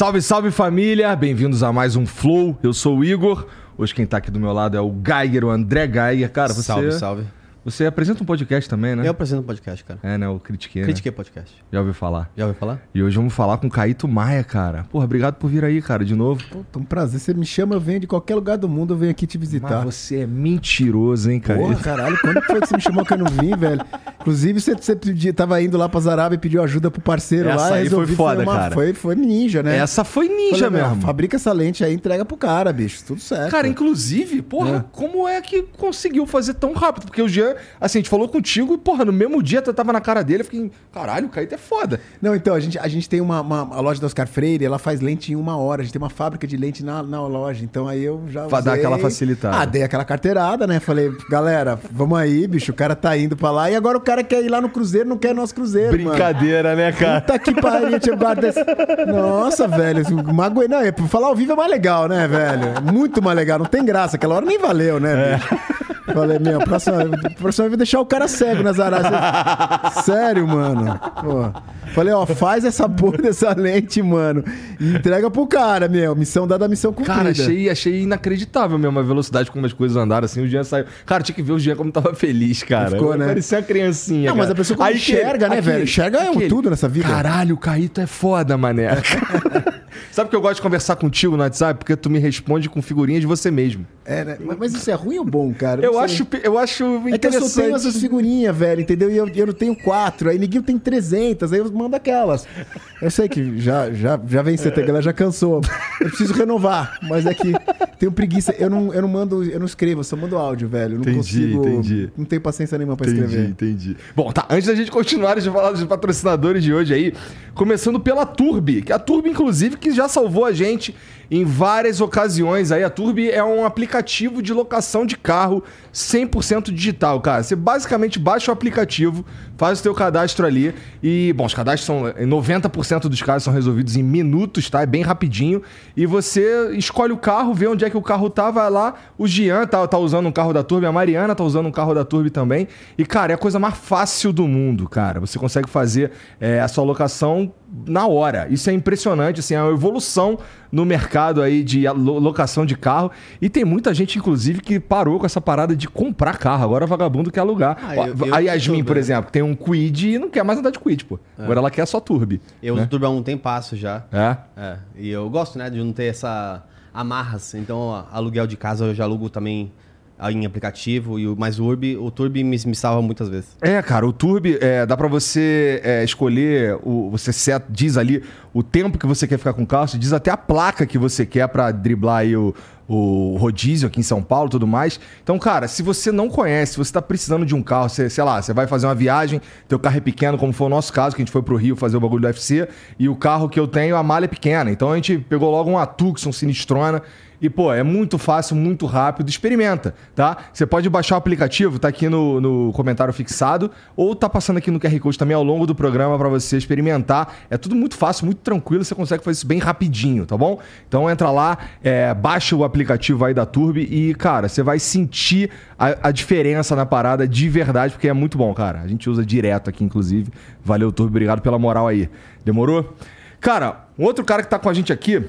Salve, salve família! Bem-vindos a mais um Flow. Eu sou o Igor. Hoje quem tá aqui do meu lado é o Geiger, o André Geiger. Cara, você. Salve, salve. Você apresenta um podcast também, né? Eu apresento um podcast, cara. É, né? O Critiquei. né? Critiquei podcast. Já ouviu falar. Já ouviu falar? E hoje vamos falar com o Caíto Maia, cara. Porra, obrigado por vir aí, cara, de novo. Puta, um prazer. Você me chama, eu venho de qualquer lugar do mundo, eu venho aqui te visitar. Mas você é mentiroso, hein, cara? Porra, caralho, quando foi que você me chamou que eu não vim, velho? Inclusive, você, você pedi- tava indo lá pra Zaraba e pediu ajuda pro parceiro Essa lá. aí resolvi foi foda, cara. Foi, foi ninja, né? Essa foi ninja Falei, mesmo. Fabrica essa lente aí, entrega pro cara, bicho. Tudo certo. Cara, inclusive, porra, É. como é que conseguiu fazer tão rápido? Porque o Jean, assim, a gente falou contigo e, porra, no mesmo dia tu tava na cara dele, eu fiquei, caralho, o Caíto é foda. Não, então, a gente, a gente tem uma, uma- a loja da Oscar Freire, ela faz lente em uma hora. A gente tem uma fábrica de lente na, na loja. Então aí eu já. Pra dar usei. aquela facilitada. Ah, dei aquela carteirada, né? Falei, galera, vamos aí, bicho. O cara tá indo pra lá. E agora o cara quer ir lá no Cruzeiro, não quer nosso Cruzeiro. mano. Brincadeira, né, cara? Puta que pariu, tinha guarda esse... Nossa, velho, magoei. Não, é, falar ao vivo é mais legal, né, velho? Muito mais legal, não tem graça. Aquela hora nem valeu, né, bicho? Falei, meu, próxima, próxima vez deixar o cara cego nas araras. Sério, mano. Pô. Falei, ó, faz essa porra dessa lente, mano. E entrega pro cara, meu. Missão dada, missão cumprida. Cara, achei, achei inacreditável mesmo a velocidade como as coisas andaram assim. O Jean saiu. Cara, tinha que ver o Jean como tava feliz, cara. Ficou, né? Parecia uma criancinha. Não, mas cara. a pessoa Aí enxerga, né, velho? Enxerga é um tudo nessa vida. Caralho, o Caíto é foda, mané. Sabe que eu gosto de conversar contigo no WhatsApp? Porque tu me responde com figurinha de você mesmo. É, né? Mas- Mas isso é ruim ou bom, cara? Eu sei. acho, eu acho É eu só tenho essas figurinhas, velho, entendeu? E eu, eu não tenho quatro. Aí ninguém tem 300, aí eu mando aquelas. Eu sei que já, já, já vem CT, a galera já cansou. Eu preciso renovar, mas é que tenho preguiça. Eu não, eu não mando, eu não escrevo, eu só mando áudio, velho. Eu não Entendi, consigo. entendi. Não tenho paciência nenhuma pra Entendi, escrever. entendi. Bom, tá. Antes da gente continuar de falar dos patrocinadores de hoje aí, começando pela Turbi, que a Turbi, inclusive, que já salvou a gente em várias ocasiões aí. A Turbi é um aplicativo de locação de carro 100% digital, cara. Você basicamente baixa o aplicativo, faz o teu cadastro ali e, bom, os cadastros são, em 90% dos casos são resolvidos em minutos, tá? É bem rapidinho. E você escolhe o carro, vê onde é que o carro tá, vai lá. O Gian tá, tá usando um carro da Turbi, a Mariana tá usando um carro da Turbi também. E, cara, é a coisa mais fácil do mundo, cara. Você consegue fazer é, a sua locação na hora. Isso é impressionante, assim, é uma evolução no mercado aí de locação de carro. E tem muita gente, inclusive, que parou com essa parada de comprar carro. Agora vagabundo quer alugar. Ah, eu- eu a Yasmin, por vendo. exemplo, tem um Quid e não quer mais andar de Quid, pô. Agora ela quer só Turbi. Eu né? uso Turbo há um tempasso já. É? É. E eu gosto, né, de não ter essa amarras. Então, ó, aluguel de casa eu já alugo também em aplicativo. E o, mas o Urbi, o Turbi me, me salva muitas vezes. É, cara, o Turbi é, dá pra você é, escolher, o, você set, diz ali o tempo que você quer ficar com o carro, você diz até a placa que você quer pra driblar aí o, o rodízio aqui em São Paulo tudo mais. Então, cara, se você não conhece, se você tá precisando de um carro, você, sei lá, você vai fazer uma viagem, teu carro é pequeno, como foi o nosso caso, que a gente foi pro Rio fazer o bagulho do UFC, e o carro que eu tenho, a malha é pequena. Então a gente pegou logo um Atucson Sinistrona, e, pô, é muito fácil, muito rápido. Experimenta, tá? Você pode baixar o aplicativo, tá aqui no, no comentário fixado, ou tá passando aqui no QR Code também ao longo do programa para você experimentar. É tudo muito fácil, muito tranquilo, você consegue fazer isso bem rapidinho, tá bom? Então entra lá, é, baixa o aplicativo aí da Turbi e, cara, você vai sentir a, a diferença na parada de verdade, porque é muito bom, cara. A gente usa direto aqui, inclusive. Valeu, Turbi, obrigado pela moral aí. Demorou? Cara, um outro cara que tá com a gente aqui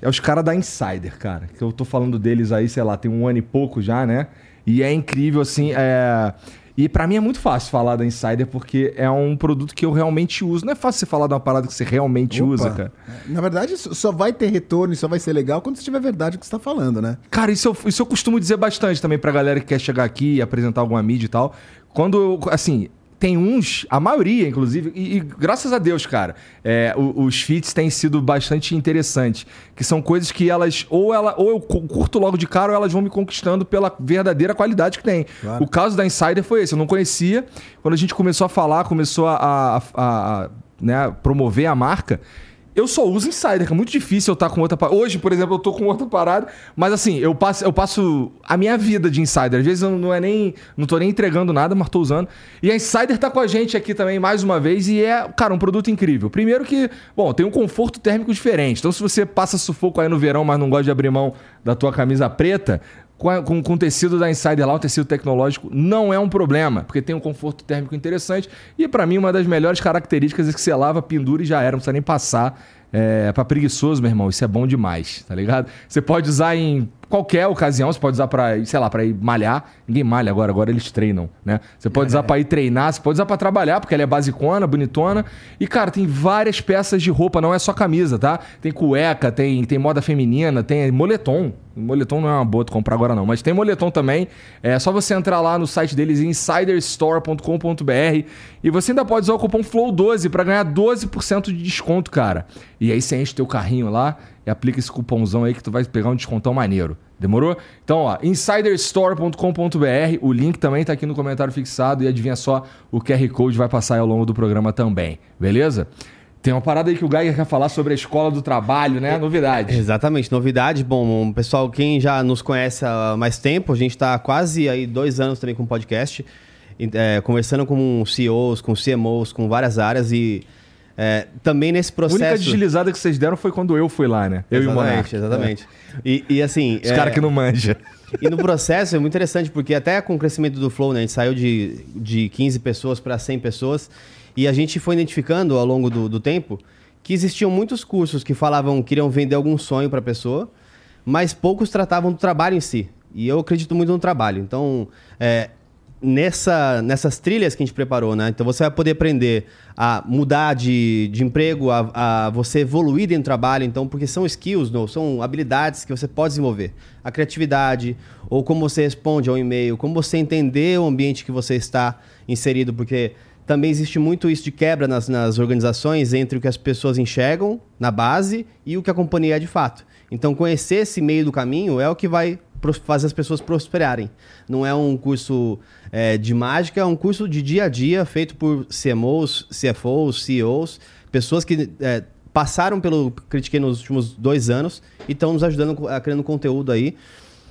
é os caras da Insider, cara. Que eu tô falando deles aí, sei lá, tem um ano e pouco já, né? E é incrível, assim. É... E pra mim é muito fácil falar da Insider porque é um produto que eu realmente uso. Não é fácil você falar de uma parada que você realmente Opa. usa, cara. Na verdade, só vai ter retorno e só vai ser legal quando você tiver verdade o que você tá falando, né? Cara, isso eu, isso eu costumo dizer bastante também pra galera que quer chegar aqui e apresentar alguma mídia e tal. Quando eu, assim, tem uns, a maioria, inclusive, e, e graças a Deus, cara, é, o- os feats têm sido bastante interessantes. Que são coisas que elas, ou, ela, ou eu cu- curto logo de cara, ou elas vão me conquistando pela verdadeira qualidade que tem. Claro. O caso da Insider foi esse, eu não conhecia. Quando a gente começou a falar, começou a, a- a- a, né, promover a marca. Eu só uso Insider, que é muito difícil eu estar com outra parada. Hoje, por exemplo, eu tô com outra parada, mas assim, eu passo, eu passo a minha vida de Insider. Às vezes eu não é nem. não tô nem entregando nada, mas tô usando. E a Insider tá com a gente aqui também mais uma vez e é, cara, um produto incrível. Primeiro que, bom, tem um conforto térmico diferente. Então, se você passa sufoco aí no verão, mas não gosta de abrir mão da tua camisa preta, com, com, tecido da Insider lá, o tecido tecnológico, não é um problema, porque tem um conforto térmico interessante. E pra mim, uma das melhores características é que você lava, pendura e já era, não precisa nem passar. É, pra preguiçoso, meu irmão, isso é bom demais, tá ligado? Você pode usar em qualquer ocasião, você pode usar pra, sei lá, pra ir malhar. Ninguém malha agora, agora eles treinam, né? Você pode usar pra ir treinar, você pode usar pra trabalhar, porque ela é basicona, bonitona. E, cara, tem várias peças de roupa, não é só camisa, tá? Tem cueca, tem, tem moda feminina, tem moletom. Moletom não é uma boa tu comprar agora não, mas tem moletom também. É só você entrar lá no site deles, insiderstore.com.br e você ainda pode usar o cupom FLOW12 para ganhar 12% de desconto, cara. E aí você enche teu carrinho lá e aplica esse cupomzão aí que tu vai pegar um descontão maneiro. Demorou? Então, ó, insiderstore.com.br, o link também tá aqui no comentário fixado e adivinha só, o QR Code vai passar ao longo do programa também, beleza? Tem uma parada aí que o Geiger quer falar sobre a escola do trabalho, né? Novidade. Exatamente, novidade. Bom, pessoal, quem já nos conhece há mais tempo, a gente está quase aí dois anos também com o podcast, é, conversando com CEOs, com CMOs, com várias áreas e é, também nesse A processo... única deslizada que vocês deram foi quando eu fui lá, né? Eu e o Monark. Exatamente, exatamente. E, e assim... Os é, caras que não manjam. E no processo é muito interessante, porque até com o crescimento do Flow, né, a gente saiu de, de 15 pessoas para 100 pessoas, e a gente foi identificando ao longo do, do tempo que existiam muitos cursos que falavam que queriam vender algum sonho para a pessoa, mas poucos tratavam do trabalho em si. E eu acredito muito no trabalho. Então, é, nessa, nessas trilhas que a gente preparou, né? Então você vai poder aprender a mudar de, de emprego, a, a você evoluir dentro do trabalho, então, porque são skills, não, são habilidades que você pode desenvolver. A criatividade, ou como você responde ao e-mail, como você entender o ambiente que você está inserido, porque também existe muito isso de quebra nas, nas organizações entre o que as pessoas enxergam na base e o que a companhia é de fato. Então, conhecer esse meio do caminho é o que vai fazer as pessoas prosperarem. Não é um curso é, de mágica, é um curso de dia a dia feito por CMOs, CFOs, CEOs, pessoas que é, passaram pelo Critiquei nos últimos dois anos e estão nos ajudando a criando conteúdo aí.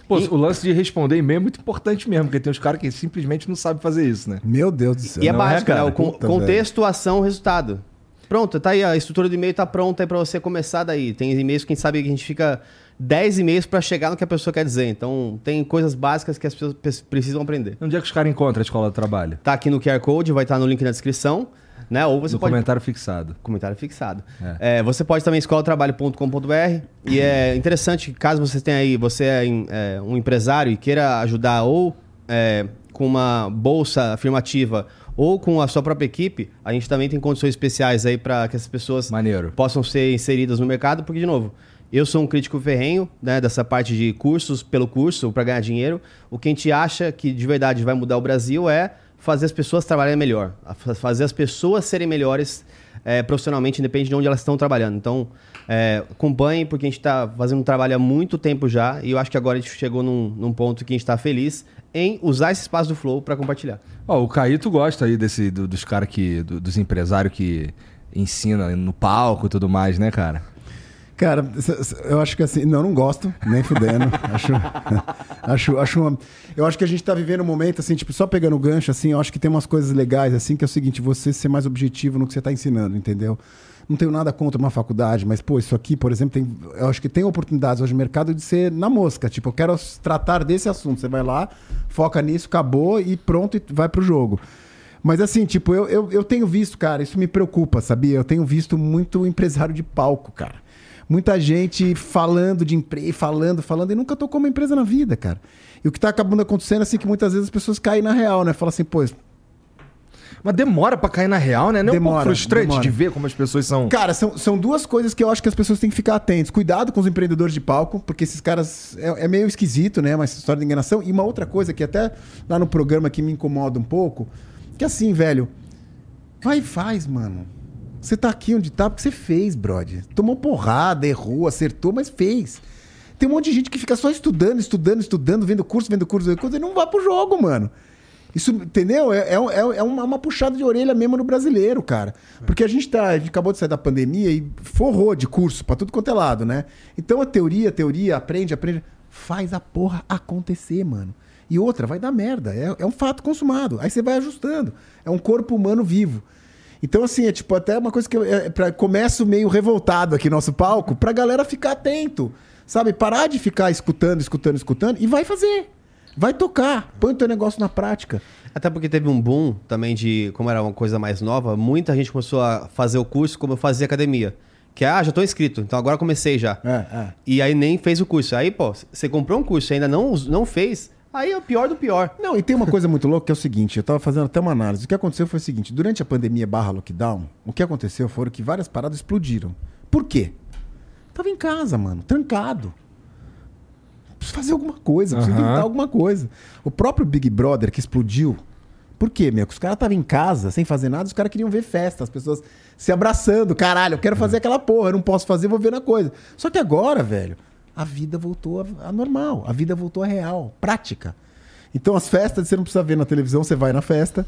Pô, E- o lance de responder e-mail é muito importante mesmo, porque tem uns caras que simplesmente não sabem fazer isso, né? Meu Deus do céu. E é é, básico, cara? né? O con- Puta, contexto, ação, resultado. Pronto, tá aí, a estrutura do e-mail tá pronta aí pra você começar daí. Tem e-mails que a gente sabe que a gente fica 10 e-mails pra chegar no que a pessoa quer dizer. Então, tem coisas básicas que as pessoas pe- precisam aprender. Onde é que os caras encontram a escola do trabalho? Tá aqui no QR Code, vai estar no link na descrição, né? Ou você no pode comentário fixado. Comentário fixado. É, você pode também escolatrabalho.com.br e é interessante caso você tenha aí, você é, é, um empresário e queira ajudar ou é, com uma bolsa afirmativa ou com a sua própria equipe, a gente também tem condições especiais aí para que essas pessoas Maneiro. possam ser inseridas no mercado, porque de novo, eu sou um crítico ferrenho, né, dessa parte de cursos pelo curso para ganhar dinheiro. O que a gente acha que de verdade vai mudar o Brasil é fazer as pessoas trabalharem melhor, fazer as pessoas serem melhores é, profissionalmente, independente de onde elas estão trabalhando. Então, é, acompanhem, porque a gente está fazendo um trabalho há muito tempo já, e eu acho que agora a gente chegou num, num ponto que a gente está feliz em usar esse espaço do Flow para compartilhar. Ó, o Caíto gosta aí desse, do- dos caras que. do- dos empresários que ensina no palco e tudo mais, né, cara? Cara, eu acho que assim, não, não gosto, nem fudendo. acho, acho, acho uma, eu acho que a gente tá vivendo um momento assim, tipo, só pegando o gancho assim, eu acho que tem umas coisas legais assim, que é o seguinte, você ser mais objetivo no que você tá ensinando, entendeu? Não tenho nada contra uma faculdade, mas pô, isso aqui, por exemplo, tem, eu acho que tem oportunidades hoje no mercado de ser na mosca, tipo, eu quero tratar desse assunto, você vai lá, foca nisso, acabou e pronto e vai pro jogo. Mas assim, tipo, eu, eu, eu tenho visto, cara, isso me preocupa, sabia? Eu tenho visto muito empresário de palco, cara. Muita gente falando de empresa, falando, falando, e nunca tocou uma empresa na vida, cara. E o que tá acabando acontecendo é assim que muitas vezes as pessoas caem na real, né? Fala assim, pô, Mas demora pra cair na real, né? Não é um pouco Demora, frustrante demora. de ver como as pessoas são. Cara, são, são duas coisas que eu acho que as pessoas têm que ficar atentos. Cuidado com os empreendedores de palco, porque esses caras. É, é meio esquisito, né? Uma história de enganação. E uma outra coisa que até lá no programa que me incomoda um pouco, que assim, velho. Vai e faz, mano. Você tá aqui onde tá porque você fez, brother. Tomou porrada, errou, acertou, mas fez. Tem um monte de gente que fica só estudando, estudando, estudando, vendo curso, vendo curso, vendo curso, e não vai pro jogo, mano. Isso, entendeu? É, é, é- é uma, uma puxada de orelha mesmo no brasileiro, cara. Porque a gente tá. A gente acabou de sair da pandemia e forrou de curso pra tudo quanto é lado, né? Então a teoria, teoria, aprende, aprende. Faz a porra acontecer, mano. E outra, vai dar merda. É, é um fato consumado. Aí você vai ajustando. É um corpo humano vivo. Então, assim, é tipo até uma coisa que eu é, pra, começo meio revoltado aqui no nosso palco, pra galera ficar atento. Sabe? Parar de ficar escutando, escutando, escutando e vai fazer. Vai tocar. Põe o teu negócio na prática. Até porque teve um boom também de, como era uma coisa mais nova, muita gente começou a fazer o curso como eu fazia academia. Que é, ah, já tô inscrito, então agora comecei já. É, é. E aí nem fez o curso. Aí, pô, você comprou um curso e ainda não, não fez, aí é o pior do pior. Não, e tem uma coisa muito louca que é o seguinte, eu tava fazendo até uma análise. O que aconteceu foi o seguinte, durante a pandemia barra lockdown, o que aconteceu foram que várias paradas explodiram. Por quê? Tava em casa, mano, trancado. Preciso fazer alguma coisa, preciso Aham. inventar alguma coisa. O próprio Big Brother que explodiu. Por quê, meu? Que os caras estavam em casa, sem fazer nada, os caras queriam ver festa, as pessoas se abraçando. Caralho, eu quero fazer aquela porra, eu não posso fazer, vou ver na coisa. Só que agora, velho, a vida voltou a, normal, a vida voltou a real, prática. Então as festas você não precisa ver na televisão, você vai na festa.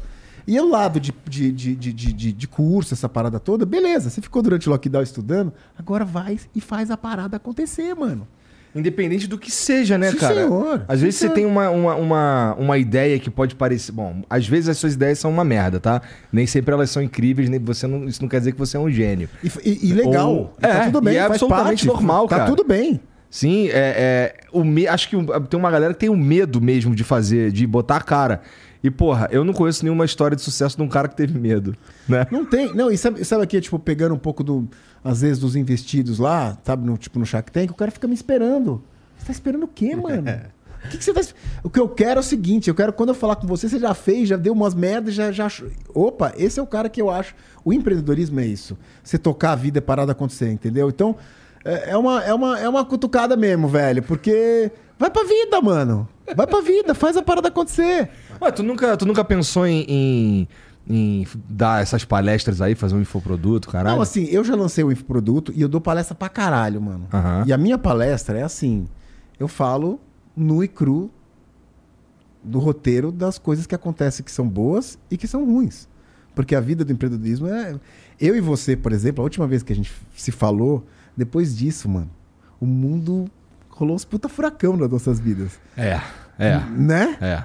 E o lado de, de, de, de, de, curso, essa parada toda, beleza, você ficou durante o lockdown estudando, agora vai e faz a parada acontecer, mano. Independente do que seja, né, Sim, cara? senhor. Às vezes Sim, você senhor. tem uma, uma, uma, uma ideia que pode parecer. Bom, às vezes as suas ideias são uma merda, tá? Nem sempre elas são incríveis, nem você não, isso não quer dizer que você é um gênio. E, e- e legal, Ou- e tá é, tudo bem, e é faz absolutamente parte, normal, tá cara. tudo bem. Sim, é, é, o me... acho que tem uma galera que tem o medo mesmo de fazer, de botar a cara. E, porra, eu não conheço nenhuma história de sucesso de um cara que teve medo, né? Não tem. Não, e sabe, sabe aqui, tipo, pegando um pouco do. Às vezes, dos investidos lá, sabe, no, tipo, no Shark Tank, o cara fica me esperando. Você tá esperando o quê, mano? O que, que você tá. O que eu quero é o seguinte: eu quero, quando eu falar com você, você já fez, já deu umas merdas, já, já. Opa, esse é o cara que eu acho. O empreendedorismo é isso. Você tocar a vida é parada acontecer, entendeu? Então, é, é uma, é, uma, é uma cutucada mesmo, velho, porque. Vai pra vida, mano. Vai pra vida, faz a parada acontecer. Ué, tu nunca, tu nunca pensou em, em, em dar essas palestras aí, fazer um infoproduto, caralho? Não, assim, eu já lancei o infoproduto e eu dou palestra pra caralho, mano. Aham. E a minha palestra é assim: eu falo nu e cru do roteiro das coisas que acontecem que são boas e que são ruins. Porque a vida do empreendedorismo é. Eu e você, por exemplo, a última vez que a gente se falou, depois disso, mano, o mundo rolou uns puta furacão nas nossas vidas. É, é, Né? é.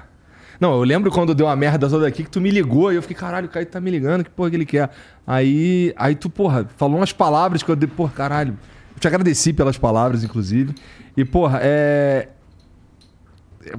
Não, eu lembro quando deu a merda toda aqui que tu me ligou e eu fiquei, caralho, o Caio tá me ligando, que porra que ele quer? Aí, aí tu, porra, falou umas palavras que eu dei, porra, caralho. Eu te agradeci pelas palavras, inclusive. E, porra, é.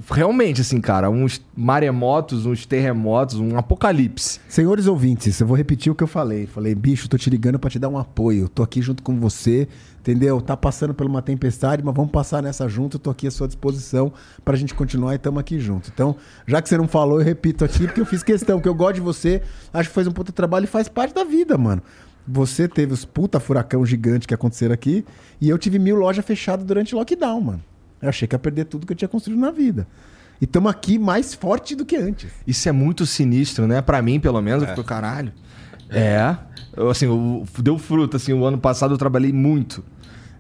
Realmente, assim, cara, uns maremotos, uns terremotos, um apocalipse. Senhores ouvintes, eu vou repetir o que eu falei. Falei, bicho, tô te ligando pra te dar um apoio. Tô aqui junto com você, entendeu? Tá passando por uma tempestade, mas vamos passar nessa junto. Eu tô aqui à sua disposição pra gente continuar e tamo aqui junto. Então, já que você não falou, eu repito aqui, porque eu fiz questão, porque eu gosto de você, acho que faz um puta trabalho e faz parte da vida, mano. Você teve os puta furacão gigante que aconteceram aqui, e eu tive mil lojas fechadas durante lockdown, mano. Eu achei que ia perder tudo que eu tinha construído na vida. E tamo aqui mais forte do que antes. Isso é muito sinistro, né? Pra mim, pelo menos, eu fico, caralho. É. Eu, assim, o- deu fruto, assim, o ano passado eu trabalhei muito.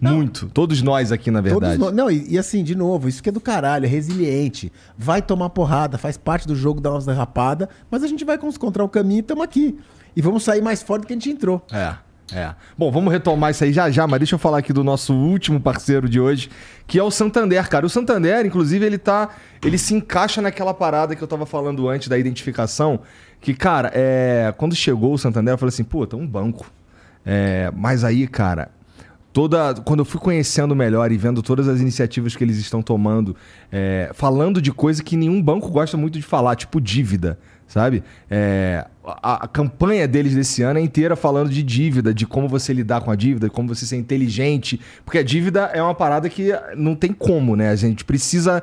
Muito. Todos nós aqui, na verdade. Todos nós- não, e, e assim, de novo, isso que é do caralho, é resiliente. Vai tomar porrada, faz parte do jogo da nossa derrapada, mas a gente vai encontrar o caminho e estamos aqui. E vamos sair mais forte do que a gente entrou. É, é. Bom, vamos retomar isso aí já já, mas deixa eu falar aqui do nosso último parceiro de hoje, que é o Santander, cara. O Santander, inclusive, ele tá. Ele se encaixa naquela parada que eu tava falando antes da identificação. Que, cara, é, quando chegou o Santander, eu falei assim, puta, um banco. É, mas aí, cara, toda quando eu fui conhecendo melhor e vendo todas as iniciativas que eles estão tomando, é, falando de coisa que nenhum banco gosta muito de falar, tipo dívida, sabe? É, a, a campanha deles desse ano é inteira falando de dívida, de como você lidar com a dívida, de como você ser inteligente, porque a dívida é uma parada que não tem como, né? A gente precisa,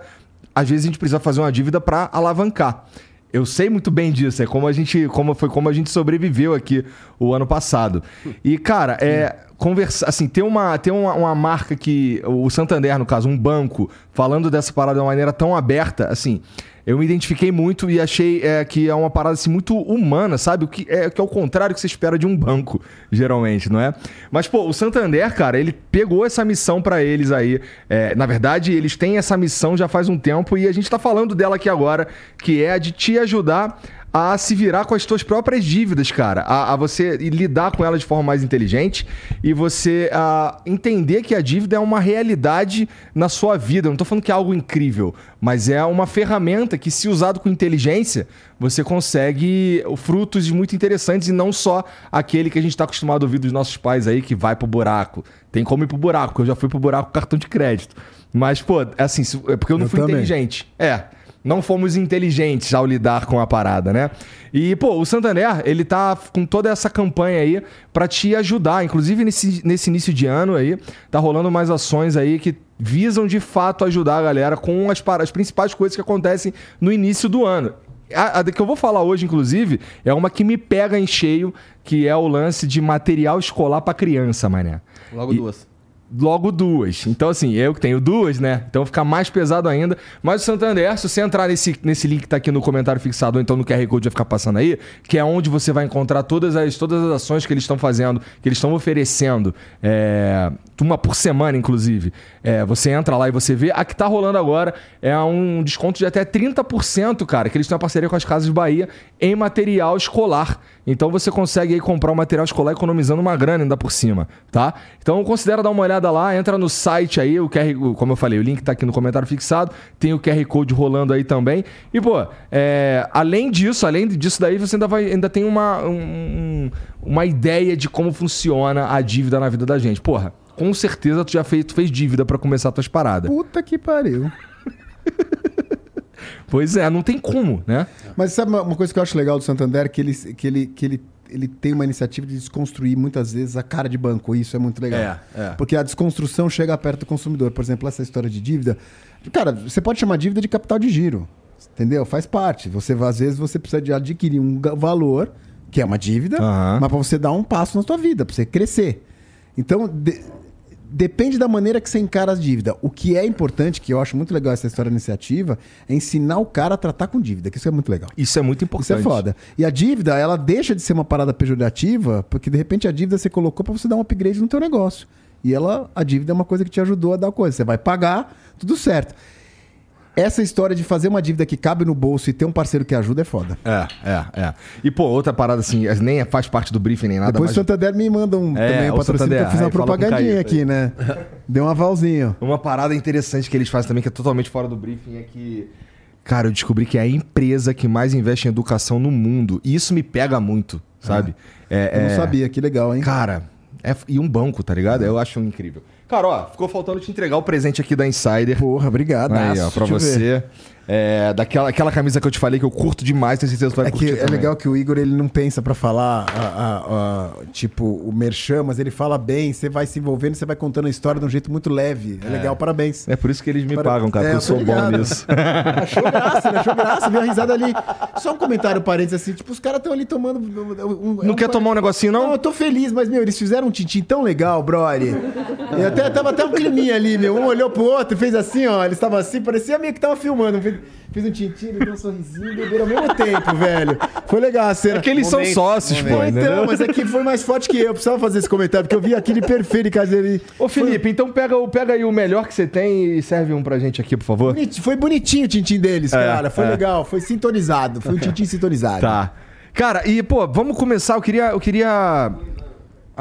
às vezes a gente precisa fazer uma dívida para alavancar. Eu sei muito bem disso, é como a gente, como foi como a gente sobreviveu aqui o ano passado. E cara, é conversa, assim, tem uma tem uma, uma marca que o Santander, no caso, um banco, falando dessa parada de uma maneira tão aberta, assim, eu me identifiquei muito e achei é, que é uma parada assim, muito humana, sabe? O que é, que é o contrário que você espera de um banco, geralmente, não é? Mas, pô, o Santander, cara, ele pegou essa missão pra eles aí. É, na verdade, eles têm essa missão já faz um tempo e a gente tá falando dela aqui agora, que é a de te ajudar a se virar com as tuas próprias dívidas, cara. A, a você lidar com elas de forma mais inteligente e você a, entender que a dívida é uma realidade na sua vida. Eu não tô falando que é algo incrível, mas é uma ferramenta que, se usado com inteligência, você consegue frutos muito interessantes e não só aquele que a gente está acostumado a ouvir dos nossos pais aí, que vai pro buraco. Tem como ir pro buraco, eu já fui pro buraco com cartão de crédito. Mas, pô, é assim, é porque eu não Eu fui também. inteligente. É. não fomos inteligentes ao lidar com a parada, né? E, pô, o Santander, ele tá com toda essa campanha aí para te ajudar. Inclusive, nesse, nesse início de ano aí, tá rolando mais ações aí que visam de fato ajudar a galera com as, as principais coisas que acontecem no início do ano. A, a que eu vou falar hoje, inclusive, é uma que me pega em cheio, que é o lance de material escolar para criança, mané. Logo E- duas. Logo duas. Então, assim, eu que tenho duas, né? Então fica mais pesado ainda. Mas o Santander, se você entrar nesse, nesse link que tá aqui no comentário fixado, ou então no QR Code vai ficar passando aí, que é onde você vai encontrar todas as, todas as ações que eles estão fazendo, que eles estão oferecendo. É, uma por semana, inclusive. É, você entra lá e você vê. A que tá rolando agora é um desconto de até 30%, cara, que eles têm uma parceria com as Casas Bahia em material escolar. Então você consegue aí comprar o material escolar economizando uma grana ainda por cima, tá? Então considera dar uma olhada lá, entra no site aí, o QR, como eu falei, o link tá aqui no comentário fixado, tem o QR Code rolando aí também. E, pô, é, além disso, além disso daí, você ainda, vai, ainda tem uma, um- uma ideia de como funciona a dívida na vida da gente. Porra, com certeza tu já fez, tu fez dívida pra começar tuas paradas. Puta que pariu. Pois é, não tem como, né? Mas sabe uma coisa que eu acho legal do Santander? Que ele, que ele, que ele, ele tem uma iniciativa de desconstruir muitas vezes a cara de banco. Isso é muito legal. É, é. Porque a desconstrução chega perto do consumidor. Por exemplo, essa história de dívida. Cara, você pode chamar dívida de capital de giro. Entendeu? Faz parte. Você, às vezes, você precisa de adquirir um valor, que é uma dívida, Aham. mas para você dar um passo na sua vida, para você crescer. Então, de- depende da maneira que você encara as dívidas. O que é importante, que eu acho muito legal essa história da iniciativa, é ensinar o cara a tratar com dívida, que isso é muito legal. Isso é muito Isso importante. é foda. E a dívida, ela deixa de ser uma parada pejorativa, porque de repente a dívida você colocou pra você dar um upgrade no teu negócio. E ela, a dívida é uma coisa que te ajudou a dar coisa. Você vai pagar, tudo certo. Essa história de fazer uma dívida que cabe no bolso e ter um parceiro que ajuda é foda. É, é, é. E, pô, outra parada assim, nem faz parte do briefing nem nada, Depois mas o Santander me manda um, É, também um patrocínio Santander, que eu fiz uma propagandinha aqui, né? Deu um avalzinho. uma parada interessante que eles fazem também, que é totalmente fora do briefing, é que. Cara, eu descobri que é a empresa que mais investe em educação no mundo. E isso me pega muito, sabe? É, Eu não é- sabia, que legal, hein? Cara, é, e um banco, tá ligado? Eu acho incrível. Cara, ó, ficou faltando te entregar o presente aqui da Insider. Porra, obrigado. Aí, ó, pra você. É, daquela aquela camisa que eu te falei que eu curto demais, tenho certeza que tu vai É que curtir é também. legal que o Igor ele não pensa pra falar a- a- a- tipo o merchan, mas ele fala bem, você vai se envolvendo, você vai contando a história de um jeito muito leve. É, legal, parabéns. É por isso que eles me Para- pagam, cara, É, porque eu sou bom ligado. nisso. Achou graça, né? Achou graça, viu a risada ali. Só um comentário parênteses assim, tipo, os caras estão ali tomando. Um, Não quer tomar um negocinho, não? Não, eu tô feliz, mas, meu, eles fizeram um tintim tão legal, brother. E até, tava até um climinha ali, meu. Um olhou pro outro, fez assim, ó. Eles estavam assim, parecia meio que tava filmando. Fez um tintim, ele deu um sorrisinho, beberam ao mesmo tempo, velho. Foi legal a cena. É que eles são Momento, sócios, momento. pô, Pô, então, entendeu? mas é que foi mais forte que eu. Eu precisava fazer esse comentário, porque eu vi aquele perfeito em casa dele. Ô, Felipe, então pega, o- pega aí o melhor que você tem e serve um pra gente aqui, por favor. Foi bonitinho o tintim deles, cara. Foi é. legal, foi sintonizado. Foi um tintim sintonizado. Tá. Cara, e, pô, vamos começar. Eu queria. Eu queria.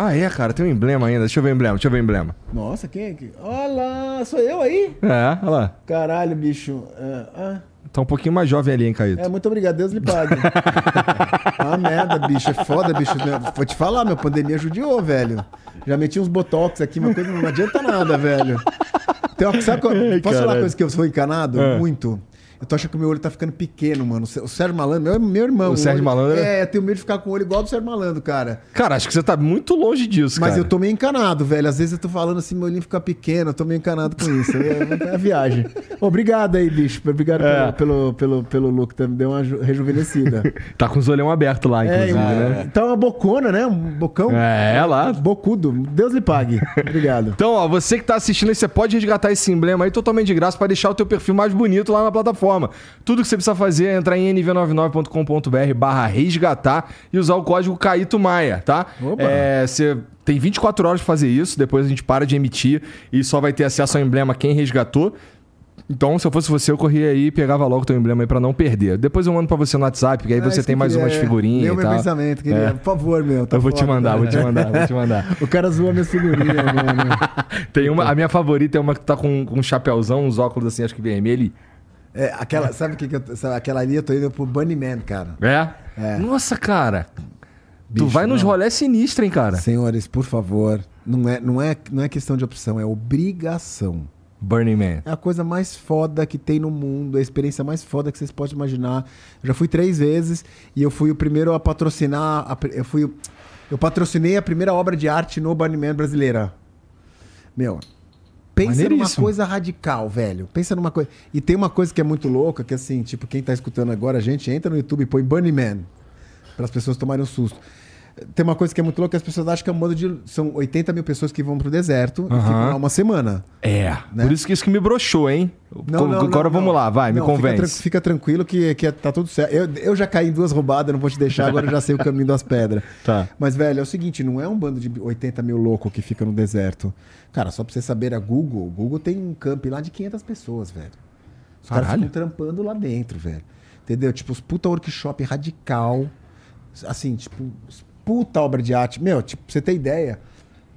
Ah, é, cara, tem um emblema ainda. Deixa eu ver o emblema, deixa eu ver o emblema. Nossa, quem é que. Olha lá, sou eu aí? É, olha lá. Caralho, bicho. Ah, ah, Tá um pouquinho mais jovem ali, hein, Caíto? é, muito obrigado, Deus lhe pague. ah, merda, bicho. É foda, bicho. Vou te falar, meu, pandemia judiou, velho. Já meti uns botox aqui, uma coisa não adianta nada, velho. Uma, sabe qual, posso falar uma coisa que eu sou encanado? É. Muito. Eu tô achando que o meu olho tá ficando pequeno, mano. O Sérgio Malandro, meu, meu irmão. O Sérgio olho- Malandro? É, eu tenho medo de ficar com o olho igual do Sérgio Malandro, cara. Cara, acho que você tá muito longe disso, Mas cara. eu tô meio encanado, velho. Às vezes eu tô falando assim, meu olhinho fica pequeno, eu tô meio encanado com isso. É, é a viagem. Obrigado aí, bicho. Obrigado É. pelo, pelo, pelo, pelo look, tá? me deu uma ju- rejuvenescida. Tá com os olhão abertos lá, é, inclusive, e- né? Então é uma bocona, né? Um bocão. É, lá. Bocudo. Deus lhe pague. Obrigado. Então, ó, você que tá assistindo aí, você pode resgatar esse emblema aí totalmente de graça pra deixar o teu perfil mais bonito lá na plataforma. Tudo que você precisa fazer é entrar em nv99.com.br barra resgatar e usar o código Caíto Maia, tá? É, você tem 24 horas pra fazer isso, depois a gente para de emitir e só vai ter acesso ao emblema quem resgatou. Então, se eu fosse você, eu corria aí e pegava logo o teu emblema aí pra não perder. Depois eu mando pra você no WhatsApp, porque aí É você tem mais umas é. figurinhas Leu e meu tal. pensamento, queria. É. Por favor, meu. tá Eu vou te mandar, cara. vou te mandar, vou te mandar. O cara zoa minhas figurinhas, mano. Tem uma, a minha favorita é uma que tá com, com um chapéuzão, uns óculos assim, acho que vermelho. É, aquela, sabe o que, que eu, sabe, aquela ali eu tô indo pro Bunnyman, cara. É? É. Nossa, cara. tu Bicho, vai nos não. rolés sinistros, hein, cara? Senhores, por favor, não é, não, é, não é questão de opção, é obrigação. Burning Man. É a coisa mais foda que tem no mundo, é a experiência mais foda que vocês podem imaginar. Eu já fui três vezes e eu fui o primeiro a patrocinar. a eu fui. Eu patrocinei a primeira obra de arte no Burning Man brasileira. Meu, pensa numa coisa radical, velho. Pensa numa coisa. E tem uma coisa que é muito louca, que assim, tipo, quem tá escutando agora, a gente entra no YouTube e põe Burning Man. Para as pessoas tomarem um susto. Tem uma coisa que é muito louca, as pessoas acham que é um bando de. São 80 mil pessoas que vão pro deserto e Aham. ficam lá uma semana. É. Né? Por isso que isso que me broxou, hein? Agora vamos lá, vai, me Não, fica convence. tran- Fica, tranquilo que, que tá tudo certo. Eu, eu já caí em duas roubadas, não vou te deixar, agora eu já sei o caminho das pedras. Tá. Mas, velho, é o seguinte, não é um bando de 80 mil louco que fica no deserto. Cara, só pra você saber, a Google, o Google tem um camp lá de 500 pessoas, velho. Os caras Caralho. ficam trampando lá dentro, velho. Entendeu? Tipo, os puta workshop radical. Assim, tipo, puta obra de arte. Meu, tipo, pra você ter ideia,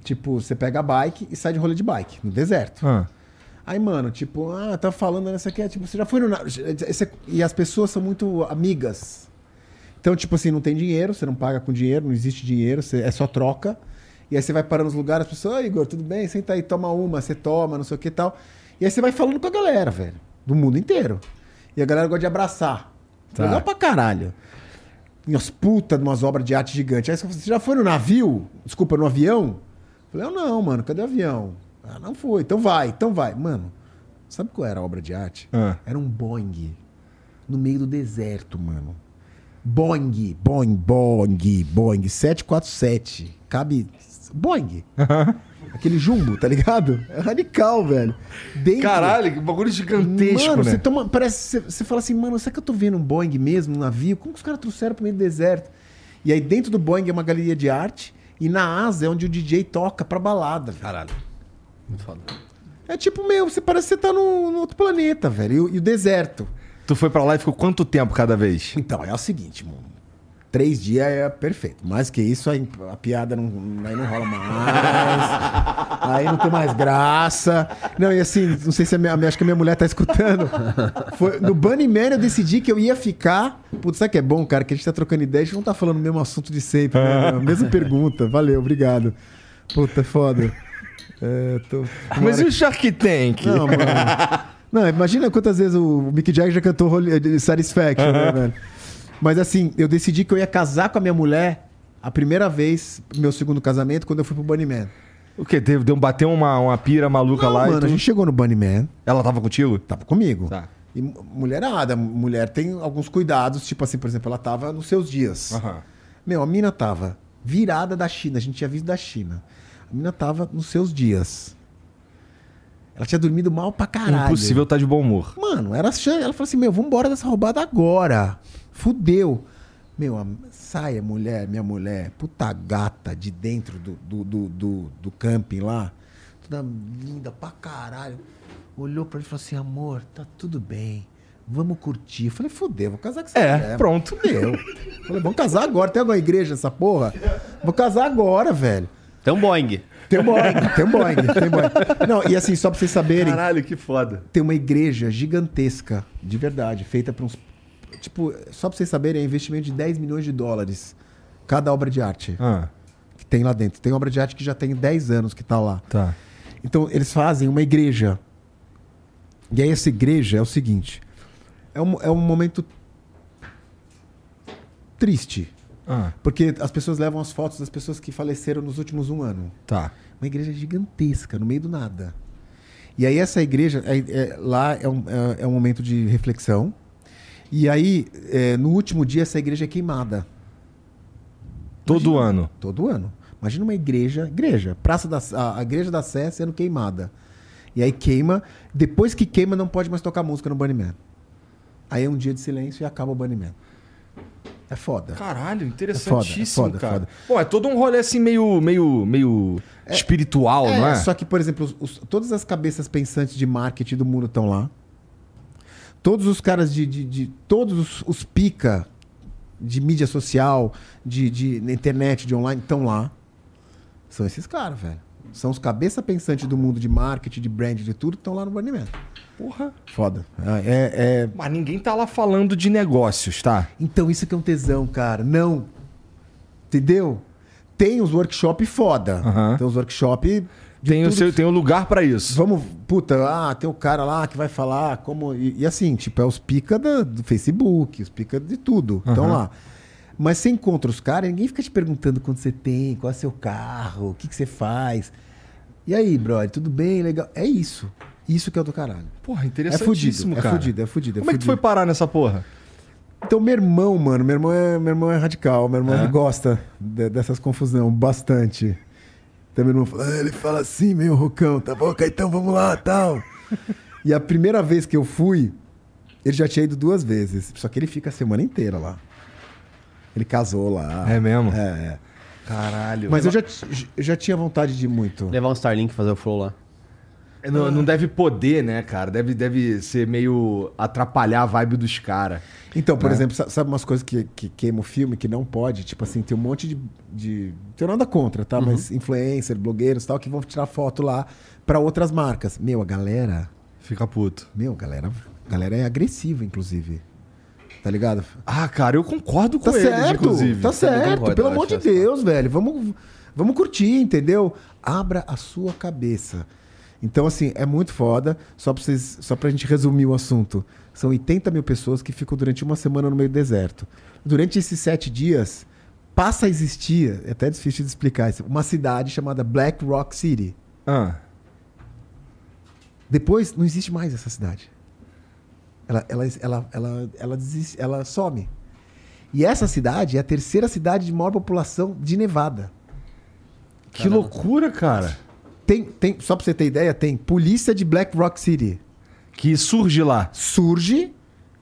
tipo, você pega a bike e sai de rolê de bike, no deserto. Ah. Aí, mano, tipo, ah, tá falando nessa aqui, é, tipo, você já foi no. E as pessoas são muito amigas. Então, tipo assim, não tem dinheiro, você não paga com dinheiro, não existe dinheiro, você- é só troca. E aí você vai parando nos lugares, as pessoas, oi, Igor, tudo bem? Senta aí, toma uma, você toma, não sei o que e tal. E aí você vai falando com a galera, velho, do mundo inteiro. E a galera gosta de abraçar. Tá. Legal pra caralho. Umas putas de umas obras de arte gigante. Aí você fala, você já foi no navio? Desculpa, no avião? Eu falei, eu não, mano, cadê o avião? Ah, não foi. Então vai, então vai. Mano, sabe qual era a obra de arte? Ah. Era um Boeing no meio do deserto, mano. Boeing, Boeing, Boeing, Boeing 747. Cabe. Boeing. Aquele jumbo, tá ligado? É radical, velho. Dentro- Caralho, que bagulho gigantesco, Mano, né? você toma. Parece. Você, você fala assim, mano, será que eu tô vendo um Boeing mesmo, um navio? Como que os caras trouxeram pro meio do deserto? E aí dentro do Boeing é uma galeria de arte. E na asa é onde o DJ toca pra balada. velho. Caralho. Muito foda. É tipo, meu, você parece que você tá no, no outro planeta, velho. E, o- e o deserto. Tu foi pra lá e ficou quanto tempo cada vez? Então, é o seguinte, mano. Três dias é perfeito. Mais que isso, a piada não, aí não rola mais. aí não tem mais graça. Não, e assim, não sei se a minha, acho que a minha mulher tá escutando. Foi, no Bunny Man eu decidi que eu ia ficar. Putz, sabe que é bom, cara? Que a gente tá trocando ideia, a gente não tá falando o mesmo assunto de sempre, né? A mesma pergunta. Valeu, obrigado. Puta, é foda. É, tô... Mas e o Shark Tank? Não, mano. Não, imagina quantas vezes o Mick Jagger já cantou Holy- Satisfaction, né, velho? Mas assim, eu decidi que eu ia casar com a minha mulher a primeira vez, meu segundo casamento, quando eu fui pro Bunny Man. O quê? Deu, deu, bateu uma, uma pira maluca Não, lá mano, tu... a gente chegou no Bunny Man, Ela tava contigo? tava comigo. Tá. E mu- mulherada, mulher tem alguns cuidados, tipo assim, por exemplo, ela tava nos seus dias. Aham. Meu, a mina tava virada da China, a gente tinha visto da China. A mina tava nos seus dias. Ela tinha dormido mal pra caralho. Impossível tá de bom humor. Mano, era ela falou assim: Meu, vambora dessa roubada agora. Fudeu. Meu, a- saia, mulher, minha mulher, puta gata de dentro do, do, do, do, do camping lá, toda linda pra caralho. Olhou pra ele e falou assim: Amor, tá tudo bem. Vamos curtir. Eu falei, fudeu, vou casar com essa É, mulher. pronto. Fudeu. Falei, vamos casar agora. Tem alguma igreja essa porra? Vou casar agora, velho. Tem um Boeing. Tem um Boeing, tem um Boeing, tem um Boeing. Não, e assim, só pra vocês saberem, Caralho, que foda. tem uma igreja gigantesca, de verdade, feita por uns. Tipo, só pra vocês saberem, é investimento de 10 milhões de dólares cada obra de arte Ah, que tem lá dentro. Tem obra de arte que já tem 10 anos que tá lá. tá. Então, eles fazem uma igreja. E aí, essa igreja é o seguinte: é um, é um momento triste. Ah, Porque as pessoas levam as fotos das pessoas que faleceram nos últimos um ano. tá. Uma igreja gigantesca, no meio do nada. E aí essa igreja, é- é- lá é um, é, é um momento de reflexão. E aí, é, no último dia, essa igreja é queimada. Todo ano. Todo ano. Imagina uma igreja, igreja, Praça da, a, a igreja da Sé sendo queimada. E aí queima, depois que queima não pode mais tocar música no Bunny Man. Aí é um dia de silêncio e acaba o Bunny Man. É foda. Caralho, interessantíssimo, interessantíssimo, foda, cara. foda. Bom, é todo um rolê assim meio, meio, meio espiritual, não é? Só que, por exemplo, os- os- todas as cabeças pensantes de marketing do mundo estão lá. Todos os caras de. de- de- todos os, os pica de mídia social, de, de internet, de online, estão lá. São esses caras, velho. São os cabeça pensantes do mundo de marketing, de brand, de tudo, que estão lá no Burning Man. Porra. Foda. É, é- Mas ninguém tá lá falando de negócios, tá? Então, isso que é um tesão, cara. Não. Entendeu? tem os workshop foda. Aham. Tem os workshop. Tem o, seu, tem o lugar pra isso. Vamos, puta, ah, tem o cara lá que vai falar como. E, e assim, tipo, é os pica da- do Facebook, os pica de tudo. Então Aham. lá. Mas você encontra os caras, ninguém fica te perguntando quanto você tem, qual é seu carro, o que, que você faz. E aí, brother, tudo bem? Legal. É isso. Isso que é o do caralho. Porra, É interessantíssimo, fudido, é cara. fudido, é fudido. é Como é que tu foi fudido. parar nessa porra? Então, meu irmão, mano, meu irmão é, meu irmão é radical, meu irmão É? gosta de- dessas confusão bastante. Então, meu irmão fala, "Ah, ele fala assim, meio rocão, tá bom, Caetão, vamos lá, tal. e a primeira vez que eu fui, ele já tinha ido duas vezes, só que ele fica a semana inteira lá. Ele casou lá. É mesmo? É, é. Caralho. Mas eu já, já tinha vontade de ir muito. Levar um Starlink e fazer o flow lá. Não, não deve poder, né, cara? Deve, deve ser meio atrapalhar a vibe dos caras. Então, por né? exemplo, sa- sabe umas coisas que, que queima o filme que não pode? Tipo assim, tem um monte de. de não tenho nada contra, tá? Mas influencer, blogueiros e tal, que vão tirar foto lá pra outras marcas. Meu, a galera. Fica puto. Meu, a galera. A galera é agressiva, inclusive. Tá ligado? Ah, cara, eu concordo com Tá eles, certo, inclusive. tá certo. concordo, Pelo amor de Deus, velho. Vamos, vamos curtir, entendeu? Abra a sua cabeça. Então, assim, é muito foda. Só pra, vocês, só pra gente resumir o assunto. São 80 mil pessoas que ficam durante uma semana no meio do deserto. Durante esses sete dias, passa a existir, é até difícil de explicar isso, uma cidade chamada Black Rock City. Ah, Depois, não existe mais essa cidade. Ela, ela, ela, ela, ela, desiste- ela some. E essa cidade é a terceira cidade de maior população de Nevada. que loucura, cara. Tem, tem, só pra você ter ideia, tem polícia de Black Rock City. Que surge lá. Surge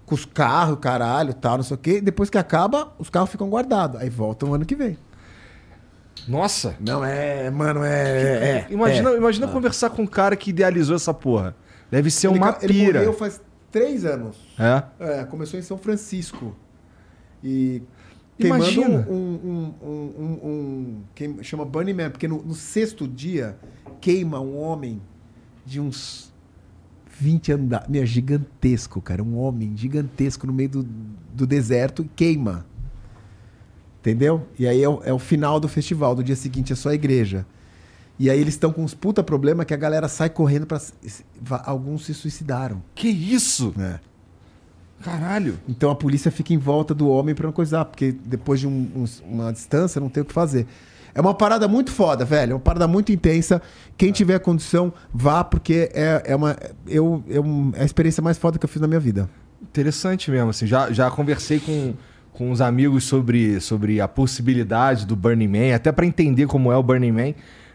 com os carros, caralho, tal, não sei o quê. Depois que acaba, os carros ficam guardados. Aí voltam ano que vem. Nossa. Não, é, mano, é. é Imagina, é. imagina conversar com um cara que idealizou essa porra. Deve ser Ele, uma ele pira. morreu faz três anos. É? É, começou em São Francisco. E queimando Imagina. um, um, um, um, um- queim- chama Burning Man, porque no, no sexto dia queima um homem de uns 20 andares. Meu, gigantesco, cara. Um homem gigantesco no meio do, do deserto e queima. Entendeu? E aí é o, é o final do festival. Do dia seguinte é só a igreja. E aí eles estão com uns puta problema que a galera sai correndo va- Alguns se suicidaram. Que isso? né? Caralho. Então a polícia fica em volta do homem pra não coisar, porque depois de um- uns- uma distância não tem o que fazer. É uma parada muito foda, velho. É uma parada muito intensa. Quem tiver condição, vá, porque é, é uma. Eu, é a experiência mais foda que eu fiz na minha vida. Interessante mesmo, assim. Já, já conversei com, com uns amigos sobre, sobre a possibilidade do Burning Man, até pra entender como é o Burning Man.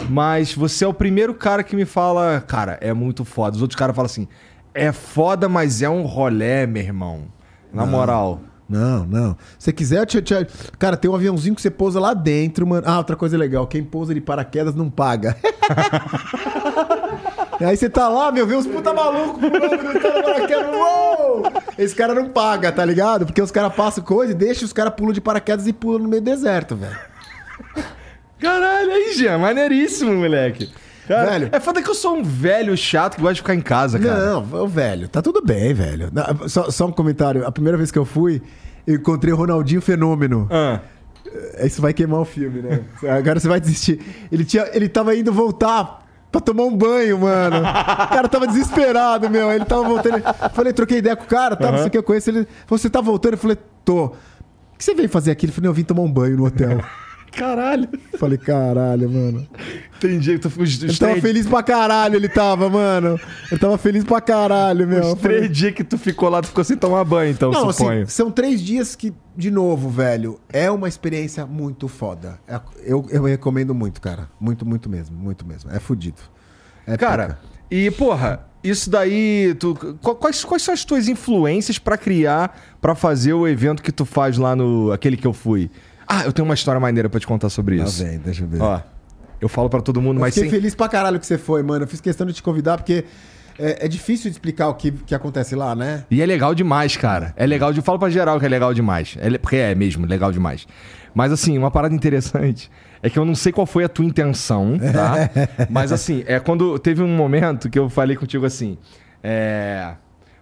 Mas você é o primeiro cara que me fala, cara, é muito foda. Os outros caras falam assim, é foda, mas é um rolé, meu irmão. Na moral. Não, não. Se quiser, eu te, cara, tem um aviãozinho que você pousa lá dentro, mano. Ah, outra coisa legal. Quem pousa de paraquedas não paga. Aí você tá lá, meu, vê uns puta maluco pulando! Esse cara não paga, tá ligado? Porque os caras passam coisa e deixam os caras pulam de paraquedas e pulam no meio do deserto, velho. Caralho, aí, Jean, maneiríssimo, moleque. Cara, Velho. É foda que eu sou um velho chato que gosta de ficar em casa, cara. Não, ô, velho, tá tudo bem, velho. Não, Só, só um comentário. A primeira vez que eu fui, eu encontrei o Ronaldinho Fenômeno. Ah, Isso vai queimar o filme, né? Agora você vai desistir. Ele, tinha, ele tava indo voltar pra tomar um banho, mano. O cara tava desesperado, meu. Ele tava voltando. Eu Falei, troquei ideia com o cara, tá? Não sei o que eu conheço. Ele falou, você tá voltando? Eu falei, tô. O que você veio fazer aqui? Ele falou, não, eu vim tomar um banho no hotel. Caralho. Eu Falei, caralho, mano. Entendi. Ficou os, os Ele tava feliz pra caralho, ele tava, mano. Ele tava feliz pra caralho, meu. os Eu falei, três dias que tu ficou lá, tu ficou sem tomar banho, então, Não, suponho. assim, são três dias que, de novo, velho, é uma experiência muito foda. É- eu, eu recomendo muito, cara. Muito, muito mesmo. Muito mesmo. É fudido. É Cara, pica. e porra, isso daí. Tu, qu- quais, quais são as tuas influências pra criar, pra fazer o evento que tu faz lá no. aquele que eu fui? Ah, eu tenho uma história maneira pra te contar sobre Tá isso. bem, deixa eu ver. Ó, eu falo pra todo mundo, eu mas fiquei sem. feliz pra caralho que você foi, mano. Eu fiz questão de te convidar porque é, é difícil de explicar o que, que acontece lá, né? E é legal demais, cara. É legal de. Falo pra geral que é legal demais. É porque é mesmo, legal demais. Mas assim, uma parada interessante é que eu não sei qual foi a tua intenção, tá? Mas assim, é quando teve um momento que eu falei contigo assim. É.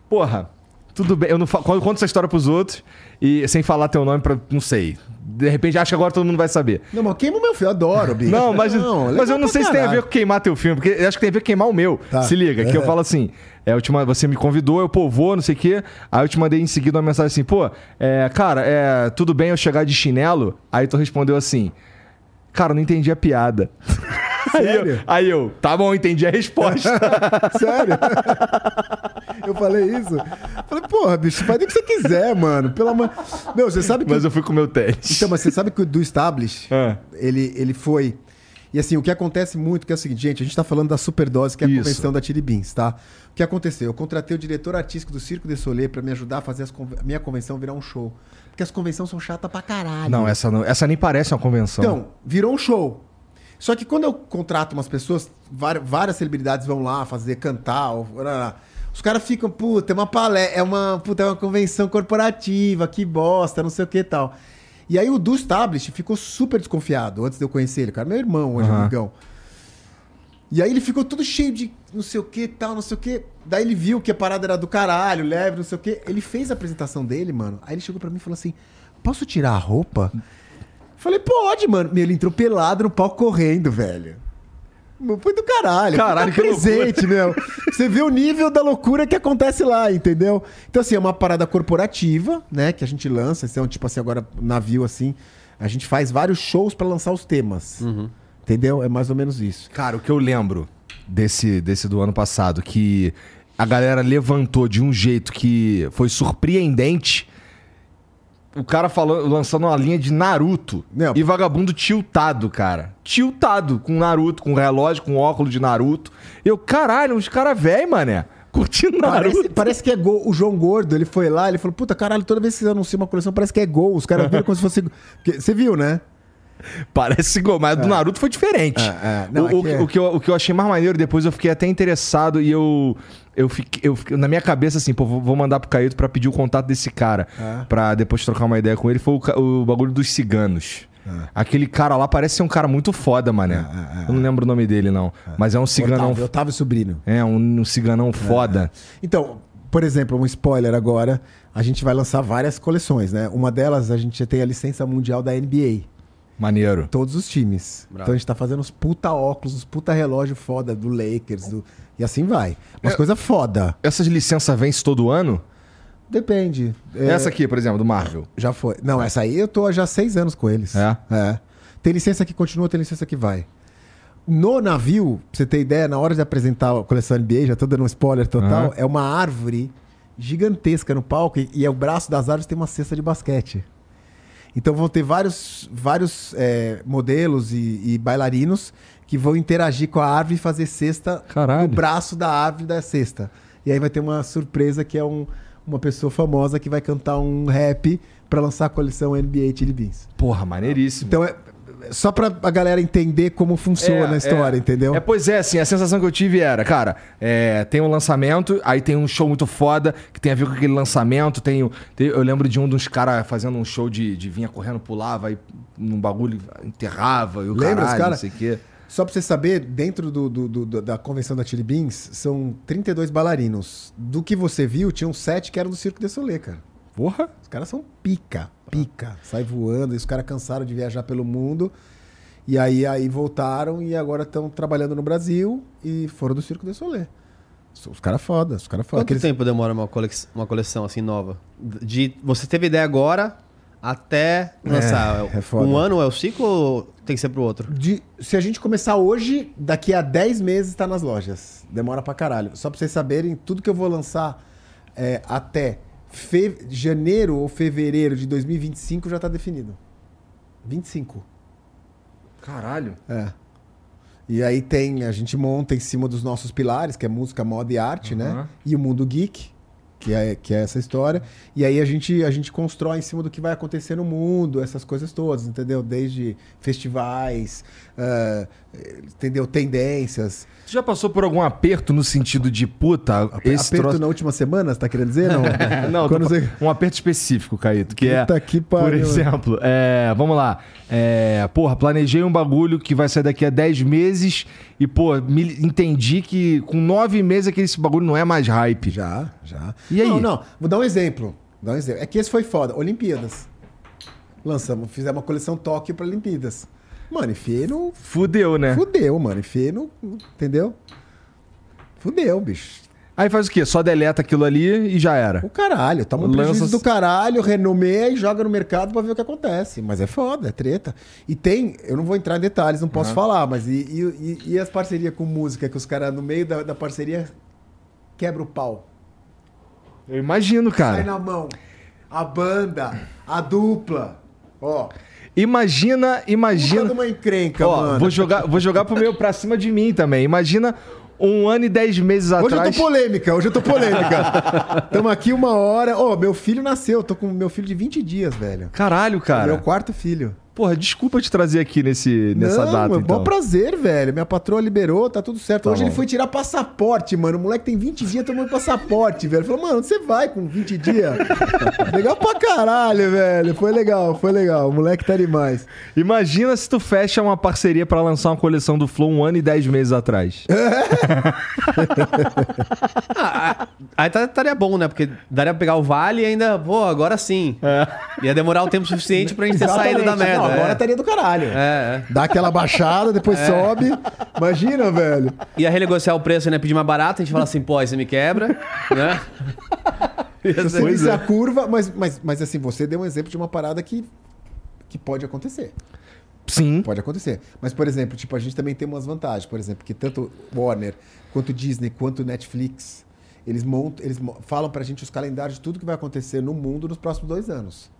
Porra, tudo bem. Eu não fa- eu conto essa história pros outros e sem falar teu nome pra. Não sei. De repente, acho que agora todo mundo vai saber. Não, mas queima o meu filme, eu adoro, bicho. Não, mas, mas eu não sei se tem a ver caralho. com queimar teu filme, porque eu acho que tem a ver com queimar o meu. Tá. Se liga, que eu É. falo assim. É, eu te você me convidou, eu, pô, vou, não sei o quê. Aí eu te mandei em seguida uma mensagem assim, pô, é, cara, é, tudo bem eu chegar de chinelo? Aí tu respondeu assim, cara, eu não entendi a piada. Aí eu, Sério? aí eu, tá bom, entendi a resposta. Sério? eu falei isso? Falei, porra, bicho, faz o que você quiser, mano. Pelo amor. Meu, você sabe que. Mas eu fui com o meu teste. Então, mas você sabe que o do Establish, Ah. ele, ele foi. E assim, o que acontece muito, que é o seguinte, gente, a gente tá falando da Superdose, que é a Isso. convenção da Chili Beans, tá? O que aconteceu? Eu contratei o diretor artístico do Circo de Soleil pra me ajudar a fazer a minha convenção virar um show. Porque as convenções são chatas pra caralho. Não, essa, não, essa nem parece uma convenção. Então, virou um show. Só que quando eu contrato umas pessoas, várias celebridades vão lá fazer, cantar, ou- os caras ficam, puta, é uma palestra, é uma, puta, é uma convenção corporativa, que bosta, não sei o que e tal. E aí o do Establish ficou super desconfiado antes de eu conhecer ele, cara, meu irmão hoje, Aham. amigão. E aí ele ficou todo cheio de não sei o que tal, não sei o que. Daí ele viu que a parada era do caralho, leve, não sei o que. Ele fez a apresentação dele, mano. Aí ele chegou pra mim e falou assim: Posso tirar a roupa? Falei, pode, mano. Meu, ele entrou pelado no palco correndo, velho. Meu, Foi do caralho. Caralho, Tá que presente, meu. Você vê o nível da loucura que acontece lá, entendeu? Então, assim, é uma parada corporativa, né? Que a gente lança. Então, tipo assim, agora, navio, assim, a gente faz vários shows pra lançar os temas. Entendeu? É mais ou menos isso. Cara, o que eu lembro desse, desse do ano passado, que a galera levantou de um jeito que foi surpreendente. O cara falou, lançando uma linha de Naruto. Não. E vagabundo tiltado, cara. Tiltado, com Naruto, com relógio, com óculos de Naruto. Eu, caralho, uns caras velho, mané. Curtindo Naruto. Parece, parece que é gol. O João Gordo, ele foi lá, ele falou: Puta, caralho, toda vez que você anuncia uma coleção, parece que é gol. Os caras viram como se fosse. Você viu, né? Parece igual, mas do Naruto foi diferente. É, é. Não, o, é o que que é. o que eu, o que eu achei mais maneiro, depois eu fiquei até interessado e eu. Eu fiquei, eu fiquei- na minha cabeça assim, pô, vou mandar pro Caíto pra pedir o contato desse cara. É. Pra depois trocar uma ideia com ele. Foi o, o bagulho dos ciganos. Aquele cara lá parece ser um cara muito foda, mané. É, Eu não lembro o nome dele, não. Mas é um ciganão. Otávio, Otávio Sobrinho. É, um, um ciganão foda. Então, por exemplo, um spoiler agora. A gente vai lançar várias coleções, né? Uma delas, a gente já tem a licença mundial da NBA. Maneiro. Todos os times. Bravo. Então a gente tá fazendo uns puta óculos, uns puta relógio foda do Lakers. do- E assim vai. Umas É. coisas foda. Essas licenças vence todo ano? Depende. É, Essa aqui, por exemplo, do Marvel. Já foi. Não, essa aí eu tô há já seis anos com eles. É? É. Tem licença que continua, tem licença que vai. No navio, pra você ter ideia, na hora de apresentar a coleção NBA, já tô dando um spoiler total, Aham. é uma árvore gigantesca no palco e, e é o braço das árvores tem uma cesta de basquete. Então vão ter vários, vários é, modelos e, e bailarinos que vão interagir com a árvore e fazer cesta Caralho. no braço da árvore da cesta. E aí vai ter uma surpresa que é um- uma pessoa famosa que vai cantar um rap pra lançar a coleção NBA Chili Beans. Porra, maneiríssimo. Então é só pra a galera entender como funciona a história, é. entendeu? É, pois é, assim, a sensação que eu tive era, cara, é, tem um lançamento, aí tem um show muito foda que tem a ver com aquele lançamento. Tem, tem- eu lembro de um dos caras fazendo um show de, de vinha correndo, pulava e num bagulho enterrava e o Lembra os caralho, cara? não sei o quê. Só pra você saber, dentro do, do- do- da convenção da Chili Beans, são 32 bailarinos. Do que você viu, tinham sete que eram do Circo de Soleil, cara. Porra? Os caras são pica, pica. Sai voando, e os caras cansaram de viajar pelo mundo. E aí, aí voltaram e agora estão trabalhando no Brasil e foram do Circo de Soleil. Os caras foda, os caras foda. Quanto Aqueles- tempo demora uma, colex- uma coleção assim nova? De você teve ideia agora até lançar? é foda. um ano é o ciclo ou tem que ser pro outro? De- se a gente começar hoje, daqui a 10 meses tá nas lojas. Demora pra caralho. Só pra vocês saberem, tudo que eu vou lançar é, até fe- janeiro ou fevereiro de 2025 já tá definido. 25. Caralho. É. E aí tem, a gente monta em cima dos nossos pilares, que é música, moda e arte, né? Aham. E o mundo geek, que é, que é essa história. E aí a gente, a gente constrói em cima do que vai acontecer no mundo, essas coisas todas, entendeu? Desde festivais, ah, entendeu? Tendências. Tu já passou por algum aperto no sentido de puta, esse Aperto troço... na última semana, você tá querendo dizer? Não, Não, Quando você... um aperto específico, Caíto, que Puta é, que por pariu. exemplo, é, vamos lá, é, porra, planejei um bagulho que vai sair daqui a 10 meses e, pô, me- entendi que com 9 meses aquele esse bagulho não é mais hype. Já, já. E E aí? Não, não. Vou dar um exemplo. Vou dar um exemplo. É que esse foi foda. Olimpíadas. Lançamos, fizemos uma coleção Tóquio pra Olimpíadas. Mano, enfiei no. Fudeu, né? Fudeu, mano. Enfiei no. Entendeu? Fudeu, bicho. Aí faz o quê? Só deleta aquilo ali e já era. O caralho. Toma um Lança- do caralho, renomeia e joga no mercado pra ver o que acontece. Mas é foda, é treta. E tem. Eu não vou entrar em detalhes, não posso falar, mas e, e, e- e as parcerias com música que os caras, no meio da, da parceria, quebra o pau. Eu imagino, Sai cara. na mão. A banda, a dupla. Ó. Imagina, imagina. uma encrenca, Ó, mano. vou jogar, vou jogar pro meu pra cima de mim também. Imagina um ano e dez meses Hoje eu atrás. tô polêmica, hoje eu tô polêmica. Tamo aqui uma hora. Ó, meu filho nasceu, tô com meu filho de 20 dias, velho. Caralho, cara. Meu quarto filho. Porra, desculpa te trazer aqui nesse, nessa Não, data, é então. bom prazer, velho. Minha patroa liberou, tá tudo certo. Tá Hoje bom. ele foi tirar passaporte, mano. O moleque tem 20 dias tomando passaporte, velho. Falou, mano, você vai com 20 dias? legal pra caralho, velho. Foi legal, foi legal. O moleque tá demais. Imagina se tu fecha uma parceria pra lançar uma coleção do Flow um ano e dez meses atrás. Aí tá- estaria bom, né? Porque daria pra pegar o vale e ainda, pô, agora sim. Ia demorar um tempo suficiente pra gente ter saído da merda. Não, agora é. estaria do caralho. É, é. Dá aquela baixada, depois sobe. Imagina, velho. Ia renegociar o preço, né? Pedir mais barato, a gente fala assim, pô, aí você me quebra, né? Você fizer a curva, mas, mas, mas assim, você deu um exemplo de uma parada que, que pode acontecer. Sim. Pode acontecer. Mas, por exemplo, tipo, a gente também tem umas vantagens. Por exemplo, que tanto Warner, quanto Disney, quanto Netflix, eles montam, eles falam pra gente os calendários de tudo que vai acontecer no mundo nos próximos dois anos.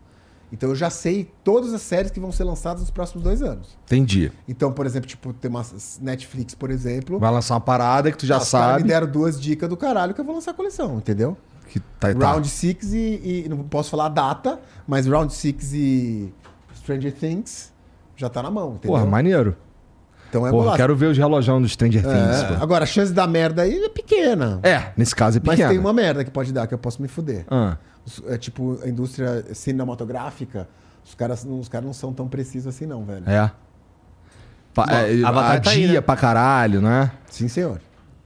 Então eu já sei todas as séries que vão ser lançadas nos próximos dois anos. Entendi. Então, por exemplo, tipo, tem uma Netflix, por exemplo. Vai lançar uma parada que tu já sabe. me deram duas dicas do caralho que eu vou lançar a coleção, entendeu? Que tá, tá. Round 6 e, e- Não posso falar a data, mas Round 6 e Stranger Things já tá na mão, entendeu? Porra, maneiro. Então é Porra, golaço. quero ver os relojão do Stranger Things. É, pô. Agora, a chance da merda aí é pequena. É, nesse caso é mas pequeno. tem uma merda que pode dar, que eu posso me fuder. Ah, É tipo, a indústria cinematográfica, os caras, os caras não são tão precisos assim, não, velho. é. Pa, é Avatar tá aí, né? pra caralho, né? Sim, senhor.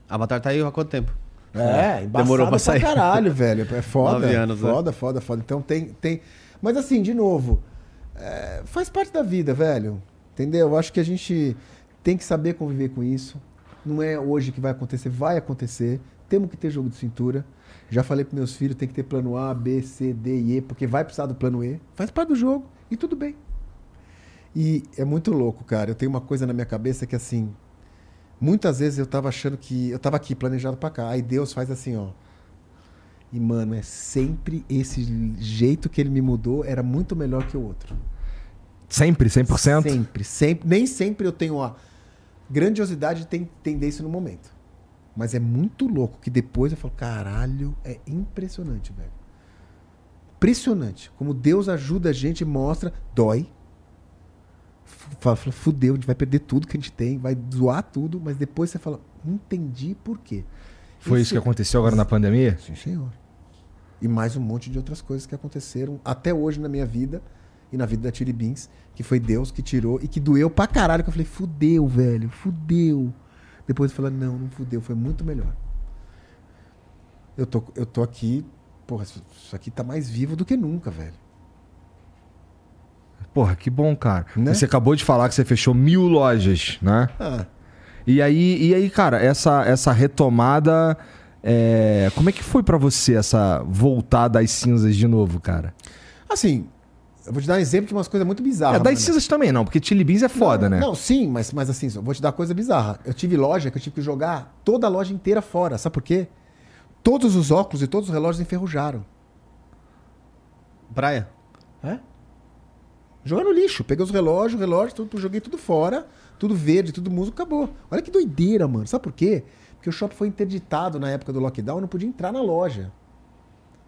Avatar tá aí há quanto tempo? É, embaçado Demorou pra sair. caralho, velho. É foda. Anos, né? foda, foda, foda. Então tem, tem. Mas assim, de novo, é, faz parte da vida, velho. Entendeu? Eu acho que a gente tem que saber conviver com isso. Não é hoje que vai acontecer, vai acontecer. Temos que ter jogo de cintura. Já falei pros meus filhos, tem que ter plano A, B, C, D e E, porque vai precisar do plano E. Faz parte do jogo e tudo bem. E é muito louco, cara. Eu tenho uma coisa na minha cabeça que assim, Muitas vezes eu tava achando que. Eu tava aqui planejado pra cá. Aí Deus faz assim, ó. E, mano, é sempre esse jeito que ele me mudou era muito melhor que o outro. Sempre, 100%? Sempre, sempre. Nem sempre eu tenho a grandiosidade de ten- entender isso no momento. Mas é muito louco que depois eu falo, caralho, é impressionante, velho. Impressionante. Como Deus ajuda a gente e mostra. Dói. Fala, fudeu, a gente vai perder tudo que a gente tem, vai zoar tudo, mas depois você fala, entendi por quê. Foi isso que aconteceu agora na pandemia? Sim, senhor. E mais um monte de outras coisas que aconteceram até hoje na minha vida e na vida da Tiri Beans, que foi Deus que tirou e que doeu pra caralho, que eu falei, fudeu, velho, fudeu. Depois eu falei, não, não fudeu, foi muito melhor. Eu tô, eu tô aqui, porra, isso aqui tá mais vivo do que nunca, velho. Porra, que bom, cara. Né? Você acabou de falar que você fechou mil lojas, né? Ah, E aí, e aí cara, essa, essa retomada. é, Como é que foi pra você essa voltar das cinzas de novo, cara? assim, eu vou te dar um exemplo de umas coisas muito bizarras. é, das mano. cinzas também não, porque Chili Beans é foda, não, né? Não, sim, mas, mas assim, vou te dar coisa bizarra. Eu tive loja que eu tive que jogar toda a loja inteira fora. Sabe por quê? Todos os óculos e todos os relógios enferrujaram. Praia? É? Jogar no lixo. Peguei os relógios, o relógio, tudo, joguei tudo fora. Tudo verde, tudo músico, acabou. Olha que doideira, mano. Sabe por quê? Porque o shopping foi interditado na época do lockdown, eu não podia entrar na loja.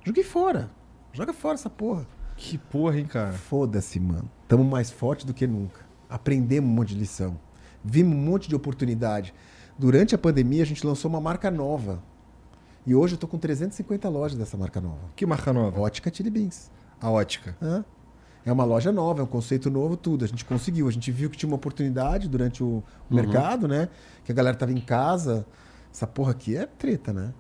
Joguei fora. Joga fora essa porra. Que porra, hein, cara? Foda-se, mano. Tamo mais forte do que nunca. Aprendemos um monte de lição. Vimos um monte de oportunidade. Durante a pandemia, a gente lançou uma marca nova. E hoje eu tô com 350 lojas dessa marca nova. Que marca nova? Ótica Chili Beans. A ótica. Hã? É uma loja nova, é um conceito novo, tudo. A gente conseguiu. A gente viu que tinha uma oportunidade durante o o mercado, né? Que a galera tava em casa. Essa porra aqui é treta, né?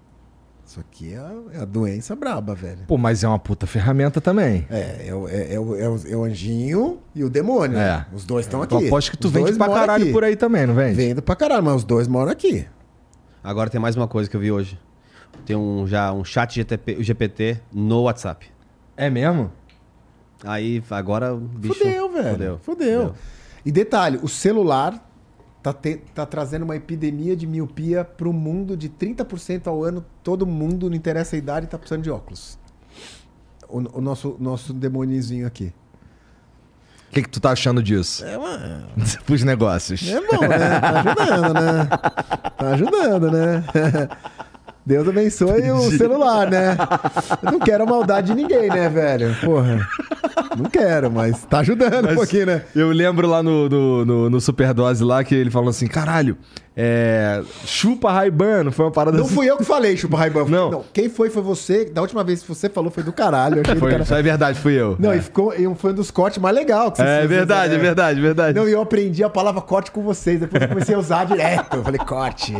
Isso aqui é a, é a doença braba, velho. Pô, mas é uma puta ferramenta também. É, é, o- é, é o, é, o, é o anjinho e o demônio. É. né? Os dois estão aqui. Eu aposto que tu Os vende dois pra moram caralho aqui. por aí também, não vende? Vendo pra caralho, mas os dois moram aqui. Agora tem mais uma coisa que eu vi hoje. Tem um, já um chat GTP, GPT no WhatsApp. É mesmo? Aí agora o bicho. Fudeu, velho. Fudeu. Fudeu. E detalhe, o celular tá, te- tá trazendo uma epidemia de miopia pro mundo de 30% ao ano. Todo mundo, não interessa a idade, tá precisando de óculos. O, o nosso, nosso demonizinho aqui. O que, que tu tá achando disso? É, uma... Pros negócios. é bom, né? Tá ajudando, né? Tá ajudando, né? Deus abençoe o celular, né? Eu não quero a maldade de ninguém, né, velho? Porra. Não quero, mas tá ajudando um Mas pouquinho, né? Eu lembro lá no, no, no, no Superdose lá que ele falou assim: caralho, é, chupa Raibano. Foi uma parada Não assim. fui eu que falei, Chupa Raiban. Não. Quem foi foi você. Da última vez que você falou foi do caralho. Eu achei Foi, isso é verdade, fui eu. Não, é. e ficou, e foi um dos cortes mais legais que vocês É vocês- verdade, é verdade, verdade. Não, e eu aprendi a palavra corte com vocês. Depois eu comecei a usar direto. Eu falei, corte.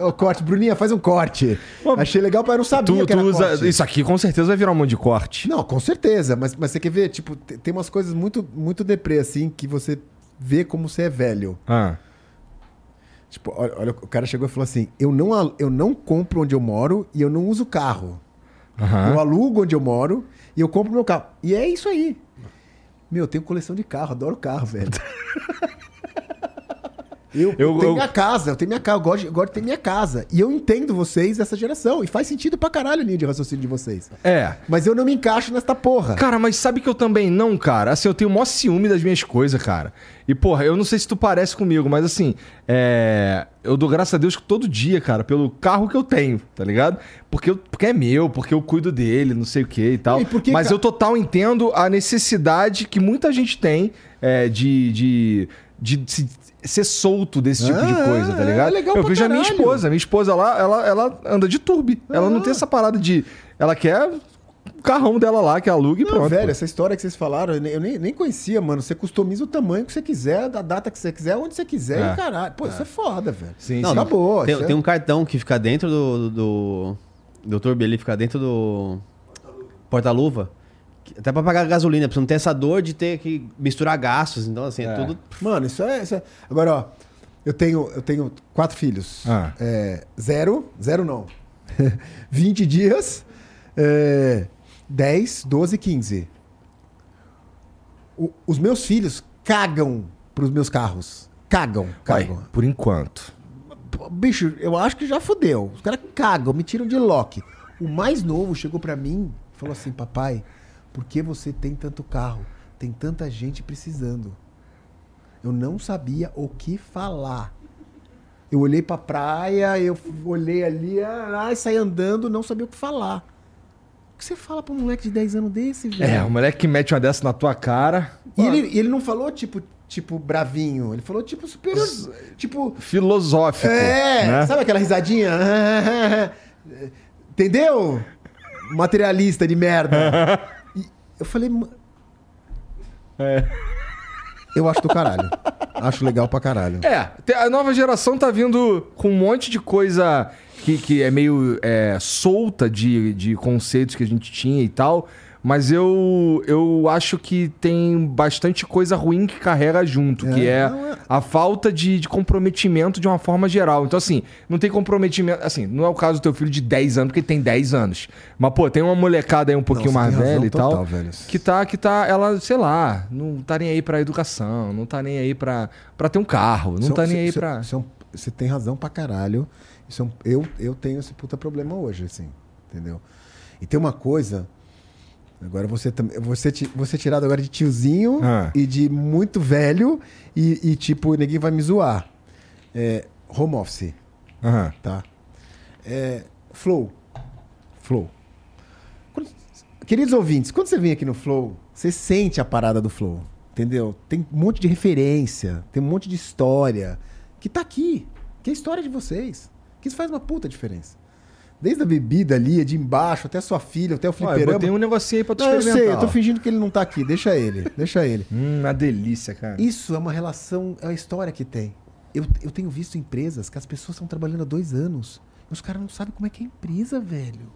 Ô, corte. Bruninha, faz um corte. Achei legal, mas eu não sabia tu, que tu era usa. corte. Isso aqui com certeza vai virar um monte de corte. Não, com certeza. Mas, mas você quer ver, tipo, te- tem umas coisas muito, muito deprê, assim, que você vê como você é velho. Ah. Tipo, olha, olha, o cara chegou e falou assim: eu não, eu não compro onde eu moro e eu não uso carro. Aham. Eu alugo onde eu moro e eu compro meu carro. E é isso aí. Meu, eu tenho coleção de carro, adoro carro, velho. Eu, Eu- eu tenho eu- minha casa, eu tenho minha casa, eu gosto, de- eu gosto de ter minha casa. E eu entendo vocês dessa geração. E faz sentido pra caralho a linha de raciocínio de vocês. É. Mas eu não me encaixo nesta porra. Cara, mas sabe que eu também não, cara? Assim, eu tenho o maior ciúme das minhas coisas, cara. E, porra, eu não sei se tu parece comigo, mas assim, é... eu dou graças a Deus todo dia, cara, pelo carro que eu tenho, tá ligado? Porque, eu... porque é meu, porque eu cuido dele, não sei o que e tal. E por que, mas ca- eu total entendo a necessidade que muita gente tem é, de, de, de se- ser solto desse tipo de Ah, coisa, tá é ligado? legal eu pra vejo a minha caralho. esposa. Minha esposa lá, ela, ela anda de turbi. Ela não tem essa parada de. Ela quer o carrão dela lá, que aluga e Não, pronto. velho, pô. essa história que vocês falaram, eu nem, nem, conhecia, mano. Você customiza o tamanho que você quiser, da data que você quiser, onde você quiser, É. e caralho. Pô, isso é foda, velho. Sim, não, sim. tá boa. Tem, é- tem um cartão que fica dentro do. do, do Turbo ali, fica dentro do. Porta-luva. Até pra pagar gasolina, pra você não ter essa dor de ter que misturar gastos. Então, assim, é, É. tudo. Mano, isso é, isso é- Agora, ó, eu tenho, eu tenho quatro filhos. Ah. É, zero, zero não. 20 dias, é, 10, 12, 15. O- os meus filhos cagam pros meus carros. Cagam, cagam. por enquanto. Bicho, eu acho que já fodeu. Os caras cagam, me tiram de lock. O mais novo chegou pra mim e falou assim: Papai, por que você tem tanto carro? Tem tanta gente precisando. Eu não sabia o que falar. Eu olhei pra praia, eu olhei ali, ah, saí andando, não sabia o que falar. O que você fala pra um moleque de 10 anos desse, velho? É, o moleque que mete uma dessa na tua cara. E ele, ele não falou tipo, tipo bravinho, ele falou tipo superior, tipo Filosófico. É, né? sabe aquela risadinha? Entendeu? Materialista de merda. E eu falei, "Ma- É. eu acho do caralho. Acho legal pra caralho. É, a nova geração tá vindo com um monte de coisa que, que é meio é, solta de, de conceitos que a gente tinha e tal. Mas eu, eu acho que tem bastante coisa ruim que carrega junto, que é não é- a falta de, de comprometimento de uma forma geral. Então, assim, não tem comprometimento. Assim, não é o caso do teu filho de 10 anos, porque ele tem 10 anos. Mas, pô, tem uma molecada aí um pouquinho Não, você mais velha e total, tal. velho. Que tá, que tá, ela, sei lá, não tá nem aí pra educação, não tá nem aí pra, pra ter um carro, não Isso é tá nem aí isso é- pra. isso é Você tem razão pra caralho. É um- eu, eu tenho esse puta problema hoje, assim. Entendeu? E tem uma coisa. Agora você também. Você, você tirado agora de tiozinho Ah. e de muito velho e, e, tipo, ninguém vai me zoar. É, home office. Tá? É, flow. Flow. Queridos ouvintes, quando você vem aqui no Flow, você sente a parada do Flow, entendeu? Tem um monte de referência, tem um monte de história que tá aqui, que é a história de vocês, que isso faz uma puta diferença. Desde a bebida ali, de embaixo, até a sua filha, até o eu fliperama. botei um negocinho aí pra tu Não, eu experimentar. sei, eu tô fingindo que ele não tá aqui, deixa ele, deixa ele. Hum, uma delícia, cara. Isso é uma relação, é a história que tem. Eu, eu tenho visto empresas que as pessoas estão trabalhando há dois anos Os caras não sabem como é que é empresa, velho.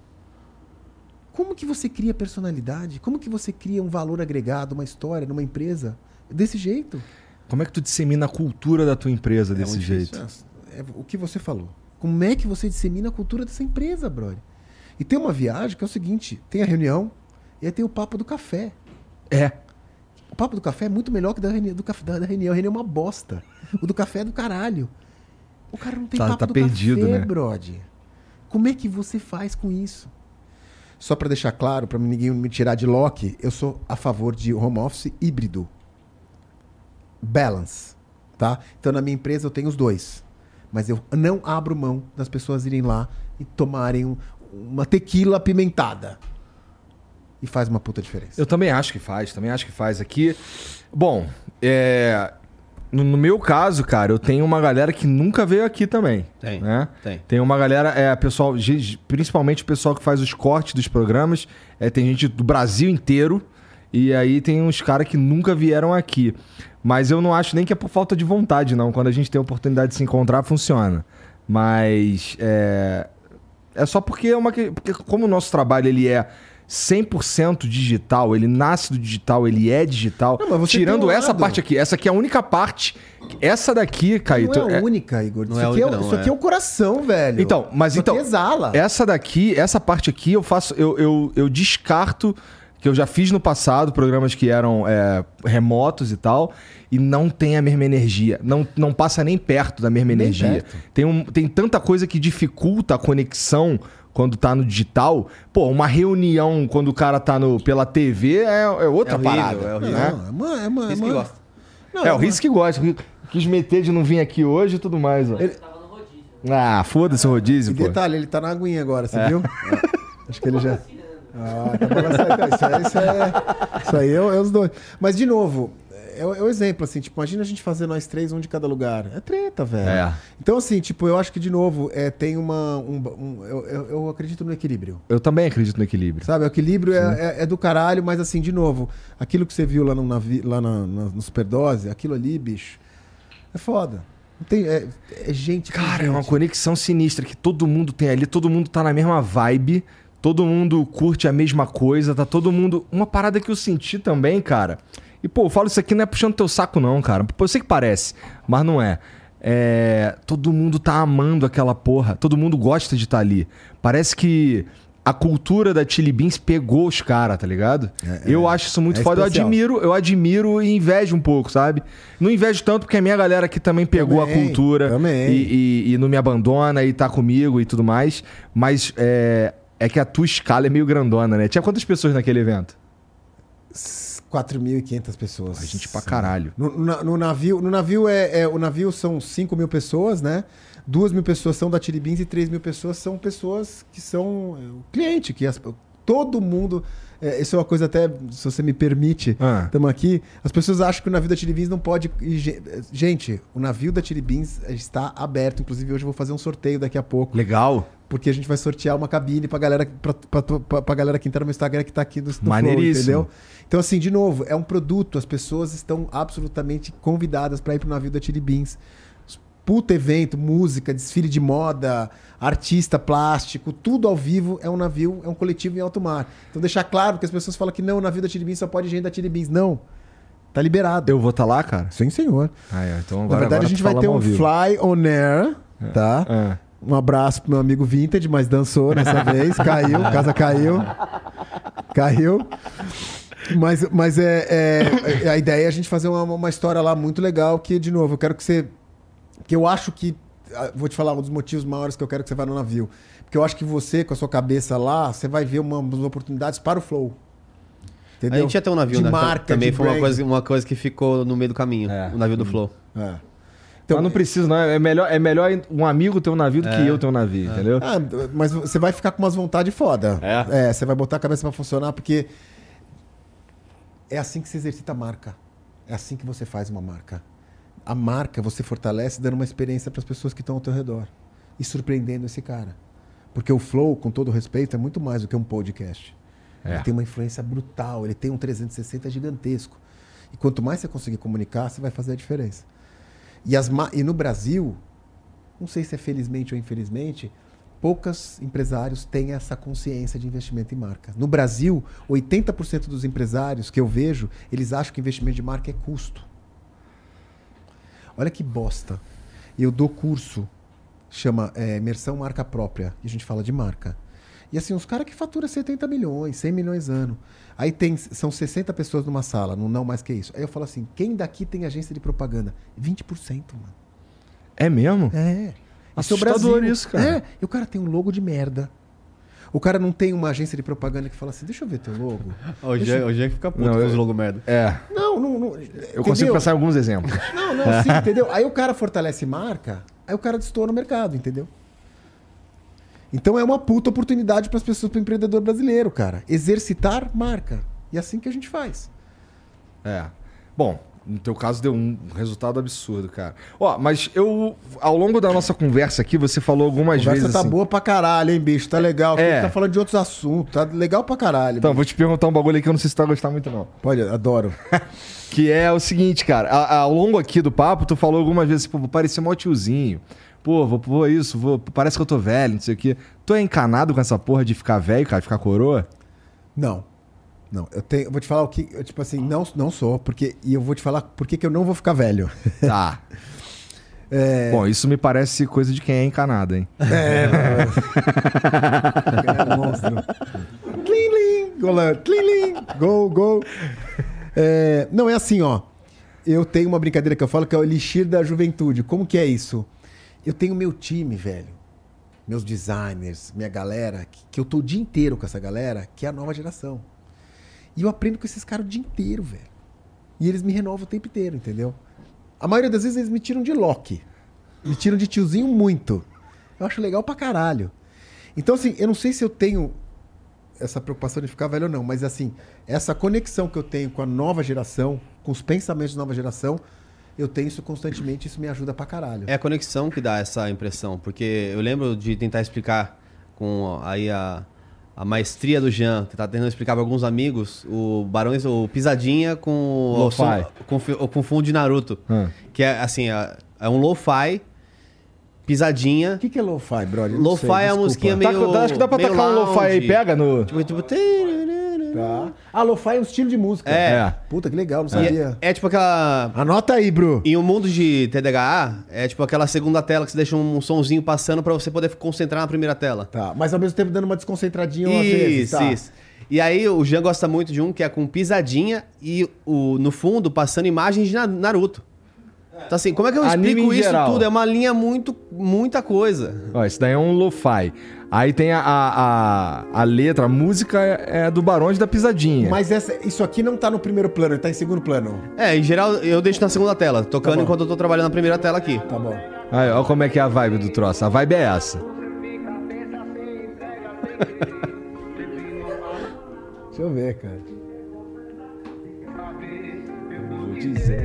Como que você cria personalidade? Como que você cria um valor agregado, uma história numa empresa desse jeito? Como é que tu dissemina a cultura da tua empresa desse muito jeito? É, é o que você falou. Como é que você dissemina a cultura dessa empresa, brother? E tem uma viagem que é o seguinte: tem a reunião e aí tem o papo do café. É. O papo do café é muito melhor que da reunião. Do café, da da reunião. A reunião é uma bosta. O do café é do caralho. O cara não tem Tá- papo tá do perdido, café, né? brother. Como é que você faz com isso? Só pra deixar claro, pra ninguém me tirar de Loki, eu sou a favor de home office híbrido. Balance, tá? Então na minha empresa eu tenho os dois. Mas eu não abro mão das pessoas irem lá e tomarem um- uma tequila apimentada. E faz uma puta diferença. Eu também acho que faz, também acho que faz aqui. Bom, é, no, no meu caso, cara, eu tenho uma galera que nunca veio aqui também. Tem, Né? tem. Tem uma galera, é, pessoal, principalmente o pessoal que faz os cortes dos programas. É, tem gente do Brasil inteiro. E aí tem uns caras que nunca vieram aqui. Mas eu não acho nem que é por falta de vontade, não. Quando a gente tem a oportunidade de se encontrar, funciona. Mas é, é só porque é uma que- porque como o nosso trabalho ele é 100% digital, ele nasce do digital, ele é digital. Não, mas você Tirando um essa lado. parte aqui, essa aqui é a única parte. Essa daqui, Caíto, Não é a é- única, Igor. Não isso é aqui, é, única, o- não, isso aqui é. é o coração, velho. Então, mas isso então. Aqui exala. Essa daqui, essa parte aqui, eu faço. Eu, eu, eu descarto, que eu já fiz no passado, programas que eram é, remotos e tal, e não tem a mesma energia. Não, não passa nem perto da mesma Nem energia. perto. Tem, um, tem tanta coisa que dificulta a conexão quando tá no digital. Pô, uma reunião quando o cara tá no, pela TV é, é outra É horrível, parada. é horrível. né? Não, é uma. É, uma, é, Isso que uma- gosta. Não, É, o uma- risco que gosta. Quis meter de não vir aqui hoje e tudo mais. Ó. Tava no rodízio. Ah, foda-se o rodízio, E pô. detalhe, ele tá na aguinha agora, É. você viu? Acho que ele já. Ah, tá. Isso aí, isso aí, isso aí é, é os dois. Mas, de novo, é, o- é o exemplo, assim, tipo, imagina a gente fazer nós três, um de cada lugar. É treta, velho. É. Então, assim, tipo, eu acho que, de novo, é, tem uma. um- um- eu, eu- acredito no equilíbrio. Eu também acredito no equilíbrio. Sabe, o equilíbrio é, é- é do caralho, mas assim, de novo, aquilo que você viu lá no, lá na, na- no Superdose, aquilo ali, bicho, é foda. Tem, é, é gente Cara, é uma gente. conexão sinistra que todo mundo tem ali, todo mundo tá na mesma vibe, todo mundo curte a mesma coisa, tá todo mundo. Uma parada que eu senti também, cara. E, pô, eu falo isso aqui não é puxando teu saco, não, cara. Pô, eu sei que parece, mas não é. É. Todo mundo tá amando aquela porra. Todo mundo gosta de estar ali. Parece que a cultura da Chili Beans pegou os caras, tá ligado? eu acho isso muito é foda. Eu admiro, eu admiro e invejo um pouco, sabe? Não invejo tanto porque a minha galera aqui também pegou a Também, cultura também. e, e- e não me abandona e tá comigo e tudo mais. Mas é, é que a tua escala é meio grandona, né? Tinha quantas pessoas naquele evento? 4.500 pessoas. A gente pra caralho. No, no- no navio, no navio é, é- o navio são 5 mil pessoas, né? 2 mil pessoas são da Tiribins e 3 mil pessoas são pessoas que são é, o cliente, que as- todo mundo. É, isso é uma coisa até, se você me permite, Ah. estamos aqui. As pessoas acham que o navio da Tiribins não pode. Gente, o navio da Tiribins está aberto. Inclusive, hoje eu vou fazer um sorteio daqui a pouco. Legal. Porque a gente vai sortear uma cabine pra galera, pra, pra, pra, pra galera que entra no meu Instagram que tá aqui no, no Flow, Maneiríssimo. entendeu? Então, assim, de novo, é um produto, as pessoas estão absolutamente convidadas para ir pro navio da Chili Beans. Puta evento, música, desfile de moda, artista plástico, tudo ao vivo é um navio, é um coletivo em alto mar. Então deixar claro que as pessoas falam que não, o navio da Chili Beans só pode gente da Chili Beans. Não. Tá liberado. Eu vou estar lá, cara? Sim, senhor. Ah, é. Então Na agora, verdade, agora a gente tu vai ter um vivo. Fly on Air, tá? Ah. Um abraço pro meu amigo Vintage, mas dançou nessa vez, caiu, casa caiu. Caiu. Mas, mas é, é- a ideia é a gente fazer uma, uma história lá muito legal, que, de novo, eu quero que você. Que eu acho que. ah, Vou te falar um dos motivos maiores que eu quero que você vá no navio. Porque eu acho que você, com a sua cabeça lá, você vai ver uma, umas oportunidades para o flow. Entendeu? A gente ia ter um navio, de né? marca, Também de foi uma coisa, uma coisa que ficou no meio do caminho. É. O navio do Flow. É. Então, mas não precisa, não. É melhor, é melhor um amigo ter um navio do que eu ter um navio, entendeu? Ah, mas você vai ficar com umas vontades foda. É? você vai botar a cabeça pra funcionar, porque é assim que se exercita a marca. É assim que você faz uma marca. A marca você fortalece dando uma experiência para as pessoas que estão ao teu redor. E surpreendendo esse cara. Porque o Flow, com todo respeito, é muito mais do que um podcast. É. Ele tem uma influência brutal, ele tem um 360 gigantesco. E quanto mais você conseguir comunicar, você vai fazer a diferença. E, as e no Brasil, não sei se é felizmente ou infelizmente, poucos empresários têm essa consciência de investimento em marca. No Brasil, 80% dos empresários que eu vejo, eles acham que investimento de marca é custo. Olha que bosta. Eu dou curso, chama é, Imersão Marca Própria, e a gente fala de marca. E assim, os caras que faturam 70 milhões, 100 milhões ano. Aí tem, são 60 pessoas numa sala, não, não mais que isso. Aí eu falo assim, quem daqui tem agência de propaganda? 20%, mano. É mesmo? É. Isso é o Assustador Brasil. isso, cara. É, e o cara tem um logo de merda. O cara não tem uma agência de propaganda que fala assim, deixa eu ver teu logo. O Jean, o Jean que fica puto Não, com eu- os logo merda. É. Não, não, não. Eu consigo pensar em alguns exemplos. Não, não, sim, entendeu? Aí o cara fortalece marca, aí o cara destoa no mercado, entendeu? Então é uma puta oportunidade para as pessoas, para o empreendedor brasileiro, cara. Exercitar marca. E é assim que a gente faz. É. Bom, no teu caso deu um resultado absurdo, cara. Ó, mas eu, ao longo da nossa conversa aqui, você falou algumas conversa vezes. tá assim- boa pra caralho, hein, bicho? Tá legal. É. Tá falando de outros assuntos. Tá legal pra caralho. Então, bicho. vou te perguntar um bagulho aí que eu não sei se tu vai gostar muito, não. Pode, adoro. Que é o seguinte, cara. ao longo aqui do papo, tu falou algumas vezes, pô, vou parecer mó tiozinho. Pô, vou, vou isso, vou, parece que eu tô velho, não sei o quê. Tu é encanado com essa porra de ficar velho, cara, ficar coroa? Não. Não, eu tenho, eu vou te falar o que, eu, tipo assim, não, não sou, porque e eu vou te falar por que eu não vou ficar velho. Tá. É, Bom, isso me parece coisa de quem é encanado, hein? é, é monstro. Tlim, lim, golã, tlim, lim, gol, gol. É, não, é assim, ó. Eu tenho uma brincadeira que eu falo que é o elixir da juventude. Como que é isso? Eu tenho meu time, velho. Meus designers, minha galera, que, que eu tô o dia inteiro com essa galera, que é a nova geração. E eu aprendo com esses caras o dia inteiro, velho. E eles me renovam o tempo inteiro, entendeu? A maioria das vezes eles me tiram de Loki. Me tiram de tiozinho muito. Eu acho legal pra caralho. Então, assim, eu não sei se eu tenho essa preocupação de ficar velho ou não, mas assim, essa conexão que eu tenho com a nova geração, com os pensamentos da nova geração, eu tenho isso constantemente, isso me ajuda pra caralho. É a conexão que dá essa impressão, porque eu lembro de tentar explicar com aí a, a maestria do Jean, tentar tentando explicar para alguns amigos o Barões, o Pisadinha com o som- com, fi- com fundo de Naruto, Hum. que é assim, é, é um lo-fi, pisadinha. O que, que é lo-fi, brother? Lo-fi é a desculpa. musiquinha Tá, meio acho que dá pra tacar um lo-fi aí, pega no. Tipo, tipo, Tá. Ah, lo-fi é um estilo de música. É. Puta, que legal, não E sabia. é, é tipo aquela Anota aí, Bru. Em um mundo de TDAH, é tipo aquela segunda tela que você deixa um sonzinho passando pra você poder concentrar na primeira tela. Tá, mas ao mesmo tempo dando uma desconcentradinha às vezes, Isso, tá? isso. E aí o Jean gosta muito de um que é com pisadinha e o, no fundo passando imagens de Na- Naruto. Então assim, como é que eu Anime explico isso geral. tudo? É uma linha muito, muita coisa. Ó, isso daí é um lo-fi. Aí tem a, a, a, a letra, a música é é do Barões da Pisadinha. Mas essa- isso aqui não tá no primeiro plano, ele tá em segundo plano. É, em geral eu deixo na segunda tela, tocando Tá enquanto eu tô trabalhando na primeira tela aqui. Tá bom. Aí, ó como é que é a vibe do troço. A vibe é essa. Deixa eu ver, cara. Vou dizer.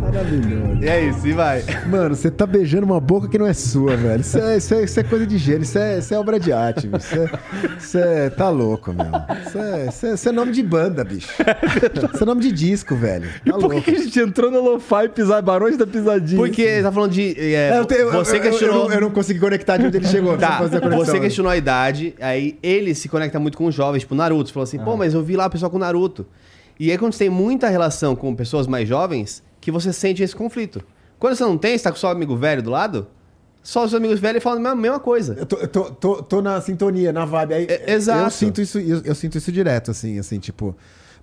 Maravilhoso. E é isso, e vai. Mano, você tá beijando uma boca que não é sua, velho. Isso é, isso é, isso é coisa de gênio, isso é, isso é obra de arte, bicho. Isso é, isso é- tá louco, meu. Isso é, isso, é, isso é nome de banda, bicho. Isso é nome de disco, velho. E Tá por que, louco. que a gente entrou no lo-fi pisar Barões da Pisadinha? Porque tá falando de. é, É, eu tenho- você eu- eu- questionou. Eu, não- eu não consegui conectar de onde ele chegou. Tá, você questionou a idade, aí ele se conecta muito com os jovens, tipo Naruto. Você falou assim, pô, mas eu vi lá o pessoal com Naruto. E aí quando você tem muita relação com pessoas mais jovens, que você sente esse conflito. Quando você não tem, você tá com seu amigo velho do lado, só os amigos velhos falam a mesma, mesma coisa. Eu tô, eu tô, tô, tô na sintonia, na vibe. Aí, É, exato. Eu sinto isso, eu, eu sinto isso direto, assim, assim, tipo,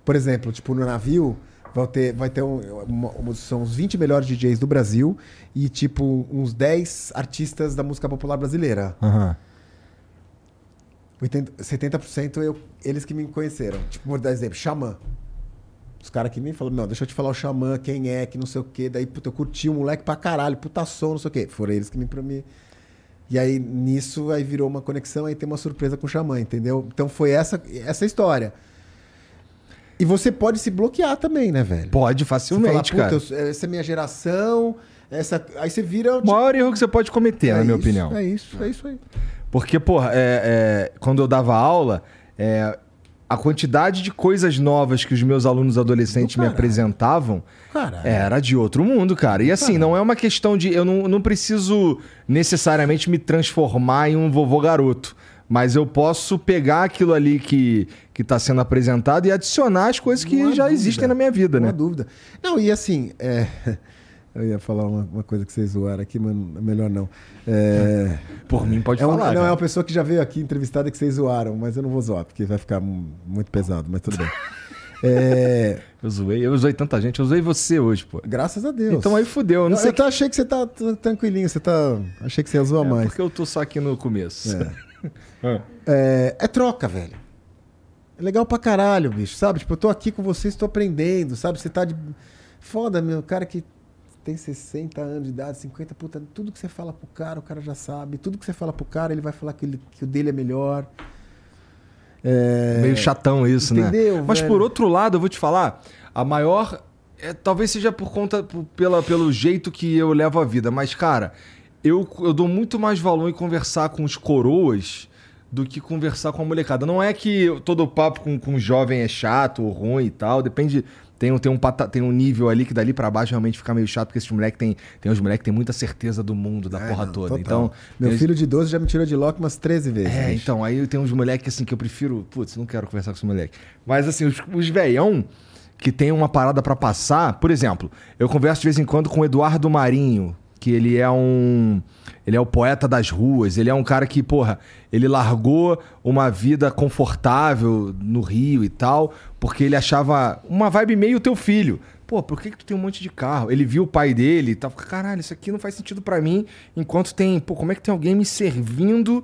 por exemplo, tipo, no navio vai ter, vai ter um, uma- uma- são os 20 melhores DJs do Brasil e, tipo, uns 10 artistas da música popular brasileira. Aham. 80, 70% eu, eles que me conheceram. Tipo, vou dar exemplo, Xamã. Os caras que me falaram, não, deixa eu te falar o Xamã, quem é, que não sei o quê. Daí, puta, eu curti o moleque pra caralho, puta som, não sei o quê. Foram eles que me... me... E aí, nisso, aí virou uma conexão, aí tem uma surpresa com o Xamã, entendeu? Então foi essa, essa história. E você pode se bloquear também, né, velho? Pode, fala, facilmente, puta, cara. eu- essa é minha geração, essa... aí você vira... O maior erro que você pode cometer, é na minha isso, opinião. É isso, é isso aí. Porque, porra, é, é, quando eu dava aula, é, a quantidade de coisas novas que os meus alunos adolescentes Do me caralho. apresentavam Caralho. era de outro mundo, cara. E assim, não é uma questão de. Eu não, não preciso necessariamente me transformar em um vovô garoto. Mas eu posso pegar aquilo ali que, que tá sendo apresentado e adicionar as coisas que Não já dúvida. existem na minha vida, Não há né? dúvida. Não, e assim, é, eu ia falar uma, uma coisa que vocês zoaram aqui, mas melhor não. É, Por mim, pode é um- falar. não, é uma pessoa que já veio aqui entrevistada que vocês zoaram, mas eu não vou zoar, porque vai ficar mu- muito pesado, mas tudo bem. É, Eu zoei, eu zoei tanta gente, eu zoei você hoje, pô. graças a Deus. Então aí fudeu, eu não eu, sei eu tá- achei que você tá tranquilinho, você tá. Achei que você ia zoar É, mais. porque eu tô só aqui no começo. É. É, é troca, velho. É legal pra caralho, bicho, sabe? Tipo, eu tô aqui com vocês, tô aprendendo, sabe? Você tá de. Foda, meu, cara que tem 60 anos de idade, 50, puta, tudo que você fala pro cara, o cara já sabe. Tudo que você fala pro cara, ele vai falar que, ele- que o dele é melhor. É, Meio chatão isso, Entendeu, né? Mas velho? por outro lado, eu vou te falar, a maior. é, talvez seja por conta, por- pela, pelo jeito que eu levo a vida, mas, cara, eu, eu dou muito mais valor em conversar com os coroas do que conversar com a molecada. Não é que todo papo com, com jovem é chato ou ruim e tal, depende. Tem, um- tem, um, pata- tem um nível ali que dali pra baixo realmente fica meio chato, porque esses moleques tem, tem uns moleques que tem muita certeza do mundo, da É, porra não, toda. total. Então, Meu eles- filho de 12 já me tirou de lock umas 13 vezes. é, bicho. então, aí tem uns moleques assim que eu prefiro. Putz, não quero conversar com esse moleque. Mas assim, os, os veião que tem uma parada pra passar. Por exemplo, eu converso de vez em quando com o Eduardo Marinho, que ele é um. Ele é o poeta das ruas. Ele é um cara que, porra, ele largou uma vida confortável no Rio e tal, porque ele achava uma vibe meio teu filho. Pô, por que, que tu tem um monte de carro? Ele viu o pai dele e tava, caralho, isso aqui não faz sentido pra mim, enquanto tem, pô, como é que tem alguém me servindo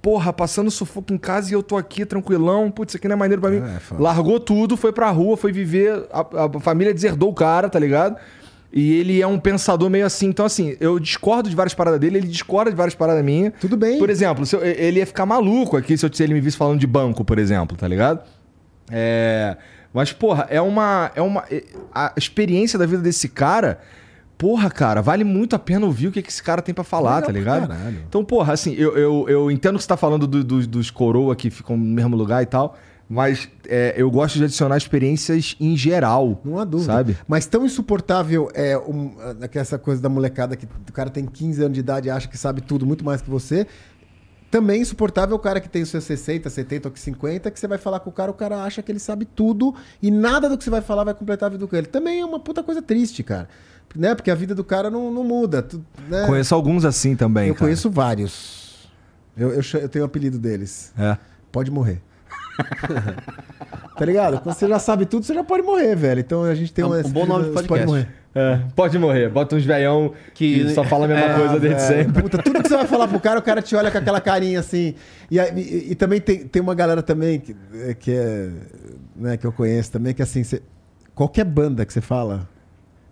porra, passando sufoco em casa e eu tô aqui tranquilão, putz, isso aqui não é maneiro pra mim. É, foda. Largou tudo, foi pra rua, foi viver, a, a família deserdou o cara, tá ligado? E ele é um pensador meio assim. Então, assim, eu discordo de várias paradas dele, ele discorda de várias paradas minhas. Tudo bem. Por exemplo, eu- ele ia ficar maluco aqui se, eu, se ele me visse falando de banco, por exemplo, tá ligado? É. Mas, porra, é uma. É uma é- a experiência da vida desse cara. Porra, cara, vale muito a pena ouvir o que, que esse cara tem pra falar, Legal tá ligado? caralho. Então, porra, assim, eu, eu, eu entendo que você tá falando do- do- dos coroa que ficam no mesmo lugar e tal, mas é, eu gosto de adicionar experiências em geral. Não há dúvida. Sabe? Mas tão insuportável é um, essa coisa da molecada que o cara tem 15 anos de idade e acha que sabe tudo muito mais que você. Também insuportável o cara que tem os seus 60, 70 ou que 50, que você vai falar com o cara, o cara acha que ele sabe tudo e nada do que você vai falar vai completar a vida do cara. Também é uma puta coisa triste, cara. Né? Porque a vida do cara não, não muda. tu- né? Conheço alguns assim também. Eu cara. conheço vários. Eu, eu, eu tenho o apelido deles. É. Pode morrer. tá ligado? Quando você já sabe tudo, você já pode morrer, velho. Então a gente tem É um- uma- um bom nome de Pode podcast. morrer. É, pode morrer. Bota uns veião que, Que- só fala a mesma É, coisa desde velho. sempre. Puta, tudo que você vai falar pro cara, o cara te olha com aquela carinha assim. E, e- e também tem, tem uma galera também que, é- que é. Né, que eu conheço também, que assim, você- qualquer banda que você fala,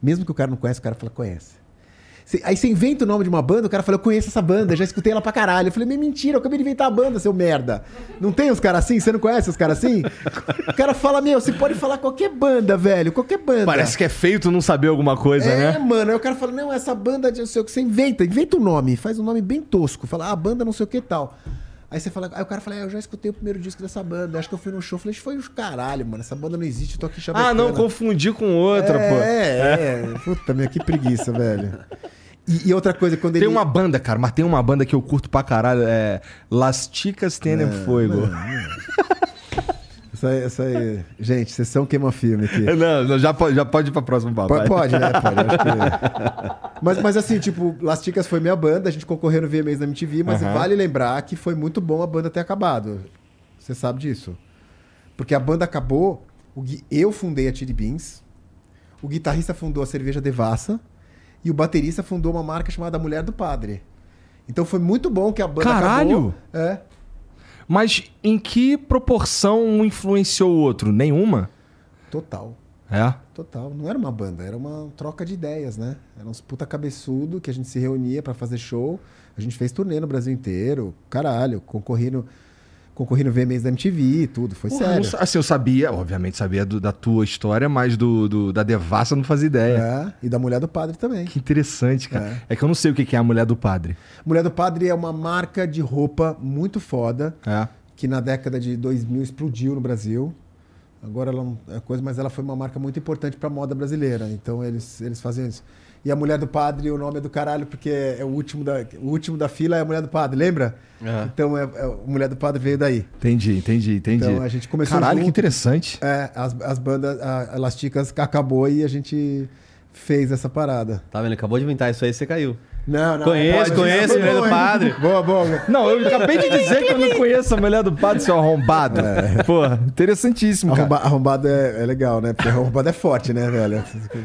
mesmo que o cara não conhece, o cara fala, conhece. Aí você inventa o nome de uma banda, o cara fala, eu conheço essa banda, já escutei ela pra caralho. Eu falei, "Mas mentira, eu acabei de inventar a banda, seu merda. Não tem os caras assim? Você não conhece os caras assim? O cara fala, meu, você pode falar qualquer banda, velho, qualquer banda. Parece que é feio tu não saber alguma coisa, É, né? mano. Aí o cara fala, não, essa banda de não sei o que. Você inventa, inventa um nome, faz um nome bem tosco. Fala, ah, banda não sei o que tal. Aí você fala, aí o cara fala, é, eu já escutei o primeiro disco dessa banda, acho que eu fui no show. Falei, foi os caralho, mano, essa banda não existe, eu tô aqui chamando. Ah, não, confundi com outra, pô. É, é. Puta, minha, que preguiça, velho. E, e outra coisa, quando Tem ele. uma banda, cara, mas tem uma banda que eu curto pra caralho, é Las Chicas Tienen Fuego. Essa, aí- essa aí. Gente, vocês são queima-filme aqui. Não, já, pode, já pode ir pra próxima papo. Po- vai. Pode, né? Pode, que... mas, mas assim, tipo, Las Ticas foi minha banda, a gente concorreu no VMAs da MTV, mas Aham. vale lembrar que foi muito bom a banda ter acabado. Você sabe disso. Porque a banda acabou, o Gui- eu fundei a Chili Beans, o guitarrista fundou a Cerveja Devassa e o baterista fundou uma marca chamada Mulher do Padre. Então foi muito bom que a banda Caralho! acabou. É. Mas em que proporção um influenciou o outro? Nenhuma? Total. É. Total. Não era uma banda, era uma troca de ideias, né? Era uns puta cabeçudo que a gente se reunia pra fazer show. A gente fez turnê no Brasil inteiro. Caralho, concorri no, concorri no VMAs da MTV e tudo. Foi Porra, sério. sa- assim, eu sabia, obviamente sabia do- da tua história, mas do, do- da Devassa eu não fazia ideia. É, e da Mulher do Padre também. Que interessante, cara. É. É. que eu não sei o que é a mulher do padre. Mulher do Padre é uma marca de roupa muito foda. É. que na década de 2000 explodiu no Brasil. Agora ela não é coisa, mas ela foi uma marca muito importante para a moda brasileira. Então eles, eles faziam isso. E a mulher do padre, o nome é do caralho, porque é o último da, o último da fila é a mulher do padre, lembra? Aham. Então é, é- a mulher do padre veio daí. Entendi, entendi, entendi. Então a gente começou Caralho, que junto. interessante. É, as, as bandas, a Elasticas acabou e a gente fez essa parada. Tá vendo? Acabou de inventar isso aí, você caiu. Não, não. Conheço, pode- conheço, Foi mulher do padre. Boa, boa. Não, eu acabei de dizer que eu não conheço a mulher do padre, seu arrombado. Porra, interessantíssimo, cara. Arromba, arrombado é, é legal, né? Porque arrombado é forte, né, velho?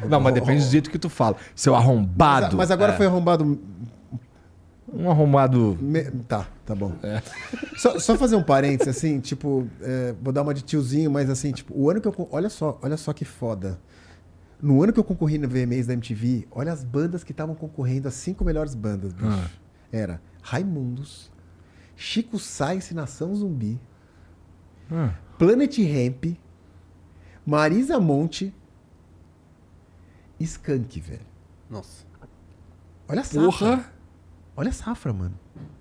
Não, mas depende do jeito que tu fala. Seu arrombado. Mas, mas agora É. foi arrombado. Um arrombado. me- Tá, tá bom. É. Só, só fazer um parênteses, assim, tipo, é, vou dar uma de tiozinho, mas assim, tipo, o ano que eu. Olha só, olha só que foda. No ano que eu concorri no VMAs da MTV, olha as bandas que estavam concorrendo, as cinco melhores bandas, bicho. Ah. Era Raimundos, Chico Sainz e Nação Zumbi, Ah, Planet Ramp, Marisa Monte, Skank, velho. Nossa. Olha a safra. Porra! Olha a safra, mano.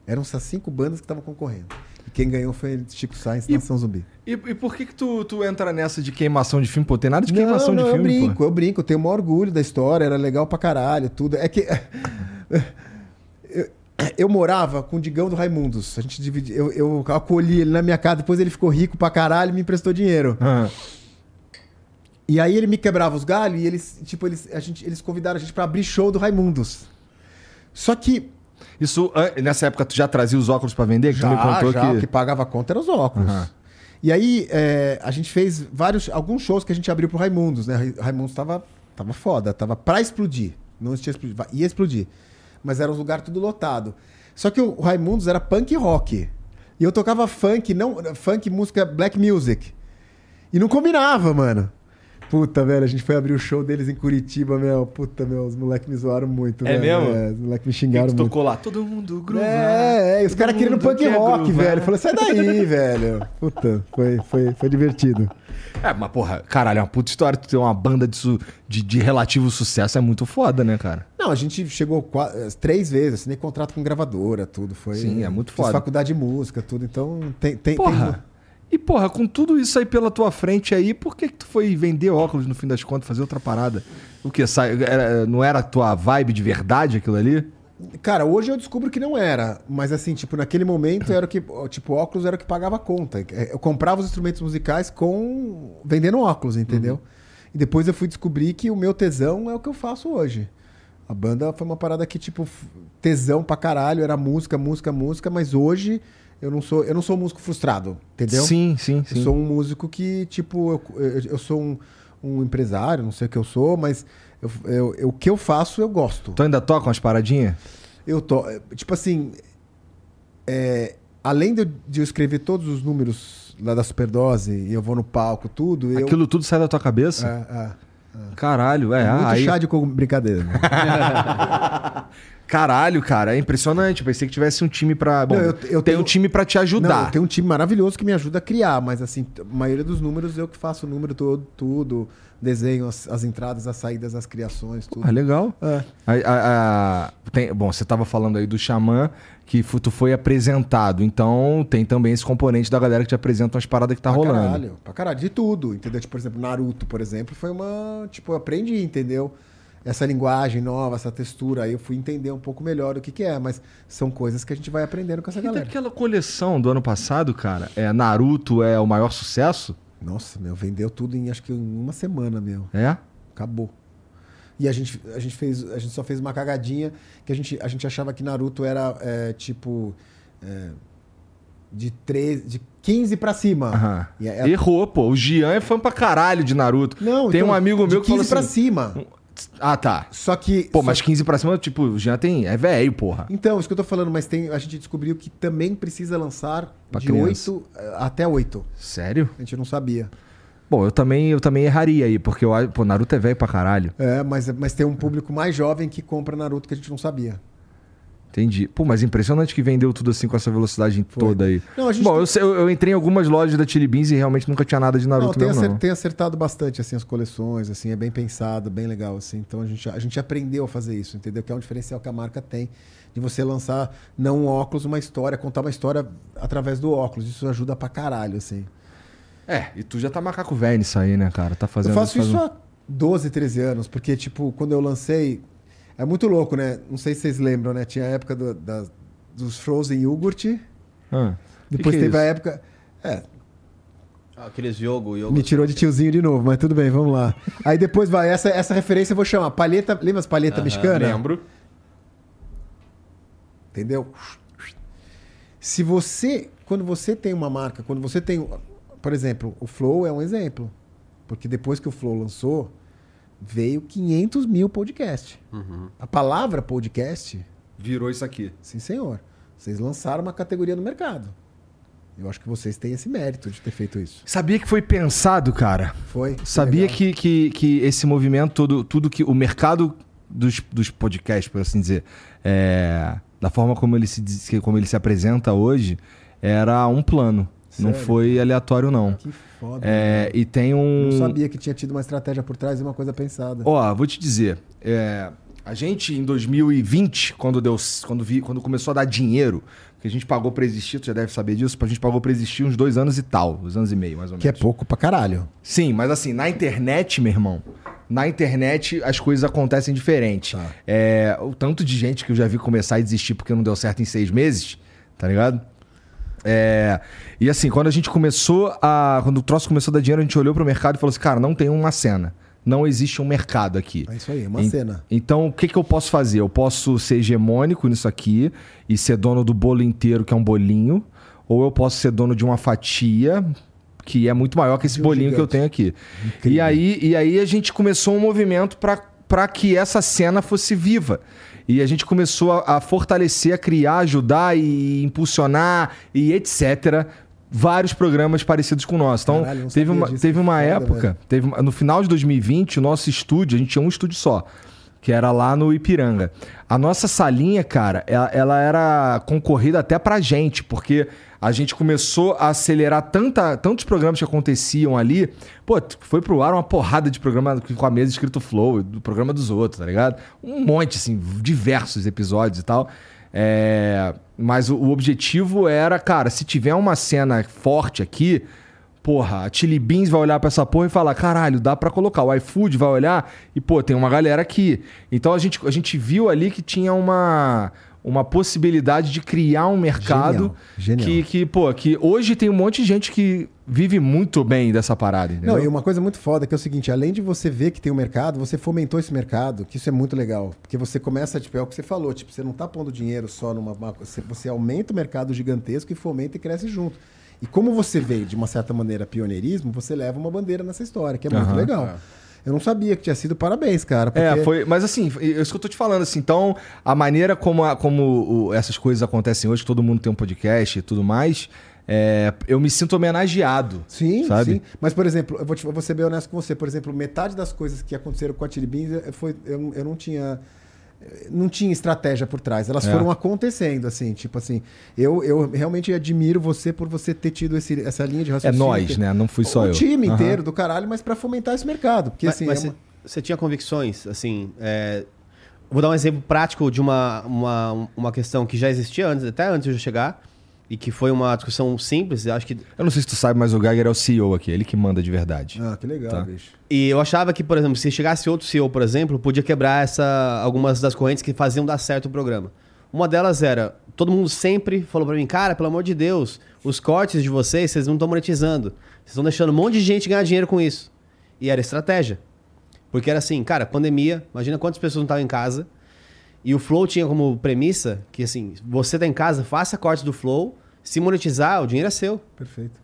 Eram essas cinco bandas que estavam concorrendo. E quem ganhou foi Chico Sainz e Nação Zumbi. E, e por que que tu, tu entra nessa de queimação de filme? Pô, tem nada de queimação não, de eu filme, brinco, pô. eu brinco. Eu tenho o maior orgulho da história, era legal pra caralho, tudo. É que... eu, eu morava com o Digão do Raimundos. A gente dividia... Eu, eu acolhi ele na minha casa, depois ele ficou rico pra caralho e me emprestou dinheiro. Ah, E aí ele me quebrava os galhos e eles, tipo, eles, a gente, eles convidaram a gente pra abrir show do Raimundos. Só que Isso, nessa época, tu já trazia os óculos pra vender? Que tu me contou já, o que... que pagava a conta eram os óculos. Aham. E aí é, a gente fez vários, alguns shows que a gente abriu pro Raimundos, né? Ra- Raimundos tava, tava foda, tava pra explodir. Não tinha explodido, ia explodir. Mas era um lugar tudo lotado. Só que o Raimundos era punk rock. E eu tocava funk, não funk, música black music. E não combinava, mano. Puta, velho, a gente foi abrir o show deles em Curitiba, meu. Puta, meu, os moleques me zoaram muito, É velho. mesmo? É, os moleques me xingaram muito. tocou lá? Todo mundo gruva. É, é, e os caras querendo punk quer rock, groovar. velho. Falei, sai daí, velho. Puta, foi, foi, foi divertido. É, mas porra, caralho, é uma puta história. Tu ter uma banda de, su- de, de relativo sucesso é muito foda, né, cara? Não, a gente chegou qua- eh, três vezes, assinei contrato com gravadora, tudo. Foi, Sim, é muito fiz foda. faculdade de música, tudo. Então, tem... tem, Porra. tem- E, porra, com tudo isso aí pela tua frente aí, por que que tu foi vender óculos no fim das contas, fazer outra parada? O era- não era a tua vibe de verdade aquilo ali? Cara, hoje eu descubro que não era. Mas assim, tipo, naquele momento era o que... Tipo, óculos era o que pagava a conta. Eh, Eu comprava os instrumentos musicais com... Vendendo óculos, entendeu? Uhum. E depois eu fui descobrir que o meu tesão é o que eu faço hoje. A banda foi uma parada que, tipo, tesão pra caralho, era música, música, música, mas hoje eu não sou, eu não sou um músico frustrado, entendeu? Sim, sim, Eu sim. sou um músico que, tipo, eu, eu, eu sou um, um empresário, não sei o que eu sou, mas eu, eu- eu- o que eu faço eu gosto. Tu ainda toca umas paradinhas? Eu tô, tipo assim, é, além de eu, de eu escrever todos os números lá da Superdose e eu vou no palco, tudo, eu... Aquilo tudo sai da tua cabeça? É, é. Caralho, é. Muito aí... chá de brincadeira. Caralho, cara, é impressionante. Pensei que tivesse um time pra. Bom, Não, eu- eu tem tenho- um time pra te Não, ajudar. eu tenho um time maravilhoso que me ajuda a criar, mas assim, a maioria dos números eu que faço o número todo, tudo, desenho as, as entradas, as saídas, as criações, tudo. Ah, legal. É. A- a- a- tem- bom, você tava falando aí do Xamã, que tu foi apresentado. Então tem também esse componente da galera que te apresenta umas paradas que tá pra rolando. caralho, pra caralho, de tudo, entendeu? Tipo, por exemplo, Naruto, por exemplo, foi uma, tipo, eu aprendi, entendeu? Essa linguagem nova, essa textura, aí eu fui entender um pouco melhor o que que é, mas são coisas que a gente vai aprendendo com essa E galera. daquela coleção do ano passado, cara, é Naruto é o maior sucesso? Nossa, meu, vendeu tudo em acho que em uma semana, meu. É? Acabou. E a gente, a gente fez, a gente só fez uma cagadinha que a gente, a gente achava que Naruto era é, tipo é, de 13, de 15 pra cima. É- Errou, pô. O Gian é fã pra caralho de Naruto. Não, tem então, um amigo meu que falou 15 pra assim. cima. Ah, tá. Só que Pô, só- mas 15 pra cima, tipo, o Jean tem. É velho, porra. Então, isso que eu tô falando, mas tem, a gente descobriu que também precisa lançar Pra de criança. 8 eh, até 8. Sério? A gente não sabia. Bom, eu também, eu também erraria aí, porque eu, pô, Naruto é velho pra caralho. É, mas, mas tem um público mais jovem que compra Naruto que a gente não sabia. Entendi. Pô, mas impressionante que vendeu tudo assim com essa velocidade toda aí. Não, Bom, tem- eu, sei- eu, eu entrei em algumas lojas da Chili Beans e realmente nunca tinha nada de Não, Naruto tem, mesmo, não. tem acertado bastante assim as coleções, assim, é bem pensado, bem legal assim. Então a gente, a gente aprendeu a fazer isso, entendeu? Que é um diferencial que a marca tem de você lançar não um óculos, uma história, contar uma história através do óculos. Isso ajuda pra caralho, assim. É, e tu já tá macaco velho nisso aí, né, cara? Tá fazendo eu faço faz isso um- há 12, 13 anos, porque, tipo, quando eu lancei. É muito louco, né? Não sei se vocês lembram, né? Tinha a época do- da- dos Frozen Yogurt. Ah, que Depois que é teve a isso? época. É, Aqueles jogo, jogo. me tirou de tiozinho de novo, mas tudo bem, vamos lá. Aí depois vai, essa, essa referência eu vou chamar. Palheta. Lembra as palheta mexicana? Lembro. Entendeu? Se você. Quando você tem uma marca, quando você tem. Por exemplo, o Flow é um exemplo. Porque depois que o Flow lançou, veio 500 mil podcasts. A palavra podcast, Virou isso aqui. sim senhor. Vocês lançaram uma categoria no mercado. Eu acho que vocês têm esse mérito de ter feito isso. Sabia que foi pensado, cara? Foi? Sabia Legal. que, que, que esse movimento todo, tudo que o mercado dos, dos podcasts, por assim dizer, é, da forma como ele, se, como ele se apresenta hoje, era um plano. Não Sério? foi aleatório, não. Que foda. É, e tem um. Não sabia que tinha tido uma estratégia por trás e uma coisa pensada. Ó, vou te dizer. é, a gente, em 2020, quando, deu, quando, vi, quando começou a dar dinheiro, que a gente pagou pra existir, tu já deve saber disso, a gente pagou pra existir uns dois anos e tal, dois anos e meio, mais ou menos. Que é pouco pra caralho. Sim, mas assim, na internet, meu irmão, na internet as coisas acontecem diferente. Tá. É, o tanto de gente que eu já vi começar a desistir porque não deu certo em seis meses, tá ligado? É, e assim, quando a gente começou a. Quando o troço começou a dar dinheiro, a gente olhou pro mercado e falou assim: cara, não tem uma cena. Não existe um mercado aqui. É isso aí, uma En- cena. Então, o que, que eu posso fazer? Eu posso ser hegemônico nisso aqui e ser dono do bolo inteiro, que é um bolinho, ou eu posso ser dono de uma fatia que é muito maior que esse bolinho que eu tenho aqui. E aí, e aí a gente começou um movimento para que essa cena fosse viva. E a gente começou a, a fortalecer, a criar, ajudar e impulsionar e etc. Vários programas parecidos com o nosso. Então, Caralho, teve uma, teve uma foda, época, velho. teve, no final de 2020, o nosso estúdio, a gente tinha um estúdio só, que era lá no Ipiranga. A nossa salinha, cara, ela, ela era concorrida até pra gente, porque a gente começou a acelerar tanta, tantos programas que aconteciam ali. Pô, foi pro ar uma porrada de programa com a mesa escrito Flow, do programa dos outros, tá ligado? Um monte, assim, diversos episódios e tal. É, mas o, o objetivo era, cara, se tiver uma cena forte aqui, porra, a Chili Beans vai olhar pra essa porra e falar: caralho, dá pra colocar. O iFood vai olhar e, pô, tem uma galera aqui. Então a gente, a gente viu ali que tinha uma, uma possibilidade de criar um mercado Genial, genial. Que, que, pô, que hoje tem um monte de gente que vive muito bem dessa parada, entendeu? Não, e uma coisa muito foda que é o seguinte, além de você ver que tem um mercado, você fomentou esse mercado, que isso é muito legal. Porque você começa, tipo, é o que você falou, tipo, você não tá pondo dinheiro só numa. uma- Você, você aumenta o mercado gigantesco e fomenta e cresce junto. E como você veio, de uma certa maneira, pioneirismo, você leva uma bandeira nessa história, que é muito Aham. legal. Eu não sabia que tinha sido parabéns, cara. É, porque- foi. Mas assim, é isso que eu tô te falando, assim. Então, a maneira como, a- como o- essas coisas acontecem hoje, que todo mundo tem um podcast e tudo mais, é, eu me sinto homenageado. Sim, sabe? sim. Mas, por exemplo, eu vou, te- eu vou ser bem honesto com você. Por exemplo, metade das coisas que aconteceram com a eh, foi, eu, eu não tinha. Não tinha estratégia por trás. Elas É. foram acontecendo, assim. Tipo assim, eu, eu realmente admiro você por você ter tido esse- essa linha de É raciocínio. nós, que- né? Não fui só o eu. time Aham. inteiro do caralho, mas pra fomentar esse mercado. Porque, Mas, assim, mas é você, uma- você tinha convicções, assim. é, Vou dar um exemplo prático de uma, uma, uma questão que já existia antes, até antes de eu chegar, e que foi uma discussão simples, eu acho que. Eu não sei se tu sabe, mas o Geiger é o CEO aqui, ele que manda de verdade. Ah, que legal, Tá. bicho. E eu achava que, por exemplo, se chegasse outro CEO, por exemplo, podia quebrar essa, algumas das correntes que faziam dar certo o programa. Uma delas era, todo mundo sempre falou pra mim, cara, pelo amor de Deus, os cortes de vocês, vocês não estão monetizando. Vocês estão deixando um monte de gente ganhar dinheiro com isso. E era estratégia. Porque era assim, cara, pandemia, imagina quantas pessoas não estavam em casa. E o Flow tinha como premissa que, assim, você tá em casa, faça cortes do Flow, se monetizar, o dinheiro é seu. Perfeito.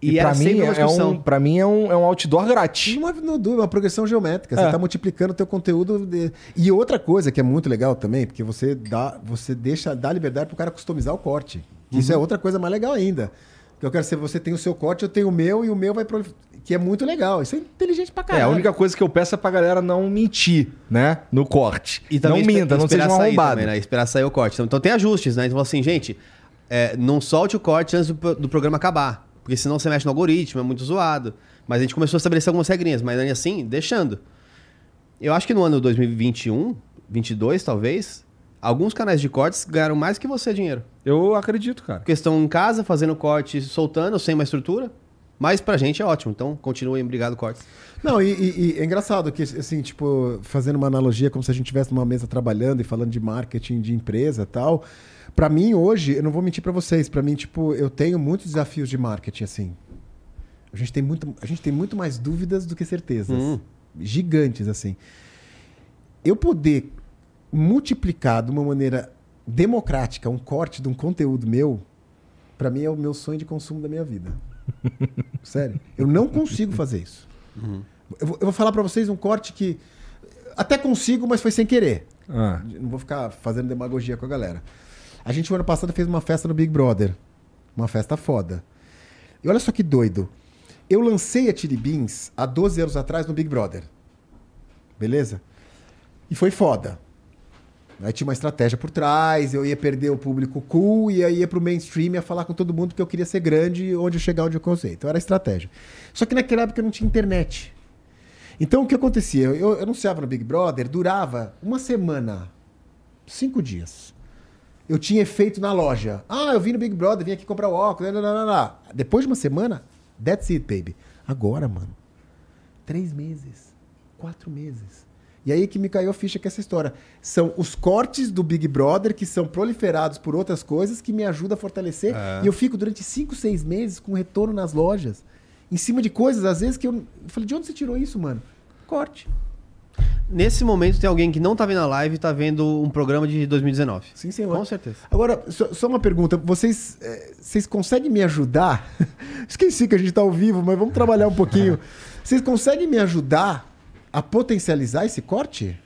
E, E, era pra mim, uma é um, pra mim é um, é um outdoor grátis. Uma, uma progressão geométrica. Você É. está multiplicando o teu conteúdo. de- E outra coisa que é muito legal também, porque você dá, você deixa, dá liberdade pro cara customizar o corte. Que Isso é Uhum. outra coisa mais legal ainda. Que eu quero ser, você tem o seu corte, eu tenho o meu e o meu vai pro... Que é muito legal. Isso é inteligente pra É, caralho. a única coisa que eu peço é pra galera não mentir, né? No corte. E também não minta, não seja um sair arrombado. também, né? Esperar sair o corte. Então, então tem ajustes, né? Então assim, gente, é, não solte o corte antes do, do programa acabar. Porque senão você mexe no algoritmo, é muito zoado. Mas a gente começou a estabelecer algumas regrinhas, mas ainda assim, deixando. Eu acho que no ano 2021, 22 talvez, alguns canais de cortes ganharam mais que você dinheiro. Eu acredito, cara. Porque estão em casa fazendo corte, soltando, sem uma estrutura. Mas pra gente é ótimo. Então, continuem, obrigado, cortes. Não, e, e- e é engraçado que, assim, tipo, fazendo uma analogia como se a gente estivesse numa mesa trabalhando e falando de marketing de empresa e tal. Pra mim, hoje, eu não vou mentir pra vocês, pra mim, tipo, eu tenho muitos desafios de marketing, assim. A gente tem muito, a gente tem muito mais dúvidas do que certezas. Hum. Gigantes, assim. Eu poder multiplicar de uma maneira democrática um corte de um conteúdo meu, pra mim é o meu sonho de consumo da minha vida. Sério. Eu não consigo fazer isso. Eu, vou, eu vou falar pra vocês um corte que até consigo, mas foi sem querer. Ah. Não vou ficar fazendo demagogia com a galera. A gente, o ano passado, fez uma festa no Big Brother. Uma festa foda. E olha só que doido. Eu lancei a Chili Beans há 12 anos atrás no Big Brother. Beleza? E foi foda. Aí tinha uma estratégia por trás, eu ia perder o público cool e aí ia pro mainstream ia falar com todo mundo que eu queria ser grande onde eu chegar onde eu consegui. Então era estratégia. Só que naquela época não tinha internet. Então o que acontecia? Eu, eu anunciava no Big Brother, durava uma semana, cinco dias. Eu tinha efeito na loja. Ah, eu vim no Big Brother, vim aqui comprar o óculos. Lá, lá, lá. Depois de uma semana, that's it, baby. Agora, mano, três meses, quatro meses. E aí que me caiu a ficha que essa história. São os cortes do Big Brother que são proliferados por outras coisas que me ajudam a fortalecer. E eu fico durante cinco, seis meses com retorno nas lojas. Em cima de coisas, às vezes, que eu, eu falei, de onde você tirou isso, mano? Corte. Nesse momento, tem alguém que não tá vendo a live e tá vendo um programa de 2019. Sim, senhor. Com certeza. Agora, só, só uma pergunta. Vocês, eh, vocês conseguem me ajudar? Esqueci que a gente está ao vivo, mas vamos trabalhar um pouquinho. Vocês conseguem me ajudar a potencializar esse corte?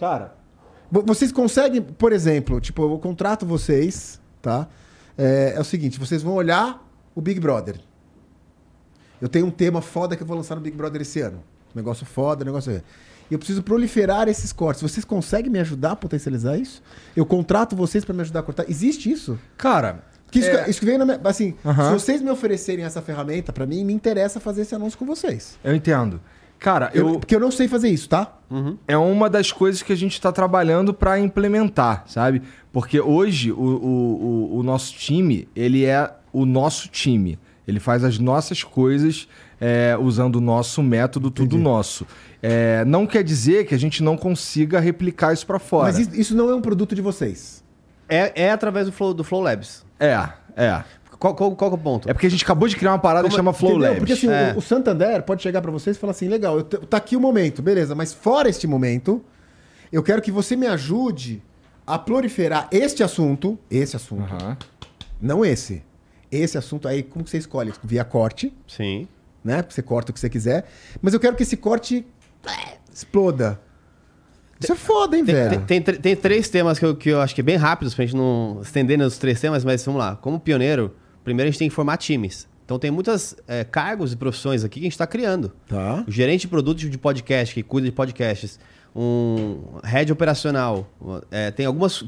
Cara, Vo- Vocês conseguem, por exemplo, tipo, eu contrato vocês, tá? É, é o seguinte, vocês vão olhar o Big Brother. Eu tenho um tema foda que eu vou lançar no Big Brother esse ano. Negócio foda, negócio... Eu preciso proliferar esses cortes. Vocês conseguem me ajudar a potencializar isso? Eu contrato vocês para me ajudar a cortar. Existe isso? cara. Que isso, é, isso que vem na minha... Assim, se vocês me oferecerem essa ferramenta para mim, me interessa fazer esse anúncio com vocês. eu entendo. Cara, Eu, eu, Porque eu não sei fazer isso, tá? é uma das coisas que a gente está trabalhando para implementar, sabe? Porque hoje o, o, o, o nosso time, ele é o nosso time. Ele faz as nossas coisas é, usando o nosso método, tudo nosso. É, não quer dizer que a gente não consiga replicar isso para fora. Mas isso, não é um produto de vocês. É, é através do Flow, do Flow Labs. É, é. Qual, qual, qual que é o ponto? É porque a gente acabou de criar uma parada que Como- chama Flow entendeu? Labs. Porque assim, É. o, o Santander pode chegar pra vocês e falar assim: legal, eu tá aqui o momento, beleza, mas fora este momento, eu quero que você me ajude a proliferar este assunto, esse assunto, Aham. não esse. Esse assunto aí, como que você escolhe? Via corte, Sim. Né? Você corta o que você quiser. Mas eu quero que esse corte é, exploda. Isso é foda, hein, Tem, velho? tem, tem tem três temas que eu, que eu acho que é bem rápidos pra gente não estender nos três temas, mas vamos lá. Como pioneiro, primeiro a gente tem que formar times. Então tem muitos cargos e profissões aqui que a gente está criando. Tá. O gerente de produtos de podcast, que cuida de podcasts. Um head operacional. é, tem algumas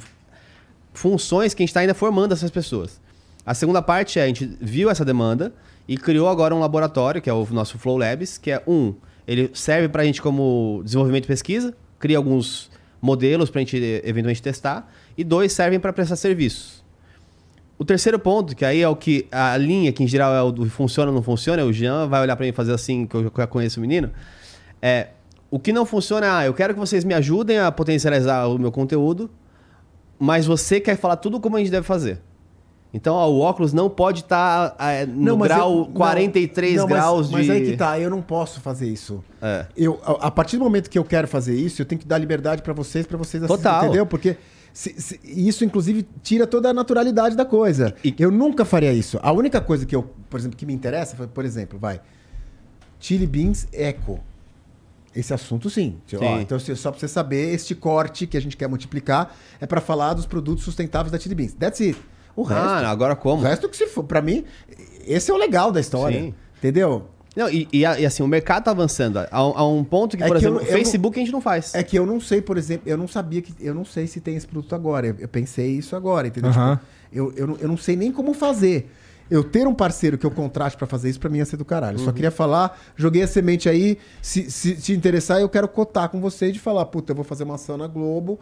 funções que a gente está ainda formando essas pessoas. A segunda parte é, a gente viu essa demanda e criou agora um laboratório, que é o nosso Flow Labs, que é um, ele serve para a gente como desenvolvimento e pesquisa, cria alguns modelos para a gente eh, eventualmente testar, e dois servem para prestar serviços. O terceiro ponto, que aí é o que a linha que em geral é o do funciona ou não funciona, o Jean vai olhar para mim e fazer assim, que eu já conheço o menino, é o que não funciona, é, ah, eu quero que vocês me ajudem a potencializar o meu conteúdo, mas você quer falar tudo como a gente deve fazer. Então, ó, o óculos não pode estar no mas grau eu- não, 43 não, mas- graus mas, de... aí que tá, eu não posso fazer isso. É. Eu, a, a partir do momento que eu quero fazer isso, eu tenho que dar liberdade pra vocês, pra vocês assistirem, Total. entendeu? Porque se- se- isso, inclusive, tira toda a naturalidade da coisa. E- Eu nunca faria isso. A única coisa que eu, por exemplo, que me interessa, foi, por exemplo, vai, Chili Beans Eco. Esse assunto, sim. Ó, Sim. então, se- só pra você saber, este corte que a gente quer multiplicar é pra falar dos produtos sustentáveis da Chili Beans. That's it. O resto, Ah, agora o como? resto que se for, pra mim, esse é o legal da história. Sim. Entendeu? Não, e, e, e, assim, o mercado tá avançando a, a um ponto que, É por que exemplo, eu- o eu Facebook a gente não faz. É que eu não sei, por exemplo, eu não sabia que. Eu não sei se tem esse produto agora. Eu, eu pensei isso agora, entendeu? Aham. Tipo, eu, eu, não, eu não sei nem como fazer. Eu ter um parceiro que eu contrate pra fazer isso, pra mim ia ser do caralho. Eu Uhum. só queria falar, joguei a semente aí. Se, se te interessar, eu quero cotar com você de falar, puta, eu vou fazer uma ação na Globo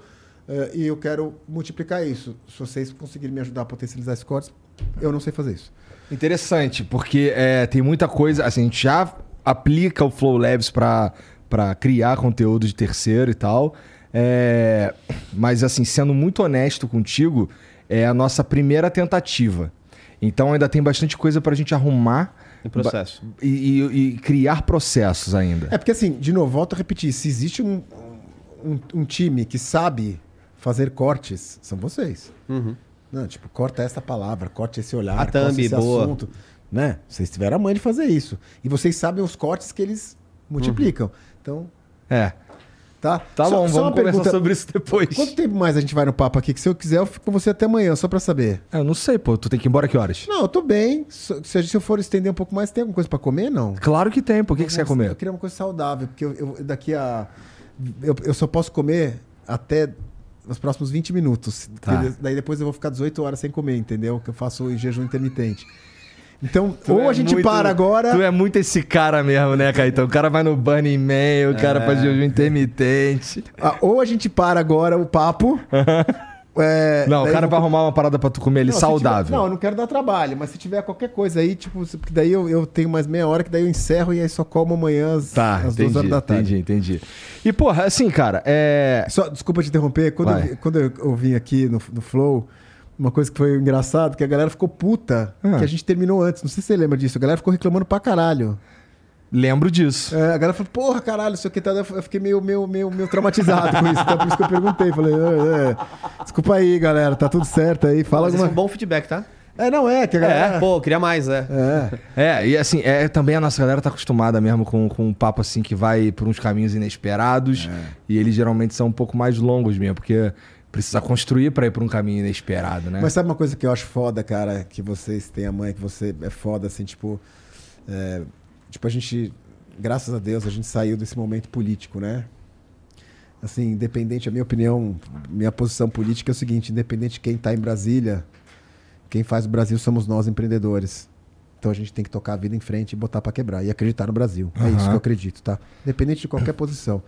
eh, e eu quero multiplicar isso. Se vocês conseguirem me ajudar a potencializar esses cortes, eu não sei fazer isso. Interessante, porque é, tem muita coisa. Assim, a gente já aplica o Flow Labs pra criar conteúdo de terceiro e tal. É, mas, assim, sendo muito honesto contigo, é a nossa primeira tentativa. Então ainda tem bastante coisa pra gente arrumar Em processo. e, e- e criar processos ainda. É porque assim, de novo, volto a repetir, se existe um, um, um time que sabe fazer cortes, são vocês. Uhum. Não, tipo, corta essa palavra, corte esse olhar, A corta thumb, esse boa. assunto. Né? Vocês tiveram a mãe de fazer isso. E vocês sabem os cortes que eles multiplicam. Então, É. tá? Tá Só- bom, só vamos conversar sobre isso depois. Quanto tempo mais a gente vai no papo aqui? Que se eu quiser, eu fico com você até amanhã, só pra saber. Ah, Eu não sei, pô. Tu tem que ir embora que horas? Não, eu tô bem. Se, se eu for estender um pouco mais, tem alguma coisa pra comer? Não. Claro que tem. Por que, que você quer Eu comer? queria uma coisa saudável, porque eu, eu- daqui a. Eu, eu só posso comer até os próximos 20 minutos. Tá. Daí depois eu vou ficar 18 horas sem comer, entendeu? Que eu faço em jejum intermitente. Então, Tu ou é a gente muito- para agora. Tu é muito esse cara mesmo, né, Caetano? O cara vai no Burning Man, o cara faz jejum intermitente. ah, ou a gente para agora o papo. É, Não, o cara vai arrumar uma parada pra tu comer ali Não, saudável. tiver- não, eu não quero dar trabalho, mas se tiver qualquer coisa aí, tipo, porque daí eu, eu tenho mais meia hora, que daí eu encerro e aí só como amanhã às, Tá, às entendi, duas horas da tarde. entendi, entendi. E, porra, assim, cara, é... Só, desculpa te interromper, quando, eu, quando eu, eu vim aqui no, no Flow, uma coisa que foi engraçado, que a galera ficou puta, Ah. que a gente terminou antes. Não sei se você lembra disso. A galera ficou reclamando pra caralho. Lembro disso. É, a galera falou, porra, caralho, não sei o que tá. Eu fiquei meio, meio, meio, meio traumatizado com isso. Então por isso que eu perguntei. Falei, é, é, desculpa aí, galera, tá tudo certo aí. Fala Mas esse é alguma um bom feedback, tá? É, não é, que a galera. É, pô, queria mais, é. É. É, e assim, é, também a nossa galera tá acostumada mesmo com, com um papo assim que vai por uns caminhos inesperados. E eles geralmente são um pouco mais longos mesmo, porque precisa construir pra ir por um caminho inesperado, né? Mas sabe uma coisa que eu acho foda, cara? Que vocês têm a mãe, que você é foda, assim, tipo. é, tipo, a gente. Graças a Deus, a gente saiu desse momento político, né? Assim, independente, a minha opinião, minha posição política é o seguinte: independente de quem tá em Brasília, quem faz o Brasil somos nós, empreendedores. Então a gente tem que tocar a vida em frente e botar pra quebrar e acreditar no Brasil. É isso que eu acredito, tá? Independente de qualquer posição.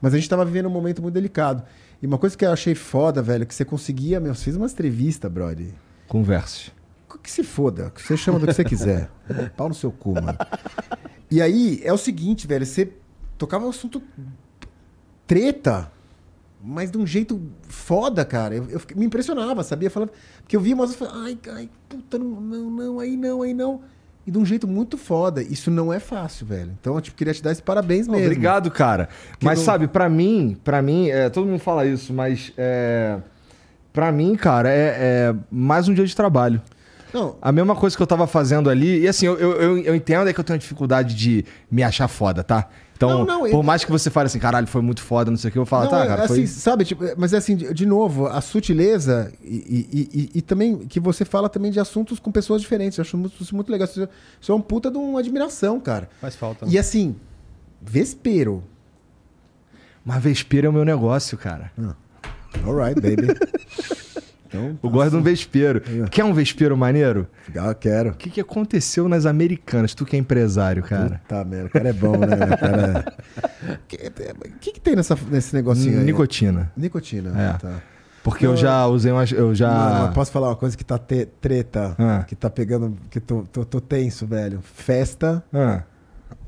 Mas a gente tava vivendo um momento muito delicado. E uma coisa que eu achei foda, velho, que você conseguia, meu, você fez uma entrevista, brother. Converse. Que se foda, que você chama do que você quiser. Pau no seu cu, mano. E aí, é o seguinte, velho, você tocava um assunto treta, mas de um jeito foda, cara. Eu, eu me impressionava, sabia? Falava, porque eu via umas ai, ai, puta, não, não, não, aí não, aí não. E de um jeito muito foda. Isso não é fácil, velho. Então, eu tipo, queria te dar esse parabéns mesmo. Obrigado, cara. mas não- sabe, pra mim, para mim, é, todo mundo fala isso, mas é, para mim, cara, é, é mais um dia de trabalho. Não, A mesma coisa que eu tava fazendo ali, e assim, eu, eu, eu- entendo é que eu tenho dificuldade de me achar foda, tá? Então, Não, não, por eu- mais que você fale assim, caralho, foi muito foda, não sei o que, eu vou falar, Não, tá, é, cara, assim, foi... sabe, tipo, é, mas é assim, de, de novo, a sutileza e, e- e- e também que você fala também de assuntos com pessoas diferentes. Eu acho muito, isso muito legal. Isso é um puta de uma admiração, cara. Faz falta. E assim, Vespero. Mas vespeiro é o meu negócio, cara. Alright, baby. então, Eu gosto de um vespeiro. Quer um vespeiro maneiro? ah, quero. O que, que aconteceu nas americanas? Tu que é empresário, cara. Tá, merda. O cara é bom, né? O cara... O que, que, tem nessa, nesse negocinho aí? Nicotina. Nicotina. É. Tá. Porque eu já usei umas. Eu já. Mano, posso falar uma coisa que tá te- treta, Ah. que tá pegando, que tô, tô, tô tenso, velho. Festa Ah,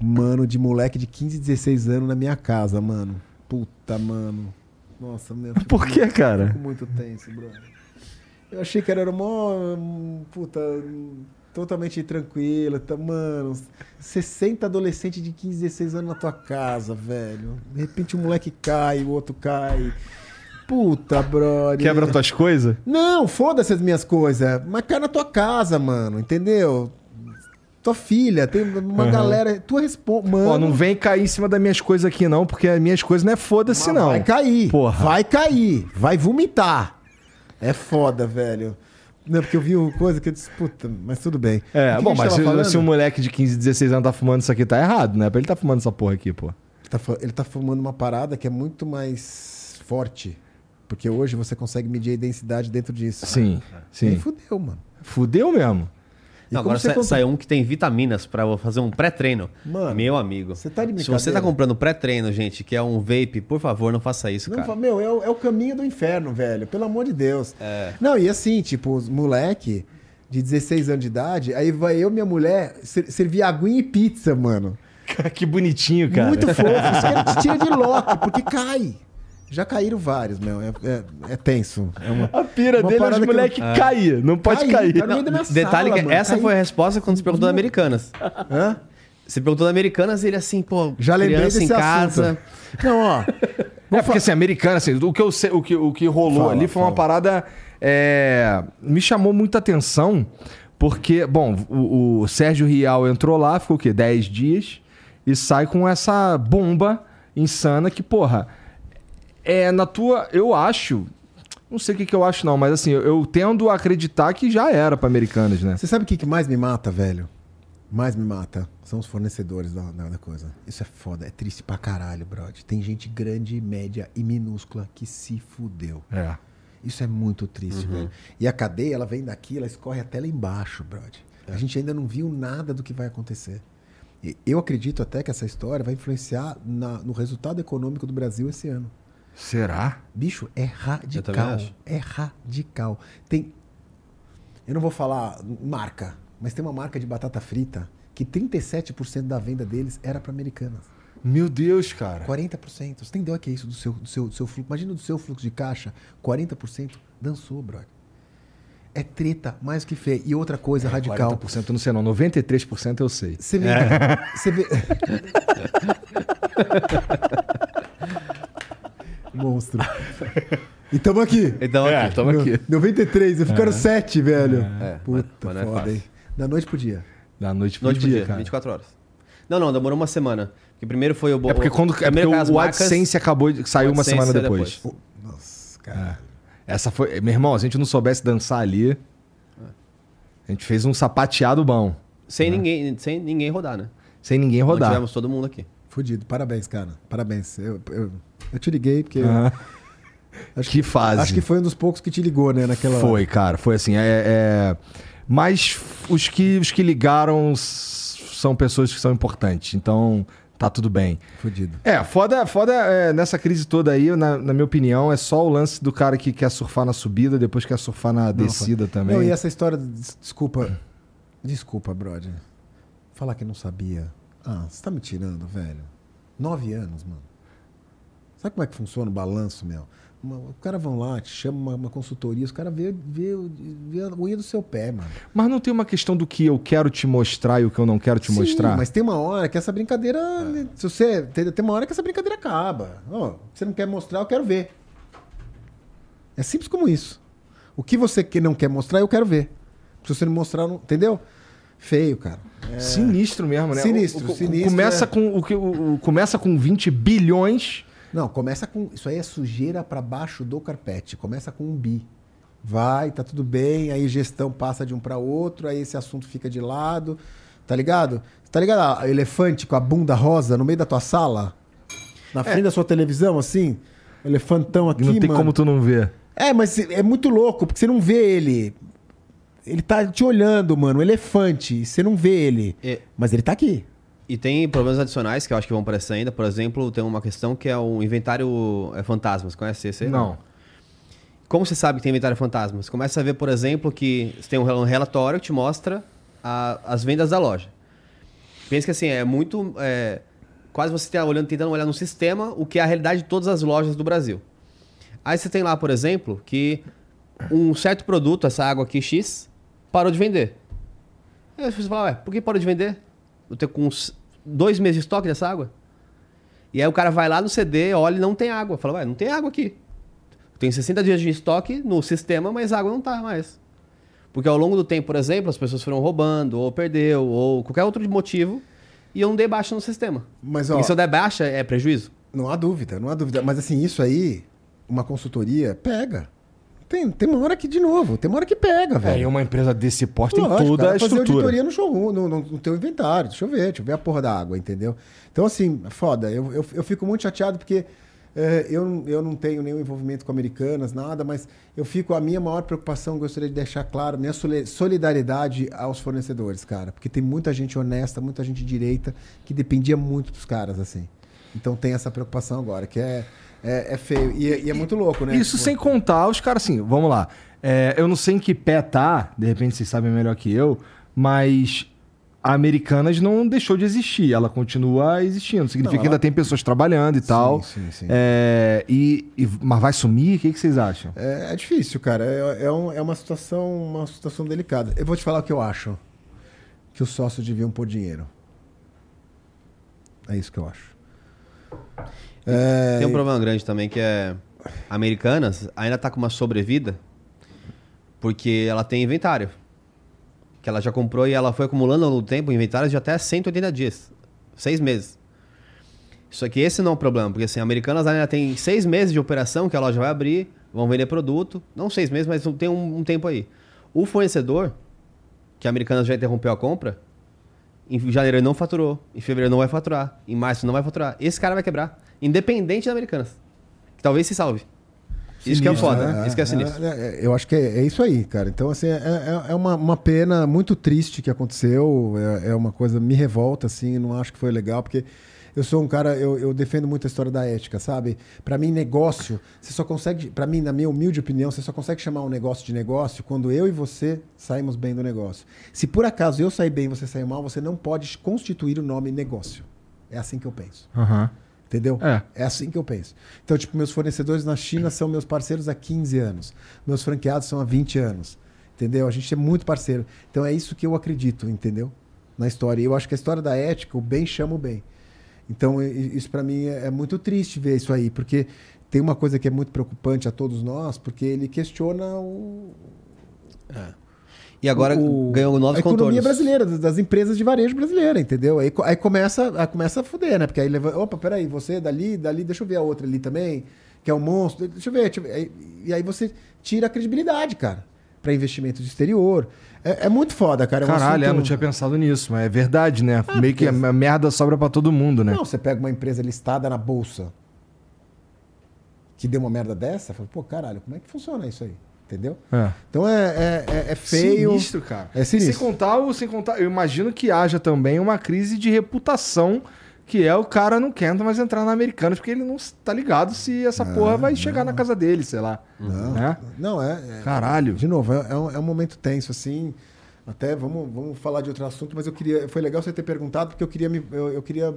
Mano, de moleque de 15, 16 anos na minha casa, mano. Puta, mano. Nossa, meu. Por que, muito- cara? Fico muito tenso, brother. Eu achei que era mó. Puta. Totalmente tranquilo, tá, mano. 60 adolescentes de 15, 16 anos na tua casa, velho. De repente um moleque cai, o outro cai. Puta, brother. quebra tuas coisas? Não, foda-se as minhas coisas. Mas cai na tua casa, mano, entendeu? Tua filha, tem uma Aham. galera. Tu responde. Mano, Ó, não vem cair em cima das minhas coisas aqui, não, porque as minhas coisas não é foda-se, não. Vai cair. Porra. Vai cair. Vai vomitar. É foda, velho. Não, porque eu vi o coisa que eu disse, puta, mas tudo bem. É, que bom, gente mas se, se um moleque de 15, 16 anos tá fumando isso aqui, tá errado, né? Pra ele tá fumando essa porra aqui, pô. Tá ele tá fumando uma parada que é muito mais forte. Porque hoje você consegue medir a densidade dentro disso. Sim, E aí sim. fudeu, mano. Fudeu mesmo. Não, agora você sa conta- saiu um que tem vitaminas pra fazer um pré-treino. Mano, Meu amigo. você tá de Se você tá comprando pré-treino, gente, que é um vape, por favor, não faça isso, Não, cara. meu, é o, é o caminho do inferno, velho. Pelo amor de Deus. É. Não, e assim, tipo, os moleque de 16 anos de idade, aí vai eu e minha mulher ser- servir aguinha e pizza, mano. que bonitinho, cara. Muito fofo. Os caras te tiram de lock, porque cai. Já caíram vários, meu. É, é- é tenso. É uma... A pira Uma dele é os moleque eu- cair. Não pode Cair, cair. da minha Detalhe sala, que mano, essa caiu. foi a resposta quando você perguntou da Americanas. Hã? Você perguntou da Americanas e ele assim, pô, Já lembrei desse em casa. assunto. Não, ó. É porque assim, americana, assim, o que, eu sei- o que, o que rolou Fala, ali foi uma fala. parada. é, me chamou muita atenção, porque, bom, o, o Sérgio Rial entrou lá, ficou o quê? 10 dias, e sai com essa bomba insana que, porra, é na tua. Eu acho. Não sei o que, que eu acho, não, mas assim, eu, eu tendo a acreditar que já era pra americanas, né? Você sabe o que, que mais me mata, velho? Mais me mata. São os fornecedores da, da, da coisa. Isso é foda. É triste pra caralho, brother. Tem gente grande, média e minúscula que se fudeu. É. Isso é muito triste, velho. E a cadeia, ela vem daqui, ela escorre até lá embaixo, brother. A gente ainda não viu nada do que vai acontecer. E eu acredito até que essa história vai influenciar na- no resultado econômico do Brasil esse ano. Será? Bicho, é radical. É radical. Tem. Eu não vou falar marca, mas tem uma marca de batata frita que 37% da venda deles era para americanas. Meu Deus, cara. 40%. Você tem ideia que é isso do seu, do seu, do seu fluxo? Imagina do seu fluxo de caixa, 40% dançou, brother. É treta mais que feia. E outra coisa radical. 40% eu não sei, não. 93% eu sei. Você vê. Você vê. Monstro. E tamo aqui. Então, É, aqui. tamo aqui. 93, eu ficaram 7, velho. É, Puta, mas- mas é foda, fácil. hein? Da noite pro dia. Da noite pro Noite pro dia, dia, cara. 24 horas. Não, não, demorou uma semana. Porque primeiro foi o... É porque quando é porque o marcas, AdSense acabou de saiu o uma AdSense semana depois. depois. Nossa, cara. Essa foi, meu irmão, se a gente não soubesse dançar ali, a gente fez um sapateado bom, Sem, ninguém, sem ninguém rodar, né? sem ninguém Não rodar. tivemos todo mundo aqui. Fudido. Parabéns, cara. Parabéns. Eu, eu, eu te liguei porque. Ah, Acho que fase. Acho que foi um dos poucos que te ligou, né? Naquela Foi, cara, foi assim, é, é- mas os que os que ligaram são pessoas que são importantes, então tá tudo bem. Fudido. É, foda, foda é, nessa crise toda aí, na, na minha opinião, é só o lance do cara que quer surfar na subida, depois quer surfar na descida também. Não, e essa história. des- Desculpa. Desculpa, brother. Falar que não sabia. Ah, você tá me tirando, velho. Nove anos, mano. Sabe como é que funciona o balanço, meu? Uma- o cara vão lá, te chama uma, uma consultoria, os caras vê, vê, vê a unha do seu pé, mano. Mas não tem uma questão do que eu quero te mostrar e o que eu não quero te Sim, mostrar? Mas tem uma hora que essa brincadeira. Se você. Tem, tem uma hora que essa brincadeira acaba. Ó, você não quer mostrar, eu quero ver. É simples como isso. O que você que não quer mostrar, eu quero ver. Se você não mostrar, não. Entendeu? Feio, cara. Sinistro mesmo, né? Sinistro, O- o- sinistro, Começa, é. com, o que, o, começa com 20 bilhões. Não, começa com. Isso aí é sujeira pra baixo do carpete. Começa com um bi. Vai, tá tudo bem, aí gestão passa de um pra outro, aí esse assunto fica de lado. Tá ligado? Tá ligado? O elefante com a bunda rosa no meio da tua sala? Na frente da sua televisão, assim? Elefantão aqui, não tem mano. como tu não ver. É, mas é muito louco, porque você não vê ele. Ele tá te olhando, mano. Um elefante. Você não vê ele. E, Mas ele tá aqui. e tem problemas adicionais que eu acho que vão aparecer ainda. Por exemplo, tem uma questão que é o inventário é, fantasmas. Conhece esse? aí? Não. Como você sabe que tem inventário fantasma? Você começa a ver, por exemplo, que você tem um um relatório que te mostra a- as vendas da loja. Pensa que assim, é muito. é, quase você está olhando, tentando olhar no sistema o que é a realidade de todas as lojas do Brasil. Aí você tem lá, por exemplo, que um certo produto, essa água aqui X, parou de vender. Aí você fala, ué, por que parou de vender? Eu tenho com uns dois meses de estoque dessa água. E aí o cara vai lá no CD, olha e não tem água. Fala, ué, não tem água aqui. Tem 60 dias de estoque no sistema, mas a água não tá mais. Porque ao longo do tempo, por exemplo, as pessoas foram roubando, ou perdeu, ou qualquer outro motivo, e eu não dei baixa no sistema. Mas, ó. Porque se eu der baixa, é prejuízo. Não há dúvida, não há dúvida. Mas assim, isso aí, uma consultoria pega. Tem, tem uma hora que, de novo, tem uma hora que pega, É, velho. e uma empresa desse porte tem Lógico, toda cara, a fazer estrutura. auditoria no showroom, no, no, no teu inventário. Deixa eu ver, deixa eu ver a porra da água, entendeu? Então, assim, foda. Eu, eu, eu fico muito chateado porque é, eu, eu não tenho nenhum envolvimento com americanas, nada, mas eu fico. A minha maior preocupação, gostaria de deixar claro, minha soli- solidariedade aos fornecedores, cara. Porque tem muita gente honesta, muita gente direita, que dependia muito dos caras, assim. Então tem essa preocupação agora, que é, é, é feio. E, é- e é muito louco, né? Isso Tipo, sem contar os caras assim, vamos lá. É, eu não sei em que pé tá, de repente vocês sabem melhor que eu, mas a Americanas não deixou de existir, ela continua existindo. Significa Não, que ainda ela- tem pessoas trabalhando e tal. sim, sim. É, e, e- mas vai sumir? O que, que vocês acham? É, é difícil, cara. É, é, um- é uma situação, uma situação delicada. Eu vou te falar o que eu acho. Que os sócios deviam pôr dinheiro. É isso que eu acho. É, Tem um problema grande também que é. Americanas ainda tá com uma sobrevida porque ela tem inventário. Que ela já comprou e ela foi acumulando no tempo inventários de até 180 dias. Seis meses. Só que esse não é o problema, porque assim, Americanas ainda tem seis meses de operação que a loja vai abrir, vão vender produto. Não seis meses, mas tem um, um tempo aí. O fornecedor, que a Americanas já interrompeu a compra, em janeiro ele não faturou, em fevereiro não vai faturar, em março não vai faturar. Esse cara vai quebrar, independente da Americanas. Que talvez se salve. Isso que é Sinistro, foda, né? isso que é sinistro. É, é, eu acho que é, é isso aí, cara. Então, assim, é, é- é uma, uma pena muito triste que aconteceu. É, é uma coisa, me revolta, assim, não acho que foi legal, porque eu sou um cara, eu, eu defendo muito a história da ética, sabe? Pra mim, negócio, você só consegue, pra mim, na minha humilde opinião, você só consegue chamar um negócio de negócio quando eu e você saímos bem do negócio. Se por acaso eu sair bem e você sair mal, você não pode constituir o nome negócio. É assim que eu penso. Aham. Entendeu? É. É assim que eu penso. Então, tipo, meus fornecedores na China são meus parceiros há 15 anos. Meus franqueados são há 20 anos. Entendeu? A gente é muito parceiro. Então é isso que eu acredito, entendeu? Na história. E eu acho que a história da ética, o bem chama o bem. Então, isso pra mim é é muito triste ver isso aí, porque tem uma coisa que é muito preocupante a todos nós, porque ele questiona o, E agora o- ganhou novos a economia contornos. brasileira, das- empresas de varejo brasileira, entendeu? Aí, aí começa, aí começa a fuder, né? Porque aí leva, opa, peraí, você dali, dali, deixa eu ver a outra ali também, que é um monstro, deixa eu ver. deixa eu ver. E aí você tira a credibilidade, cara, para investimento de exterior. É, é muito foda, cara. É um Caralho, assunto- eu não tinha pensado nisso, mas é verdade, né? Meio que a merda sobra pra todo mundo, né? Não, você pega uma empresa listada na bolsa que deu uma merda dessa, fala, pô, caralho, como é que funciona isso aí? Entendeu? É. Então é, é, é- é feio. Sinistro, cara. É sinistro. Sem contar, sem contar, eu imagino que haja também uma crise de reputação, que é o cara não quer mais entrar na Americanas, porque ele não tá ligado se essa porra vai chegar na casa dele, sei lá. Não, Né? não é, é- Caralho. De novo, é, é um, é um momento tenso, assim. Até vamos, vamos falar de outro assunto, mas eu queria. Foi legal você ter perguntado, porque eu queria me. Eu, eu queria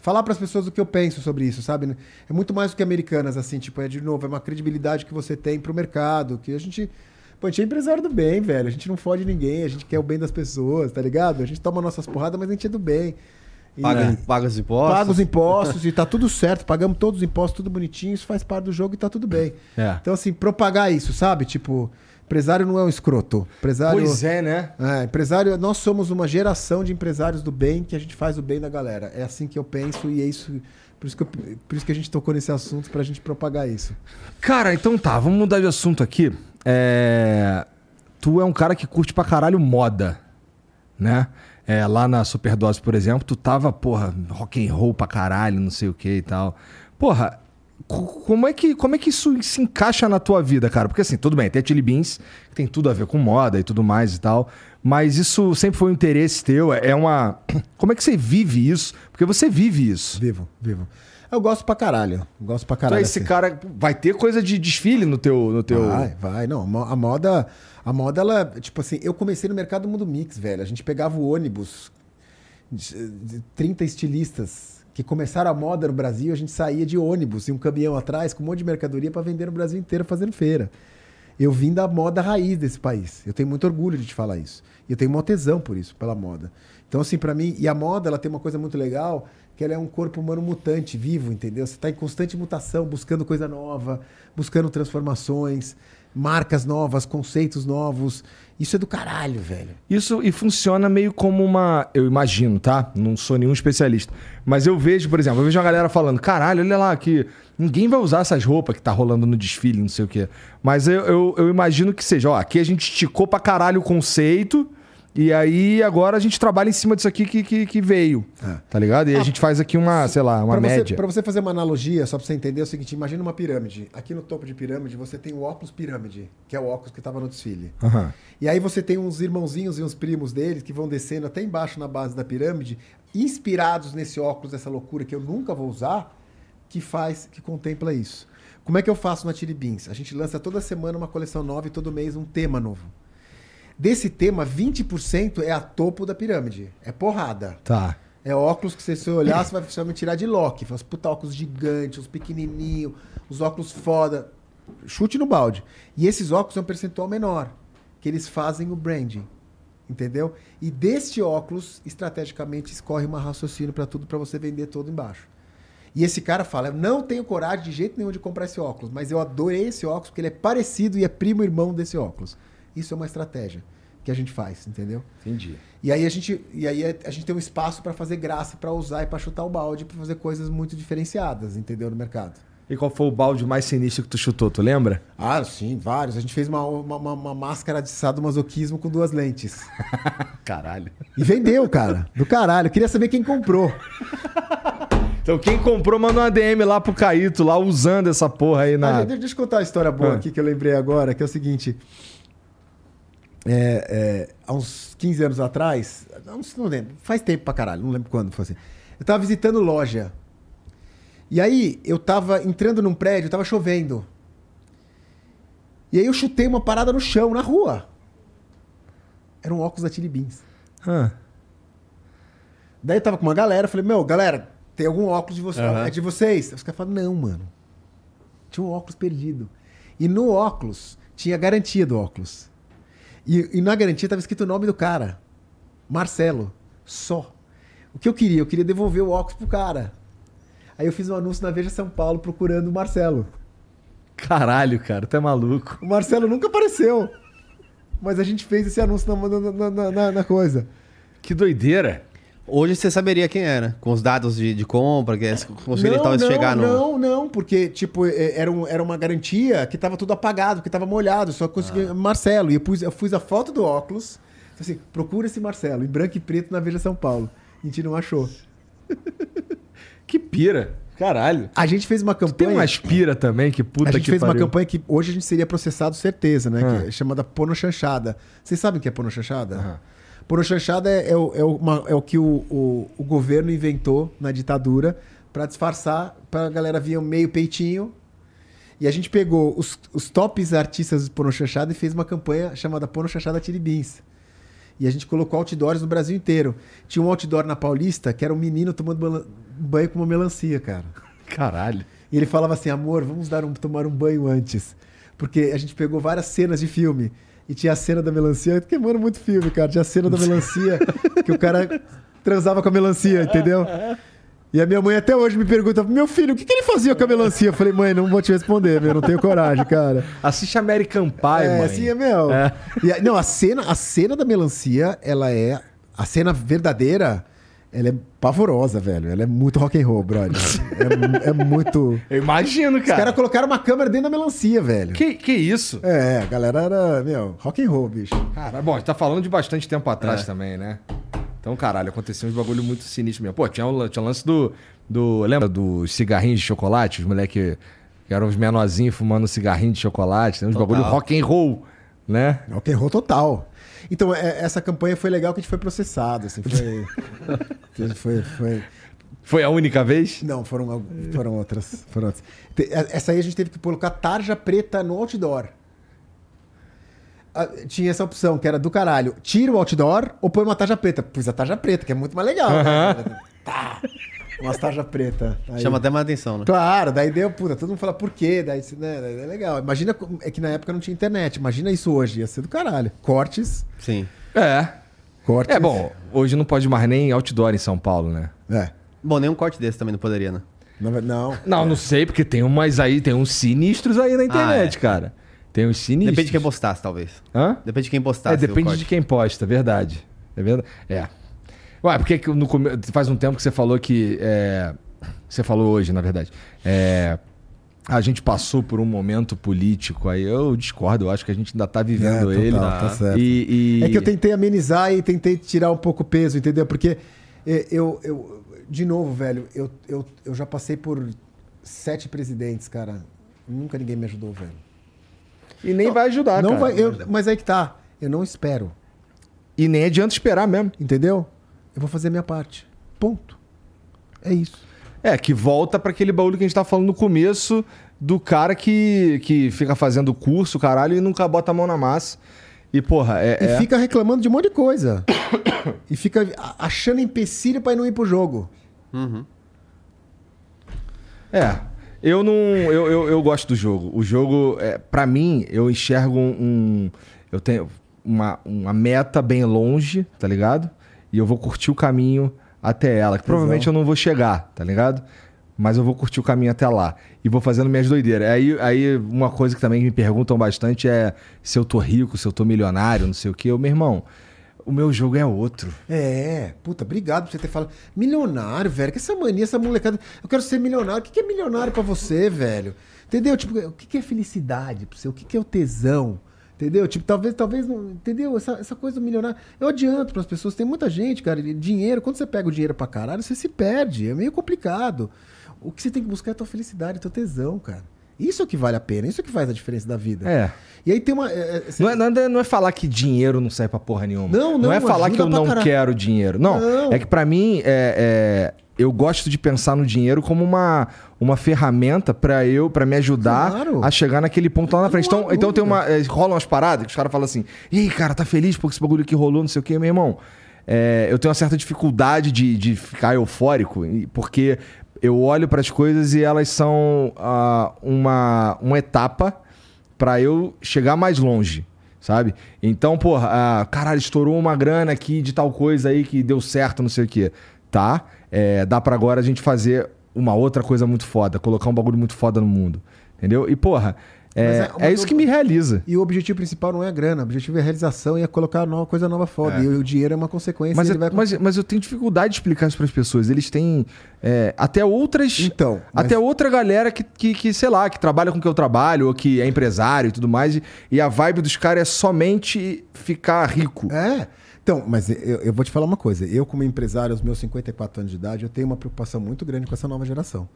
falar para as pessoas o que eu penso sobre isso, sabe? É muito mais do que americanas, assim, tipo, é de novo, é uma credibilidade que você tem pro mercado, que a gente. Pô, a gente é empresário do bem, velho. A gente não fode ninguém, a gente quer o bem das pessoas, tá ligado? A gente toma nossas porradas, mas a gente é do bem. E- Paga, paga os impostos. Paga os impostos e tá tudo certo, pagamos todos os impostos, tudo bonitinho, isso faz parte do jogo e tá tudo bem. É. Então, assim, propagar isso, sabe? Tipo, empresário não é um escroto. Empresário. Pois é, né? É, empresário, nós somos uma geração de empresários do bem que a gente faz o bem da galera. É assim que eu penso e é isso. Por isso que, eu- por isso que a gente tocou nesse assunto pra gente propagar isso. Cara, então tá, vamos mudar de assunto aqui. É, Tu é um cara que curte pra caralho moda, né? É, lá na Superdose, por exemplo, tu tava, porra, rock and roll pra caralho, não sei o que e tal. Porra, co- como é, que, como é que isso se encaixa na tua vida, cara? Porque assim, tudo bem, tem a Chili Beans, que tem tudo a ver com moda e tudo mais e tal, mas isso sempre foi um interesse teu, é uma... Como é que você vive isso? Porque você vive isso. Vivo, vivo. Eu gosto pra caralho. Gosto pra caralho. é esse assim. cara... Vai ter coisa de desfile no teu... No teu... Vai, vai. Não, a mo- a moda, a moda, ela, tipo assim, eu comecei no mercado mundo mix, velho. A gente pegava o ônibus de, de 30 estilistas que começaram a moda no Brasil, a gente saía de ônibus e um caminhão atrás com um monte de mercadoria para vender no Brasil inteiro fazendo feira. Eu vim da moda raiz desse país. Eu tenho muito orgulho de te falar isso. E eu tenho uma tesão por isso, pela moda. Então, assim, pra mim, e a moda, ela tem uma coisa muito legal, que ela é um corpo humano mutante, vivo, entendeu? Você está em constante mutação, buscando coisa nova, buscando transformações, marcas novas, conceitos novos. Isso é do caralho, velho. Isso e funciona meio como uma. Eu imagino, tá? Não sou nenhum especialista. Mas eu vejo, por exemplo, eu vejo uma galera falando: caralho, olha lá, que ninguém vai usar essas roupas que tá rolando no desfile, não sei o quê. Mas eu, eu, eu imagino que seja, ó, aqui a gente esticou pra caralho o conceito. E aí, agora a gente trabalha em cima disso aqui que, que, que veio. É. Tá ligado? E a gente faz aqui uma, sei lá, uma Pra você, média. pra você fazer uma analogia, só pra você entender, é o seguinte: imagina uma pirâmide. Aqui no topo de pirâmide você tem o óculos pirâmide, que é o óculos que tava no desfile. Aham. E aí você tem uns irmãozinhos e uns primos deles que vão descendo até embaixo na base da pirâmide, inspirados nesse óculos, dessa loucura que eu nunca vou usar, que faz, que contempla isso. Como é que eu faço na Chili Beans? A gente lança toda semana uma coleção nova e todo mês um tema novo. Desse tema, 20% é a topo da pirâmide. É porrada. Tá. É óculos que você, se você olhar, você vai, vai me tirar de Loki. Faz puta óculos gigantes, os pequenininhos, os óculos foda. Chute no balde. E esses óculos é um percentual menor, que eles fazem o branding. Entendeu? E deste óculos, estrategicamente, escorre uma raciocínio para tudo para você vender todo embaixo. E esse cara fala: Eu não tenho coragem de jeito nenhum de comprar esse óculos, mas eu adorei esse óculos porque ele é parecido e é primo irmão desse óculos. Isso é uma estratégia que a gente faz, entendeu? Entendi. E aí a gente, e aí a gente tem um espaço para fazer graça, para usar e para chutar o balde, para fazer coisas muito diferenciadas, entendeu, no mercado. E qual foi o balde mais sinistro que tu chutou, tu lembra? Ah, sim, vários. A gente fez uma, uma, uma- uma máscara de sadomasoquismo com duas lentes. Caralho. E vendeu, cara. Do caralho. Queria saber quem comprou. Então quem comprou mandou uma DM lá pro Caíto, lá usando essa porra aí na. Deixa, deixa eu contar uma história boa Ah. aqui que eu lembrei agora, que é o seguinte. É, é, há uns 15 anos atrás, não, não lembro, faz tempo pra caralho, não lembro quando foi assim. Eu tava visitando loja. E aí eu tava entrando num prédio, tava chovendo. E aí eu chutei uma parada no chão, na rua. Era um óculos da Chili Beans. Ah. Daí eu tava com uma galera, falei, meu, galera, tem algum óculos de vocês? Aham. É de vocês? Os caras falaram, não, mano. Tinha um óculos perdido. E no óculos, tinha garantia do óculos. E, e na garantia tava escrito o nome do cara. Marcelo. Só. O que eu queria? Eu queria devolver o óculos pro cara. Aí eu fiz um anúncio na Veja São Paulo procurando o Marcelo. Caralho, cara, tu é maluco. O Marcelo nunca apareceu. Mas a gente fez esse anúncio na- na- na- na coisa. Que doideira. Hoje você saberia quem era, com os dados de, de compra, que conseguiria talvez não, chegar no. Não, não, porque, tipo, é- era, um- era uma garantia que tava tudo apagado, que tava molhado, só consegui Ah. Marcelo. E eu pus, eu pus a foto do óculos, assim, procura esse Marcelo, em branco e preto na Veja São Paulo. A gente não achou. Que pira. Caralho. A gente fez uma Tem campanha. umas pira também, que puta a gente que fez uma pariu. campanha que hoje a gente seria processado certeza, né? Ah. Que é chamada pornochanchada. Vocês sabem o que é pornochanchada? Aham. Pornochanchada é, é, o, é, uma- é o que o, o, o governo inventou na ditadura para disfarçar, para a galera vir um meio peitinho. E a gente pegou os, os tops artistas de pornochanchada e fez uma campanha chamada Pornochanchada Tiribins. E a gente colocou outdoors no Brasil inteiro. Tinha um outdoor na Paulista que era um menino tomando banho com uma melancia, cara. Caralho. E ele falava assim, amor, vamos dar um, tomar um banho antes. Porque a gente pegou várias cenas de filme. E tinha a cena da melancia, queimando muito filme, cara. Tinha a cena da melancia que o cara transava com a melancia, entendeu? E a minha mãe até hoje me pergunta, meu filho, o que, que ele fazia com a melancia? Eu falei, mãe, não vou te responder, meu, não tenho coragem, cara. Assiste American Pie, é, mãe. assim é meu. É. E não, a cena, a cena da melancia, ela é. A cena verdadeira, ela é pavorosa, velho. Ela é muito rock and roll, brother. É, é muito. Eu imagino, Os caras cara. colocaram uma câmera dentro da melancia, velho. Que, que isso? É, a galera era, meu, rock and roll, bicho. Cara, bom, a gente tá falando de bastante tempo atrás É. também, né? Então, caralho, aconteceu uns bagulho muito sinistro mesmo. Pô, tinha o, tinha o lance do, do. Lembra dos cigarrinhos de chocolate? Os moleque que eram os menorzinhos fumando cigarrinho de chocolate. Tem uns Total. bagulho rock and roll, né? Rock and roll total. Então, é- essa campanha foi legal que a gente foi processado, assim, foi... foi, foi... Foi a única vez? Não, foram, foram outras. Foram outras. Te- Essa aí a gente teve que colocar tarja preta no outdoor. Ah, Tinha essa opção, que era do caralho. Tira o outdoor ou põe uma tarja preta. Pus a tarja preta, que é muito mais legal. né? Tá. Uma tarja preta. Aí- Chama até mais atenção, né? Claro, daí deu, puta, todo mundo fala por quê, daí, né, daí é legal. Imagina, é que na época não tinha internet, imagina isso hoje, ia ser do caralho. Cortes, Sim. É. cortes. É bom, hoje não pode mais nem outdoor em São Paulo, né? É. Bom, nenhum corte desse também não poderia, né? Não, não. Não, não sei, porque tem umas aí, tem uns sinistros aí na internet, é. cara. Tem uns sinistros. Depende de quem postasse, talvez. Hã? Depende de quem postasse. É, depende de quem posta, verdade. É verdade. É. Ué, porque que no faz um tempo que você falou que. é, Você falou hoje, na verdade. É, A gente passou por um momento político aí. Eu discordo, eu acho que a gente ainda tá vivendo É, total, ele. tá certo. E, e- É que eu tentei amenizar e tentei tirar um pouco o peso, entendeu? Porque é, eu, eu de novo, velho, eu, eu, eu já passei por sete presidentes, cara. Nunca ninguém me ajudou, velho. E nem vai ajudar, não cara. vai, eu, mas aí que tá. Eu não espero, E nem adianta esperar mesmo. entendeu? Eu vou fazer a minha parte. Ponto. É isso. É, que volta pra aquele baú que a gente tava falando no começo do cara que, que fica fazendo curso, caralho, e nunca bota a mão na massa. E, porra, é. E é- fica reclamando de um monte de coisa. e fica achando empecilho pra não ir pro jogo. É. Eu não. Eu, eu, eu gosto do jogo. O jogo, é, para mim, eu enxergo um. um- eu tenho uma, uma meta bem longe, tá ligado? E eu vou curtir o caminho até ela. Que provavelmente eu não vou chegar, tá ligado? Mas eu vou curtir o caminho até lá. E vou fazendo minhas doideiras. Aí, aí uma coisa que também me perguntam bastante é se eu tô rico, se eu tô milionário, não sei o quê. Eu, meu irmão, o meu jogo é outro. É, puta, obrigado por você ter falado. Milionário, velho, que essa mania, essa molecada. Eu quero ser milionário. O que é milionário pra você, velho? Entendeu? Tipo, o que é felicidade pra você? O que que é o tesão? Entendeu? Tipo, talvez, talvez não. Entendeu? Essa, essa coisa do milionário. Eu adianto pras pessoas. Tem muita gente, cara. Dinheiro, quando você pega o dinheiro pra caralho, você se perde. É meio complicado. O que você tem que buscar é a tua felicidade, teu tesão, cara. Isso é o que vale a pena. Isso é o que faz a diferença da vida. É. E aí tem uma. é, é, Não é, não, é, não é falar que dinheiro não serve pra porra nenhuma. Não, não, é falar que eu não quero dinheiro. Não, Não. é que pra mim, é, é, eu gosto de pensar no dinheiro como uma, uma ferramenta pra eu, para me ajudar Claro. a chegar naquele ponto lá na frente. Então, então tem uma. é, rolam umas paradas que os caras falam assim: e aí, cara, tá feliz porque esse bagulho que rolou, não sei o quê, meu irmão. É, eu tenho uma certa dificuldade de, de ficar eufórico, porque eu olho pras coisas e elas são ah, uma, uma etapa pra eu chegar mais longe, sabe? Então, porra, ah, caralho, estourou uma grana aqui de tal coisa aí que deu certo, não sei o quê. Tá? É, dá pra agora a gente fazer uma outra coisa muito foda, colocar um bagulho muito foda no mundo. Entendeu? E, porra, é, é- é isso que me realiza. E o objetivo principal não é a grana, o objetivo é a realização e é colocar uma coisa nova foda. É. E o dinheiro é uma consequência. Mas, é- vai... mas, mas eu tenho dificuldade de explicar isso para as pessoas. Eles têm é, até outras. Então, mas- Até outra galera que, que, que, sei lá, que trabalha com o que eu trabalho, ou que é empresário e tudo mais. E, e a vibe dos caras é somente ficar rico. É. Então, mas eu, eu vou te falar uma coisa. Eu, como empresário, aos meus 54 anos de idade, eu tenho uma preocupação muito grande com essa nova geração.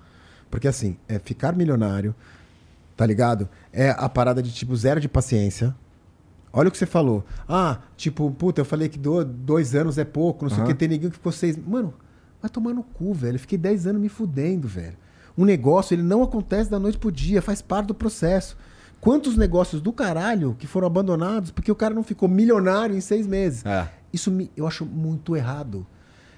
Porque, assim, é ficar milionário, tá ligado? É a parada de, tipo, zero de paciência. Olha o que você falou. Ah, tipo, puta, eu falei que do- dois anos é pouco, não sei o que, tem ninguém que ficou seis. Mano, vai tomar no cu, velho. Eu fiquei dez anos me fudendo, velho. Um negócio, ele não acontece da noite pro dia, faz parte do processo. Quantos negócios do caralho que foram abandonados porque o cara não ficou milionário em seis meses? É. Isso me- eu acho muito errado.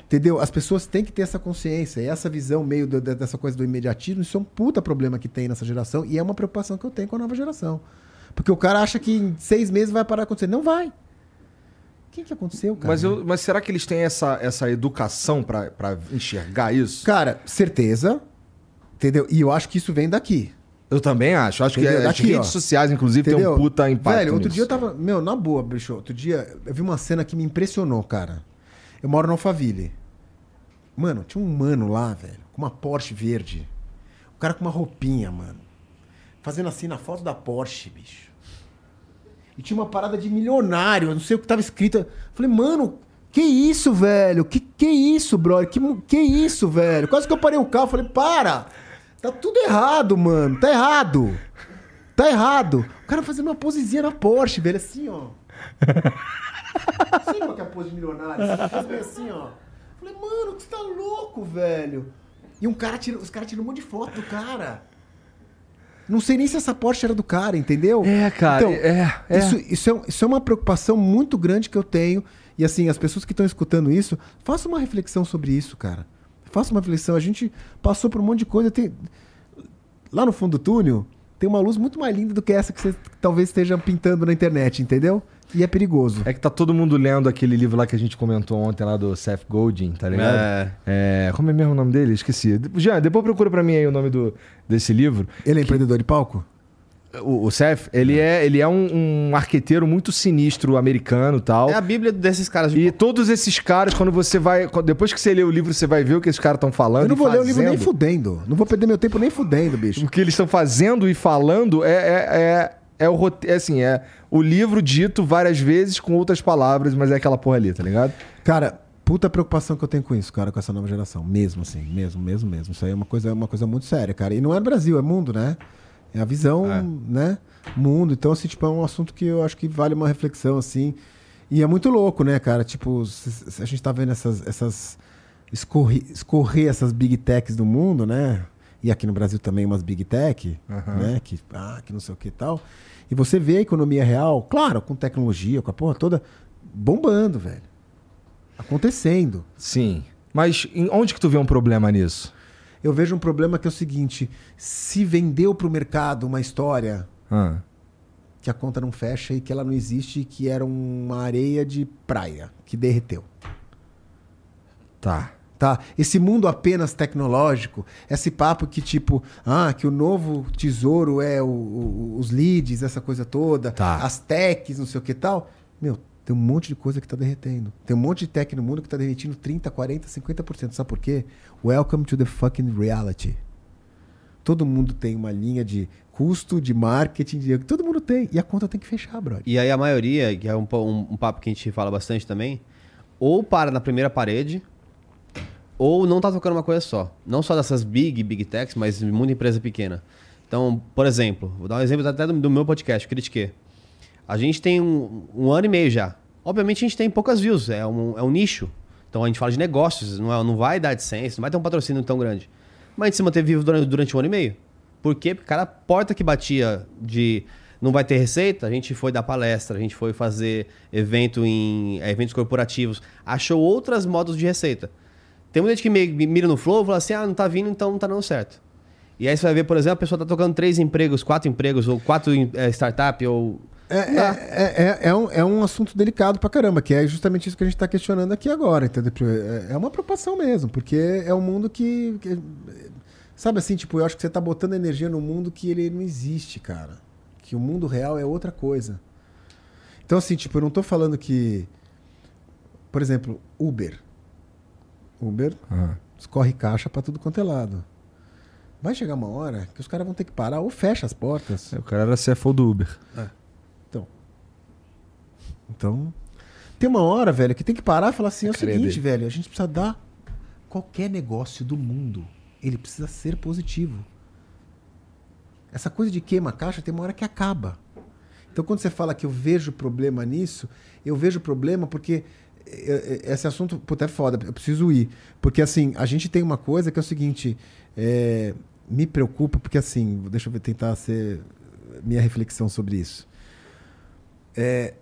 Entendeu? As pessoas têm que ter essa consciência. E essa visão meio do- dessa coisa do imediatismo, isso é um puta problema que tem nessa geração. E é uma preocupação que eu tenho com a nova geração. Porque o cara acha que em seis meses vai parar de acontecer. Não vai. O que, que aconteceu, cara? Mas, eu, mas será que eles têm essa, essa educação pra enxergar isso? Cara, certeza. Entendeu? E eu acho que isso vem daqui. Eu também acho. Acho que Entendeu? as Daqui, redes ó. sociais, inclusive, tem Entendeu? um puta impacto. Velho, outro nisso. dia eu tava. Meu, na boa, bicho. Outro dia eu vi uma cena que me impressionou, cara. Eu moro no Alphaville. Mano, tinha um mano lá, velho, com uma Porsche verde. O cara com uma roupinha, mano. Fazendo assim na foto da Porsche, bicho. E tinha uma parada de milionário, eu não sei o que tava escrito. Eu Falei, mano, que isso, velho? Que que isso, brother? Que, que isso, velho? Quase que eu parei o carro, falei, para! Tá tudo errado, mano. Tá errado. Tá errado. O cara fazendo uma posezinha na Porsche, velho, assim, ó. Assim, qual que é a pose de milionário? Assim, faz assim, ó. Falei, mano, você tá louco, velho. E um cara tira, os caras tiram um monte de foto do cara. Não sei nem se essa Porsche era do cara, entendeu? É, cara, é, é. Isso, isso, é, isso é uma preocupação muito grande que eu tenho. E assim, as pessoas que estão escutando isso, faça uma reflexão sobre isso, cara. Faça uma reflexão. A gente passou por um monte de coisa. Tem... Lá no fundo do túnel, tem uma luz muito mais linda do que essa que você talvez esteja pintando na internet, entendeu? E é perigoso. É que tá todo mundo lendo aquele livro lá que a gente comentou ontem lá do Seth Godin, tá ligado? É. É, como é mesmo o nome dele? Esqueci. Jean, depois procura pra mim aí o nome do, desse livro. Ele é empreendedor de palco? O, o Seth, ele é, ele é um, um arqueteiro muito sinistro americano e tal. É a bíblia desses caras de E todos esses caras, quando você vai. quando- Depois que você lê o livro, você vai ver o que esses caras estão falando. Eu não e vou ler o livro nem fazendo. fudendo. Não vou perder meu tempo nem fudendo, bicho. O que eles estão fazendo e falando é, é, é, é o roteiro. É assim, é o livro dito várias vezes com outras palavras, mas é aquela porra ali, tá ligado? Cara, puta preocupação que eu tenho com isso, cara, com essa nova geração. Mesmo assim, mesmo, mesmo, mesmo. Isso aí é uma coisa, é uma coisa muito séria, cara. E não é no Brasil, é mundo, né? É a visão, né? Mundo. Então, assim, tipo, é um assunto que eu acho que vale uma reflexão, assim. E é muito louco, né, cara? Tipo, a gente tá vendo essas. essas escorrer, escorrer essas big techs do mundo, né? E aqui no Brasil também umas big tech, né? Que, ah, que não sei o que e tal. E você vê a economia real, claro, com tecnologia, com a porra toda, bombando, velho. Acontecendo. Sim. Mas onde que tu vê um problema nisso? Eu vejo um problema que é o seguinte: se vendeu pro mercado uma história Ah, que a conta não fecha e que ela não existe, e que era uma areia de praia que derreteu. tá. Tá? Esse mundo apenas tecnológico, esse papo que tipo, ah, que o novo tesouro é o- o- os leads, essa coisa toda, Tá. as techs, não sei o que tal. Meu, tem um monte de coisa que tá derretendo. Tem um monte de tech no mundo que tá derretendo 30, 40, 50%. Sabe por quê? Welcome to the fucking reality. Todo mundo tem uma linha de custo, de marketing, de... todo mundo tem. E a conta tem que fechar, brother. E aí a maioria, que é um, um- um papo que a gente fala bastante também, ou para na primeira parede, ou não tá tocando uma coisa só. Não só dessas big, big techs, mas muita empresa pequena. Então, por exemplo, vou dar um exemplo até do, do meu podcast, Critique. A gente tem um, um ano e meio já. Obviamente a gente tem poucas views, é um, é um nicho. Então a gente fala de negócios, não, é- não vai dar AdSense, não vai ter um patrocínio tão grande. Mas a gente se manteve vivo durante, durante um ano e meio. Por quê? Porque cada porta que batia de não vai ter receita, a gente foi dar palestra, a gente foi fazer evento em eh, eventos corporativos, achou outros modos de receita. Tem muita gente que me- me mira no flow e fala assim: ah, não tá vindo, então não tá dando certo. E aí você vai ver, por exemplo, a pessoa tá tocando três empregos, quatro empregos, ou quatro eh, startup, ou. É, dá. é, é, é um, é um assunto delicado pra caramba, que é justamente isso que a gente tá questionando aqui agora, entendeu? É, é uma preocupação mesmo, porque é um mundo que, que- Sabe assim, tipo, eu acho que você tá botando energia num mundo que ele não existe, cara. Que o mundo real é outra coisa. Então, assim, tipo, eu não tô falando que. Por exemplo, Uber. Uber Ah. escorre caixa pra tudo quanto é lado. Vai chegar uma hora que os caras vão ter que parar ou fecha as portas. O cara era CFO do Uber. Então. Então. Tem uma hora, velho, que tem que parar e falar assim: é o seguinte, velho, a gente precisa dar. Qualquer negócio do mundo, ele precisa ser positivo. Essa coisa de queima a caixa tem uma hora que acaba. Então, quando você fala que eu vejo problema nisso, eu vejo problema porque eh, eh, esse assunto, puta, é foda, eu preciso ir. Porque, assim, a gente tem uma coisa que é o seguinte, eh, me preocupa, porque, assim, deixa eu tentar ser minha reflexão sobre isso. É,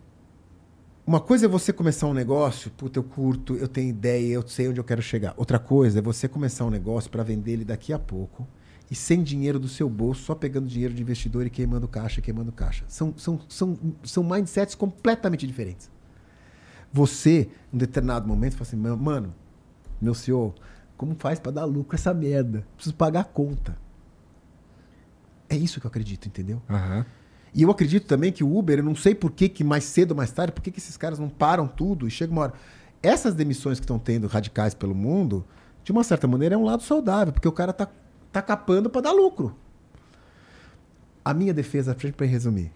uma coisa é você começar um negócio, puta, eu curto, eu tenho ideia, eu sei onde eu quero chegar. Outra coisa é você começar um negócio para vender ele daqui a pouco e sem dinheiro do seu bolso, só pegando dinheiro de investidor e queimando caixa, queimando caixa. São, são, são, são mindsets completamente diferentes. Você, em determinado momento, fala assim, "Mano, meu senhor, como faz para dar lucro essa merda? Preciso pagar a conta. É isso que eu acredito, entendeu? Aham. E eu acredito também que o Uber, eu não sei por que, que mais cedo ou mais tarde, por que, que esses caras não param tudo e chega uma hora. Essas demissões que estão tendo radicais pelo mundo, de uma certa maneira, é um lado saudável, porque o cara tá, tá capando para dar lucro. A minha defesa, para resumir,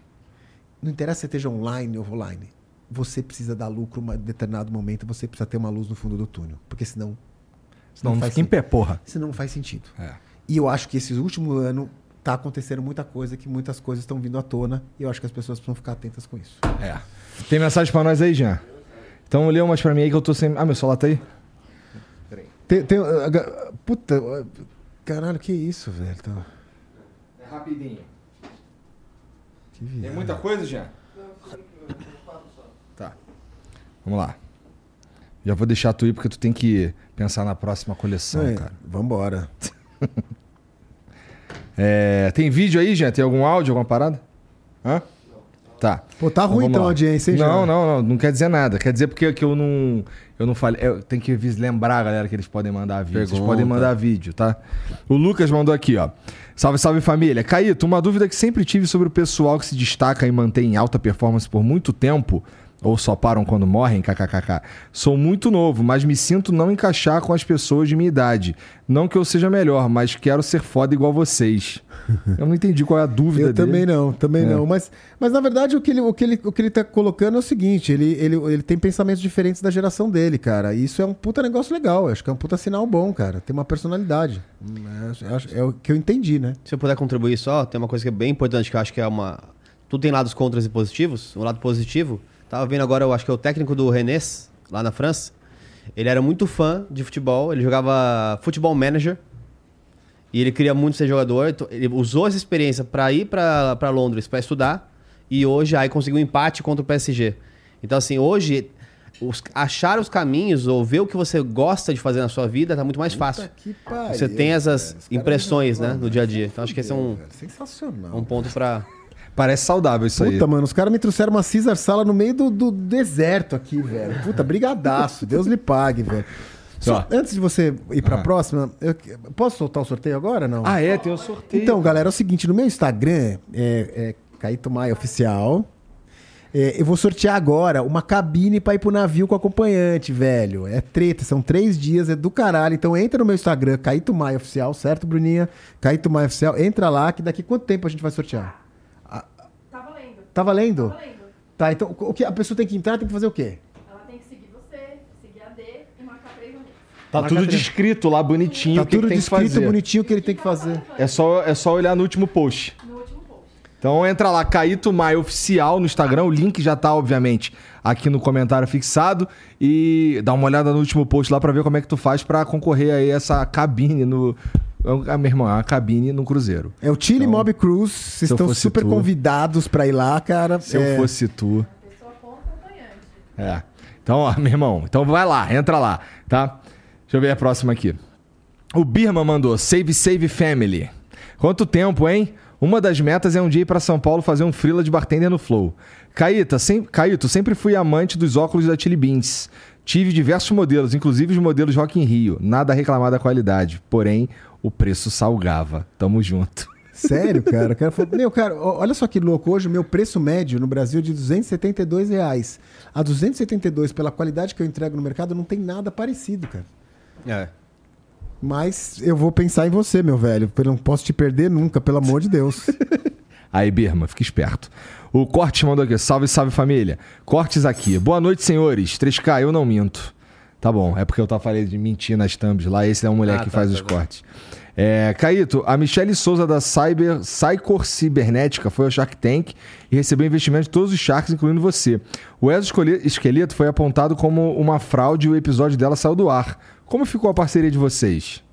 não interessa se esteja online ou offline, você precisa dar lucro em determinado momento, você precisa ter uma luz no fundo do túnel, porque senão. Senão não faz fica em sen- pé, porra. Senão não faz sentido. É. E eu acho que esses últimos anos tá acontecendo muita coisa, que muitas coisas estão vindo à tona, e eu acho que as pessoas precisam ficar atentas com isso. É. Tem mensagem pra nós aí, Jean? Então lê umas pra mim aí que eu tô sem. Ah, meu celular tá aí? Tem, tem, ga- puta, uh, caralho, que isso, velho? Tá, É rapidinho. que viagem. coisa, Jean? Tá. Vamos lá. Já vou deixar tu ir porque tu tem que pensar na próxima coleção, É, cara. Vambora. É, tem vídeo aí, Jean? Tem algum áudio, alguma parada? Hã? Tá. Pô, tá ruim vamos então a audiência, hein, Não, não, não. Não quer dizer nada. Quer dizer porque que eu não. Eu não falei. Eu tenho que lembrar, galera, que eles podem mandar vídeo. Vocês Pergunta. podem mandar vídeo, tá? O Lucas mandou aqui, ó. Salve, salve família. Caíto, uma dúvida que sempre tive sobre o pessoal que se destaca e mantém alta performance por muito tempo. Ou só param quando morrem, kkkk. Sou muito novo, mas me sinto não encaixar com as pessoas de minha idade. Não que eu seja melhor, mas quero ser foda igual vocês. Eu não entendi qual é a dúvida Eu dele. também não, também É. não. Mas, mas na verdade o que, ele, o, que ele, o que ele tá colocando é o seguinte: ele, ele, ele tem pensamentos diferentes da geração dele, cara. E isso é um puta negócio legal. eu Acho que é um puta sinal bom, cara. Tem uma personalidade. É, acho- é o que eu entendi, né? Se eu puder contribuir só, tem uma coisa que é bem importante que eu acho que é uma. Tudo tem lados contras e positivos. O lado positivo, tava vendo agora, eu acho que é o técnico do Rennes, lá na França. Ele era muito fã de futebol, ele jogava futebol manager. E ele queria muito ser jogador. então Ele usou essa experiência para ir para Londres para estudar. E hoje aí conseguiu um empate contra o PSG. Então, assim, hoje, os- achar os caminhos ou ver o que você gosta de fazer na sua vida tá muito mais fácil. que pariu, Você tem essas impressões, né, no dia a dia. Então acho que esse é um, Sensacional. um ponto pra. Parece saudável isso aí. Puta, mano, os caras me trouxeram uma Caesar Sala no meio do, do deserto aqui, velho. Puta, brigadaço. Deus lhe pague, velho. Só, antes de você ir pra próxima, eu- posso soltar o sorteio agora não? Ah, é? Tem o sorteio. Então, galera, é o seguinte, no meu Instagram, é, é Caíto Maia Oficial, é, eu vou sortear agora uma cabine pra ir pro navio com acompanhante, velho. É treta, são três dias, é do caralho. Então entra no meu Instagram, Caíto Maia Oficial, certo, Bruninha? Caíto Maia Oficial, entra lá, que daqui quanto tempo a gente vai sortear? Tá valendo. Tá valendo? Tá então o que a pessoa tem que entrar, tem que fazer o quê? Ela tem que seguir você, seguir a D e marcar três amigos. Tá Marca tudo três. descrito lá, bonitinho. Tá o que que tudo tem que descrito fazer. bonitinho o que ele tem que fazer. É só, é só olhar no último post. No último post. Então entra lá, Caíto Maia Oficial no Instagram. O link já tá, obviamente, aqui no comentário fixado. E dá uma olhada no último post lá pra ver como é que tu faz pra concorrer aí a essa cabine no. Ah, meu irmão, é uma cabine no Cruzeiro. É o Chile Mob Cruise, vocês estão super tu- convidados pra ir lá, cara. Se É, eu fosse tu. Pessoa com acompanhante. É. Então, ó, meu irmão, então vai lá, entra lá, tá? Deixa eu ver a próxima aqui. O Birma mandou Save Save Family. Quanto tempo, hein? Uma das metas é um dia ir pra São Paulo fazer um freela de bartender no Flow. Caíta, sem... Caíto, sempre fui amante dos óculos da Chili Beans. Tive diversos modelos, inclusive os modelos Rock in Rio. Nada a reclamar da qualidade. Porém, o preço salgava. Tamo junto. Sério, cara? O cara falou, meu, cara, olha só que louco. Hoje o meu preço médio no Brasil é de 272 reais. A 272, pela qualidade que eu entrego no mercado, não tem nada parecido, cara. É. Mas eu vou pensar em você, meu velho. Eu não posso te perder nunca, pelo amor de Deus. Aí, Birma, fica esperto. O Cortes mandou aqui. Salve, salve família. Cortes aqui. Boa noite, senhores. 3K, eu não minto. Tá bom, é porque eu tava falando de mentir nas thumbs lá. Esse é uma mulher Ah, que tá, faz tá os bom. cortes. É, Caíto, a Michelle Souza da Cyber, Cycor Cibernética foi ao Shark Tank e recebeu investimento de todos os Sharks, incluindo você. O exoesqueleto foi apontado como uma fraude e o episódio dela saiu do ar. Como ficou a parceria de vocês?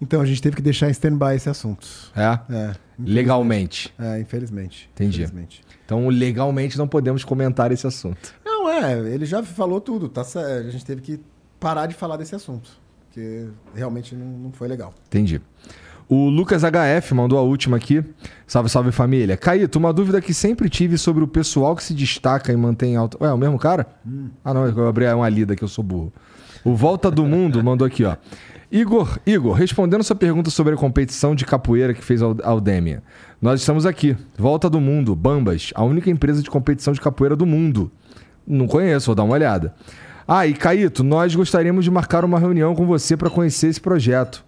Então a gente teve que deixar em stand-by esse assunto. É? É, Legalmente. é infelizmente. Entendi. Infelizmente. Então, legalmente não podemos comentar esse assunto. Não, é, ele já falou tudo, tá? A gente teve que parar de falar desse assunto. Porque realmente não, não foi legal. Entendi. O Lucas HF mandou a última aqui. Salve, salve família. Caíto, uma dúvida que sempre tive sobre o pessoal que se destaca e mantém alto. Ué, é o mesmo cara? Ah, não, eu abri uma lida que eu sou burro. O Volta do Mundo mandou aqui, ó. Igor, Igor, respondendo sua pergunta sobre a competição de capoeira que fez a Aldemia. Nós estamos aqui. Volta do Mundo, Bambas, a única empresa de competição de capoeira do mundo. Não conheço, vou dar uma olhada. Ah, e Caíto, nós gostaríamos de marcar uma reunião com você para conhecer esse projeto.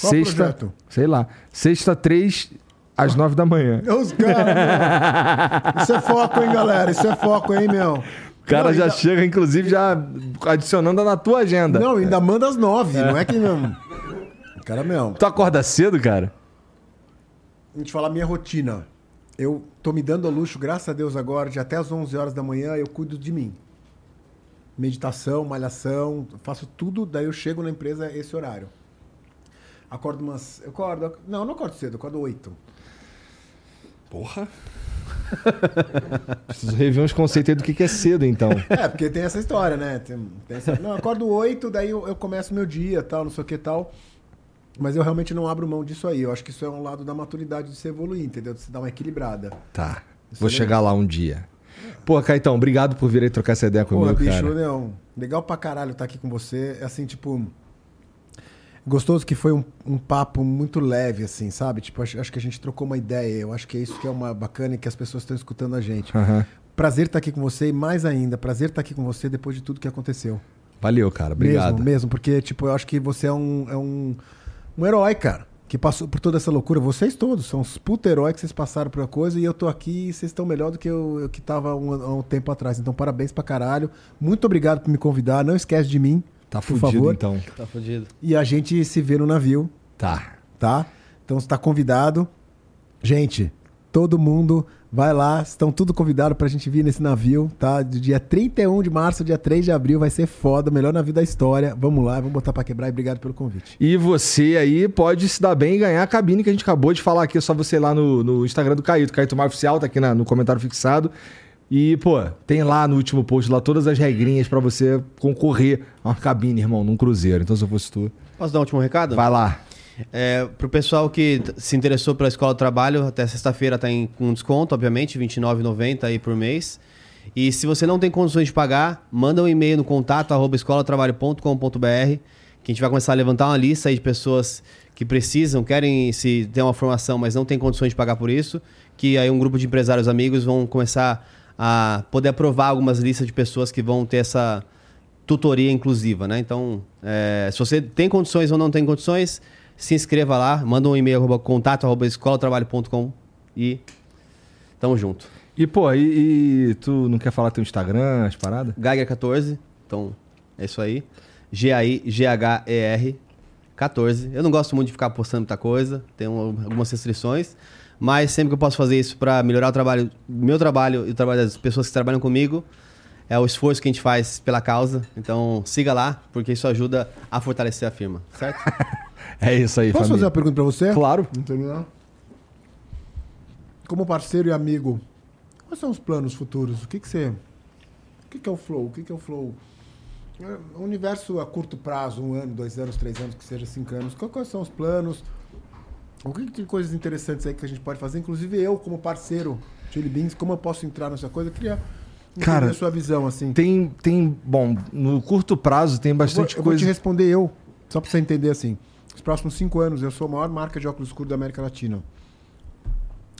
Qual Sexta, projeto? sei lá. Sexta, três, às nove da manhã. Os caras. Isso é foco, hein, galera? Isso é foco, hein, meu? O cara Não, já ainda- chega, inclusive, já adicionando na tua agenda. Não, ainda manda às nove, não é que não. Cara, meu, Tu acorda cedo, cara? Vou te falar a minha rotina. Eu tô me dando ao luxo, graças a Deus, agora, de até às 11 horas da manhã, eu cuido de mim. Meditação, malhação, faço tudo, daí eu chego na empresa esse horário. Acordo umas. Eu acordo. Não, eu não acordo cedo, eu acordo 8. Porra. Preciso rever uns conceitos aí do que que é cedo, então. É, porque tem essa história, né? Tem, tem essa- Não, eu acordo 8, daí eu, eu começo meu dia, tal, não sei o que tal. Mas eu realmente não abro mão disso aí. Eu acho que isso é um lado da maturidade de se evoluir, entendeu? De se dar uma equilibrada. Tá. Vou chegar lá um dia. Pô, Caetão, obrigado por vir aí trocar essa ideia comigo, bicho, cara. Leão, legal pra caralho estar aqui com você. É Assim, tipo. Gostoso que foi um, um papo muito leve, assim, sabe? Tipo, acho, acho que a gente trocou uma ideia. Eu acho que é isso que é uma bacana e que as pessoas estão escutando a gente. Aham. Prazer estar aqui com você e mais ainda, prazer estar aqui com você depois de tudo que aconteceu. Valeu, cara. Obrigado. Mesmo, mesmo, porque, tipo, eu acho que você é um, é um, um herói, cara. Que passou por toda essa loucura. Vocês todos são uns puta heróis que vocês passaram por uma coisa e eu tô aqui e vocês estão melhor do que eu, eu que tava um, há um tempo atrás. Então, parabéns pra caralho. Muito obrigado por me convidar. Não esquece de mim, Tá por fudido, favor. então. Tá fudido. E a gente se vê no navio, Tá. tá? Então, você tá convidado. Gente, todo mundo vai lá. Estão tudo convidados pra gente vir nesse navio, tá? Do dia 31 de março, dia 3 de abril. Vai ser foda. Melhor navio da história. Vamos lá, vamos botar pra quebrar e obrigado pelo convite. E você aí pode se dar bem e ganhar a cabine que a gente acabou de falar aqui. É só você ir lá no, no Instagram do Caíto. Caíto Mar Oficial, tá aqui na- no comentário fixado. E, pô, tem lá no último post lá todas as regrinhas pra você concorrer a uma cabine, irmão, num cruzeiro. Então, se eu fosse tu, Posso dar um último recado? vai lá. É, pro pessoal que se interessou pela Escola do Trabalho, até sexta-feira tá em, com desconto, obviamente, R$ 29,90 aí por mês. E se você não tem condições de pagar, manda um e-mail no contato escolatrabalho.com.br que a gente vai começar a levantar uma lista aí de pessoas que precisam, querem se ter uma formação, mas não tem condições de pagar por isso, que aí um grupo de empresários amigos vão começar a poder aprovar algumas listas de pessoas que vão ter essa tutoria inclusiva, né? Então, é, se você tem condições ou não tem condições, se inscreva lá, manda um e-mail arroba, contato arroba escolatrabalho.com e tamo junto. E, pô, e, e tu não quer falar teu Instagram, as paradas? Geiger14, então é isso aí. G-A-I-G-H-E-R 14. Eu não gosto muito de ficar postando muita coisa, tenho algumas restrições, mas sempre que eu posso fazer isso para melhorar o trabalho, meu trabalho e o trabalho das pessoas que trabalham comigo, é o esforço que a gente faz pela causa. Então siga lá, porque isso ajuda a fortalecer a firma, certo? É isso aí, Posso fazer família. uma pergunta pra você? Claro. Vamos terminar? Como parceiro e amigo, quais são os planos futuros? O que, que você. O que, que é o Flow? O que, que é o Flow? É, um universo a curto prazo, um ano, dois anos, três anos, que seja cinco anos. Quais são os planos? O que, que tem coisas interessantes aí que a gente pode fazer? Inclusive eu, como parceiro, Chili Beans, como eu posso entrar nessa coisa? Eu queria Cara, a sua visão, assim. Tem, tem, bom, no curto prazo tem Eu vou, bastante eu vou coisa. te responder eu, só pra você entender assim. Os próximos cinco anos, eu sou a maior marca de óculos escuros da América Latina.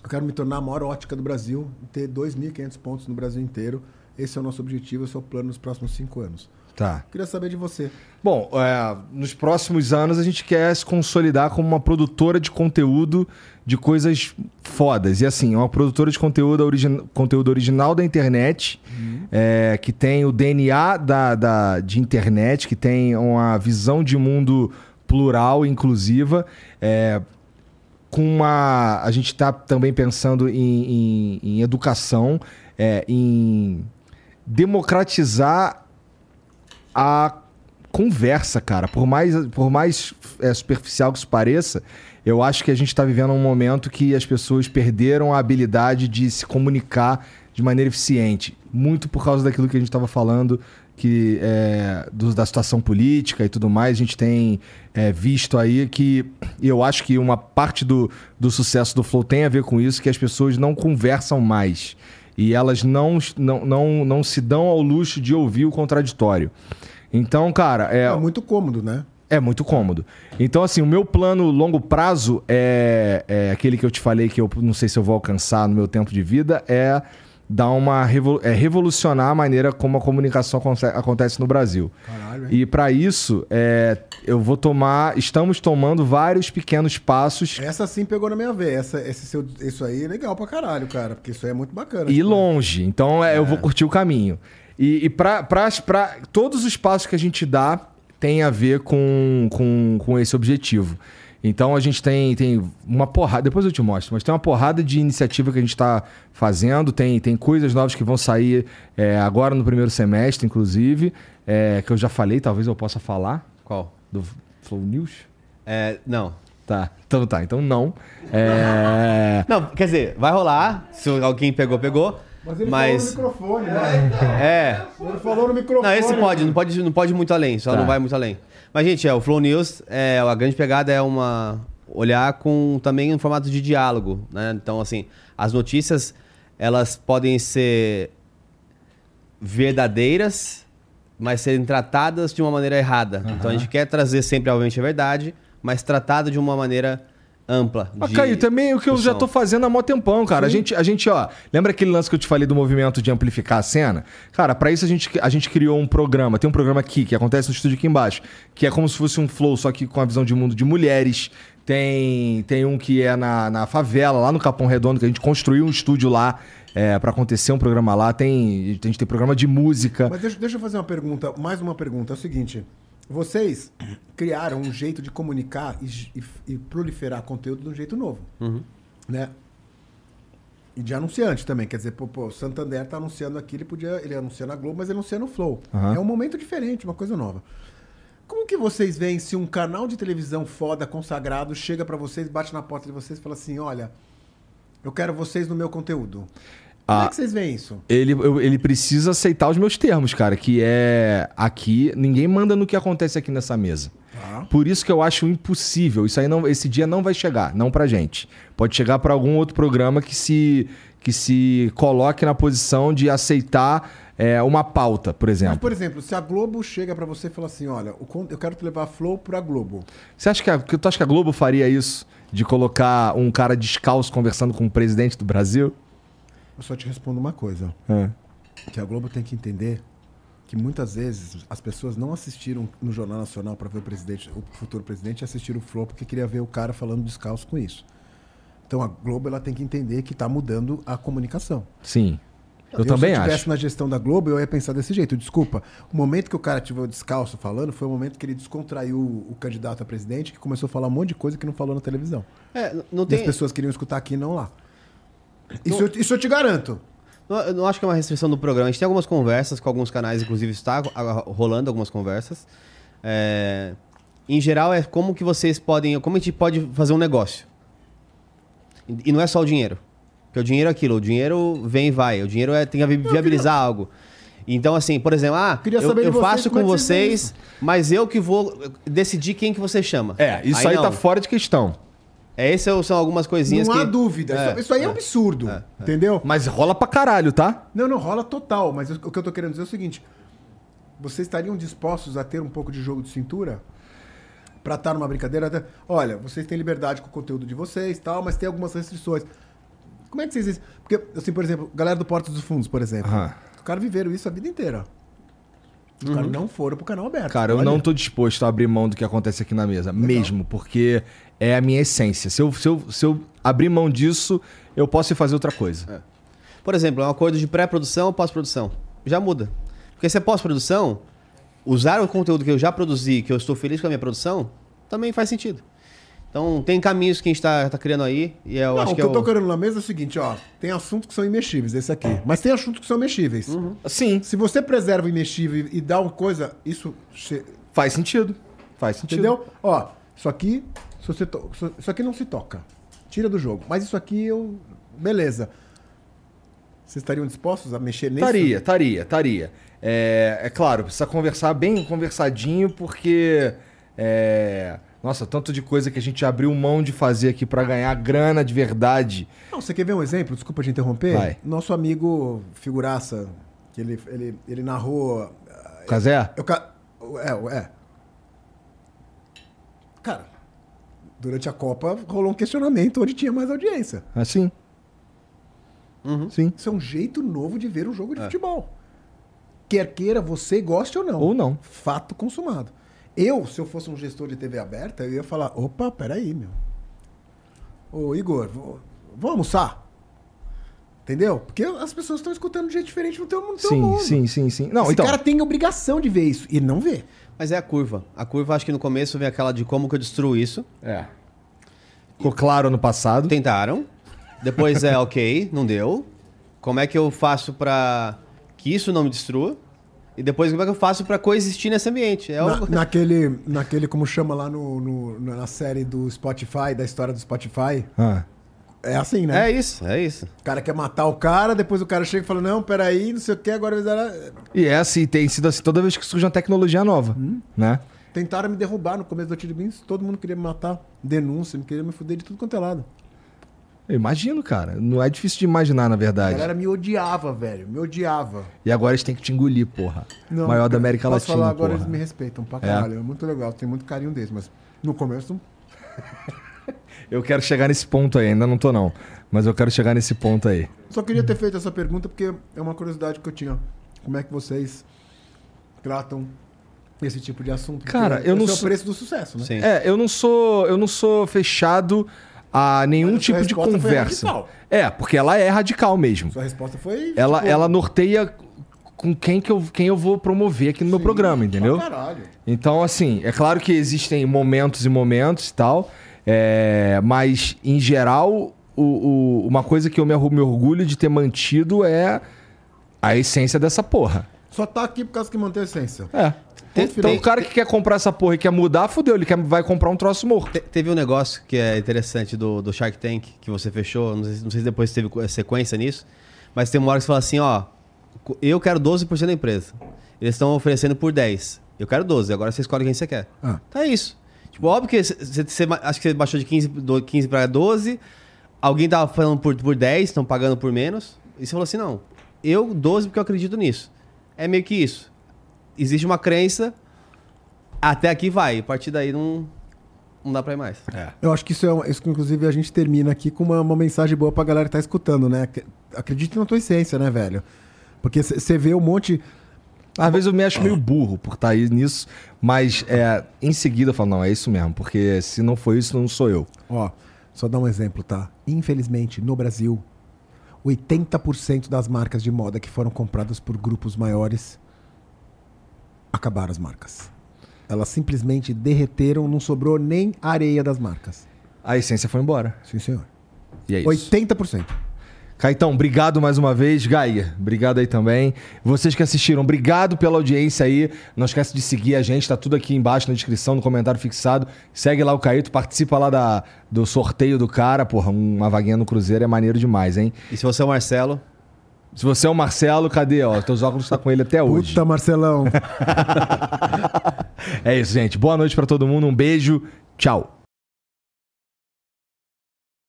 Eu quero me tornar a maior ótica do Brasil, ter 2.500 pontos no Brasil inteiro. Esse é o nosso objetivo, esse é o plano nos próximos cinco anos. Tá. Queria saber de você. Bom, é, nos próximos anos a gente quer se consolidar como uma produtora de conteúdo de coisas fodas. E assim, uma produtora de conteúdo, origi- conteúdo original da internet, é, que tem o DNA da, da- de internet, que tem uma visão de mundo plural inclusiva. é, com uma. A gente está também pensando em, em- em educação, é, em democratizar a conversa, cara. Por mais, por mais é, superficial que isso pareça, eu acho que a gente está vivendo um momento que as pessoas perderam a habilidade de se comunicar de maneira eficiente. Muito por causa daquilo que a gente estava falando, que é, do- da situação política e tudo mais. A gente tem é, visto aí que eu acho que uma parte do, do sucesso do Flow tem a ver com isso, que as pessoas não conversam mais. E elas não, não, não, não se dão ao luxo de ouvir o contraditório. Então, cara, é, É, muito cômodo, né? é muito cômodo. Então, assim, o meu plano longo prazo é, é aquele que eu te falei que eu não sei se eu vou alcançar no meu tempo de vida, é dar uma é revolucionar a maneira como a comunicação aconte- acontece no Brasil. Caralho, hein? E para isso, é, eu vou tomar, estamos tomando vários pequenos passos Essa sim pegou na minha veia. Essa, esse seu, isso aí é legal pra caralho, cara. Porque isso aí é muito bacana. e tipo, longe. Então é, eu vou curtir o caminho. E, e pra, pra, pra- todos os passos que a gente dá tem a ver com, com, com esse objetivo. Então a gente tem, tem uma porrada, depois eu te mostro, mas tem uma porrada de iniciativa que a gente está fazendo, tem, tem coisas novas que vão sair é, agora no primeiro semestre, inclusive, é, que eu já falei, talvez eu possa falar, Qual? do Flow News. É, não. Tá, então tá, então não. É, Não, quer dizer, vai rolar. Se alguém pegou, pegou. Mas ele Mas. falou no microfone, né? É. Ele falou no microfone. Não, esse pode, não pode, não pode ir muito além, só Tá. não vai muito além. Mas, gente, é, o Flow News, é, a grande pegada é uma. olhar com também em formato de diálogo, né? Então, assim, as notícias elas podem ser verdadeiras, mas serem tratadas de uma maneira errada. Então a gente quer trazer sempre, obviamente, a verdade, mas tratada de uma maneira ampla. Ah, de Caio, também o que eu já tô fazendo há mó tempão, cara. A gente, a gente, ó, lembra aquele lance que eu te falei do movimento de amplificar a cena? Cara, pra isso a gente, a gente criou um programa. Tem um programa aqui, que acontece no estúdio aqui embaixo, que é como se fosse um flow, só que com a visão de mundo de mulheres. Tem, tem um que é na, na favela, lá no Capão Redondo, que a gente construiu um estúdio lá é, para acontecer um programa lá. Tem, a gente tem programa de música. Mas deixa, deixa eu fazer uma pergunta, mais uma pergunta. É o seguinte: vocês criaram um jeito de comunicar e, e- e proliferar conteúdo de um jeito novo. Né? E de anunciante também. Quer dizer, pô, pô, o Santander tá anunciando aqui, ele podia. Ele anuncia na Globo, mas ele anuncia no Flow. Aham. É um momento diferente, uma coisa nova. Como que vocês veem se um canal de televisão foda, consagrado, chega pra vocês, bate na porta de vocês e fala assim: olha, eu quero vocês no meu conteúdo? Como Ah. é que vocês veem isso? Ele, eu- ele precisa aceitar os meus termos, cara, que é aqui, ninguém manda no que acontece aqui nessa mesa. Tá. Por isso que eu acho impossível. Isso aí não, esse dia não vai chegar, não pra gente. Pode chegar pra algum outro programa que se que se coloque na posição de aceitar é, uma pauta, por Mas, exemplo. por exemplo, se a Globo chega pra você e fala assim, olha, eu quero te levar a Flow pra Globo. Você acha que a, tu acha que a Globo faria isso de colocar um cara descalço conversando com o presidente do Brasil? Eu só te respondo uma coisa, É. que a Globo tem que entender que muitas vezes as pessoas não assistiram no Jornal Nacional pra ver o presidente, o futuro presidente, e assistiram o Flow porque queria ver o cara falando descalço com isso. Então a Globo ela tem que entender que tá mudando a comunicação. Sim. Eu, também se eu acho. estivesse na gestão da Globo, eu ia pensar desse jeito. Desculpa, o momento que o cara tive o descalço falando foi o momento que ele descontraiu o candidato a presidente, que começou a falar um monte de coisa que não falou na televisão. É, não E tem. as pessoas queriam escutar aqui e não lá. Isso, eu, isso eu te garanto. Não, eu não acho que é uma restrição do programa. A gente tem algumas conversas com alguns canais, inclusive está rolando algumas conversas. É, em geral, é como que vocês podem. Como a gente pode fazer um negócio. E não é só o dinheiro. Porque o dinheiro é aquilo, o dinheiro vem e vai. O dinheiro é, tem que vi- viabilizar algo. Então, assim, por exemplo, ah, Queria eu, eu vocês faço com é vocês vocês, mas eu que vou decidir quem que você chama. É, isso aí, não. tá fora de questão. É, Essas são algumas coisinhas não que... há dúvida. É, isso, isso aí é, um absurdo. Entendeu? Mas rola pra caralho, tá? Não, não, rola total. Mas o que eu tô querendo dizer é o seguinte: vocês estariam dispostos a ter um pouco de jogo de cintura? Pra estar numa brincadeira? Até- Olha, vocês têm liberdade com o conteúdo de vocês tal, mas tem algumas restrições. Como é que vocês. Porque, assim, por exemplo, galera do Porta dos Fundos, por exemplo. Aham. Os caras viveram isso a vida inteira. Os caras não foram pro canal aberto. Cara, eu Olha. não tô disposto a abrir mão do que acontece aqui na mesa. Mesmo, porque é a minha essência. Se eu, se, eu, se eu abrir mão disso, eu posso fazer outra coisa. Por exemplo, é um acordo de pré-produção ou pós-produção. Já muda. Porque se é pós-produção, usar o conteúdo que eu já produzi, que eu estou feliz com a minha produção, também faz sentido. Então, tem caminhos que a gente está criando aí, e eu Não, acho o que que é eu tô o... querendo na mesa é o seguinte, ó. Tem assuntos que são imexíveis, esse aqui. Mas tem assuntos que são mexíveis. Sim, Se você preserva o imexível e dá uma coisa, isso. che- faz sentido. Faz sentido. Entendeu? Ó, isso aqui. Se você to- isso- Isso aqui não se toca. Tira do jogo. Mas isso aqui eu. Beleza. Vocês estariam dispostos a mexer nisso? Estaria, estaria, estaria. É, é claro, precisa conversar bem conversadinho, porque. é, nossa, tanto de coisa que a gente abriu mão de fazer aqui pra ganhar grana de verdade. Não, você quer ver um exemplo? Desculpa te interromper. Vai. Nosso amigo figuraça, que ele, ele, ele narrou. Casé? Eu, ca- é, é. Cara, durante a Copa rolou um questionamento onde tinha mais audiência. Assim? Sim. Isso é um jeito novo de ver um jogo de futebol. Quer queira, você goste ou não. Ou não. Fato consumado. Eu, se eu fosse um gestor de TV aberta, eu ia falar: opa, peraí, meu. Ô, Igor, vou- vamos almoçar? Entendeu? Porque as pessoas estão escutando de jeito diferente no teu, no teu Sim, mundo. sim, sim, sim. Não, Esse então. cara tem obrigação de ver isso. E não vê. Mas é a curva. A curva, acho que no começo vem aquela de como que eu destruo isso. É. Ficou claro no passado. Tentaram. Depois é ok, não deu. Como é que eu faço pra que isso não me destrua? E depois como é que eu faço pra coexistir nesse ambiente? É Na- o... naquele, naquele, como chama lá no, no- na série do Spotify, da história do Spotify, Ah. é assim, né? É isso, é isso. O cara quer matar o cara, depois o cara chega e fala, não, peraí, não sei o que, agora E é assim, tem sido assim toda vez que surge uma tecnologia nova, né? tentaram me derrubar no começo do Tiro Beans, todo mundo queria me matar, denúncia, me queria me fuder de tudo quanto é lado. Eu imagino, cara. Não é difícil de imaginar, na A verdade. galera me odiava, velho. Me odiava. E agora eles têm que te engolir, porra. Maior da América posso Latina, falar, agora porra. eles me respeitam pra É. caralho. É muito legal, tem muito carinho deles, mas no começo Eu quero chegar nesse ponto aí, ainda não tô não. Mas eu quero chegar nesse ponto aí. Só queria ter feito essa pergunta porque é uma curiosidade que eu tinha. Como é que vocês tratam esse tipo de assunto? Cara, eu não é o preço do sucesso, né? Sim. É, eu não sou, eu não sou fechado a nenhum Mas tipo de conversa. É, porque ela é radical mesmo. Sua resposta foi. Ela, tipo, ela norteia com quem que eu, quem eu vou promover aqui no meu sim, programa, entendeu? Caralho. Então, assim, é claro que existem momentos e momentos e tal, é, mas, em geral, o- o- uma coisa que eu me, me orgulho de ter mantido é a essência dessa porra. Só tá aqui por causa que mantém a essência. É. Tem- Então, tem- o cara que quer comprar essa porra e quer mudar, fudeu, ele quer, vai comprar um troço morto. Te- teve um negócio que é interessante do, do Shark Tank, que você fechou. Não sei, se- não sei se depois teve sequência nisso. Mas tem uma hora que você fala assim, ó. Eu quero 12% da empresa. Eles estão oferecendo por 10. Eu quero 12. Agora você escolhe quem você quer. Ah. Então é isso. Tipo, óbvio que você, você- acho que você baixou de 15, do 15 para 12. Alguém tava falando por, por 10, estão pagando por menos. E você falou assim, não. Eu 12 porque eu acredito nisso. É meio que isso. Existe uma crença. Até aqui vai. A partir daí não, não dá pra ir mais. Eu acho que isso é uma- isso que, inclusive, a gente termina aqui com uma, uma mensagem boa pra galera que tá escutando, né? Ac- Acredite na tua essência, né, velho? Porque você vê um monte. Às vezes eu me acho meio burro por estar aí nisso, mas é, em seguida eu falo, não, é isso mesmo, porque se não for isso, não sou eu. Ó, só dar um exemplo, tá? Infelizmente, no Brasil, 80% das marcas de moda que foram compradas por grupos maiores acabaram as marcas. Elas simplesmente derreteram, não sobrou nem areia das marcas. A essência foi embora. Sim, senhor. E é isso. 80%. Caetão, obrigado mais uma vez. Gaia, obrigado aí também. Vocês que assistiram, obrigado pela audiência aí. Não esquece de seguir a gente, tá tudo aqui embaixo na descrição, no comentário fixado. Segue lá o Caíto, participa lá da, do sorteio do cara. Porra, uma vaguinha no Cruzeiro é maneiro demais, hein? E se você é o Marcelo, Se você é o Marcelo, cadê? Ó, teus óculos tá com ele até hoje. Puta, Marcelão. É isso, gente. Boa noite pra todo mundo, um beijo. Tchau.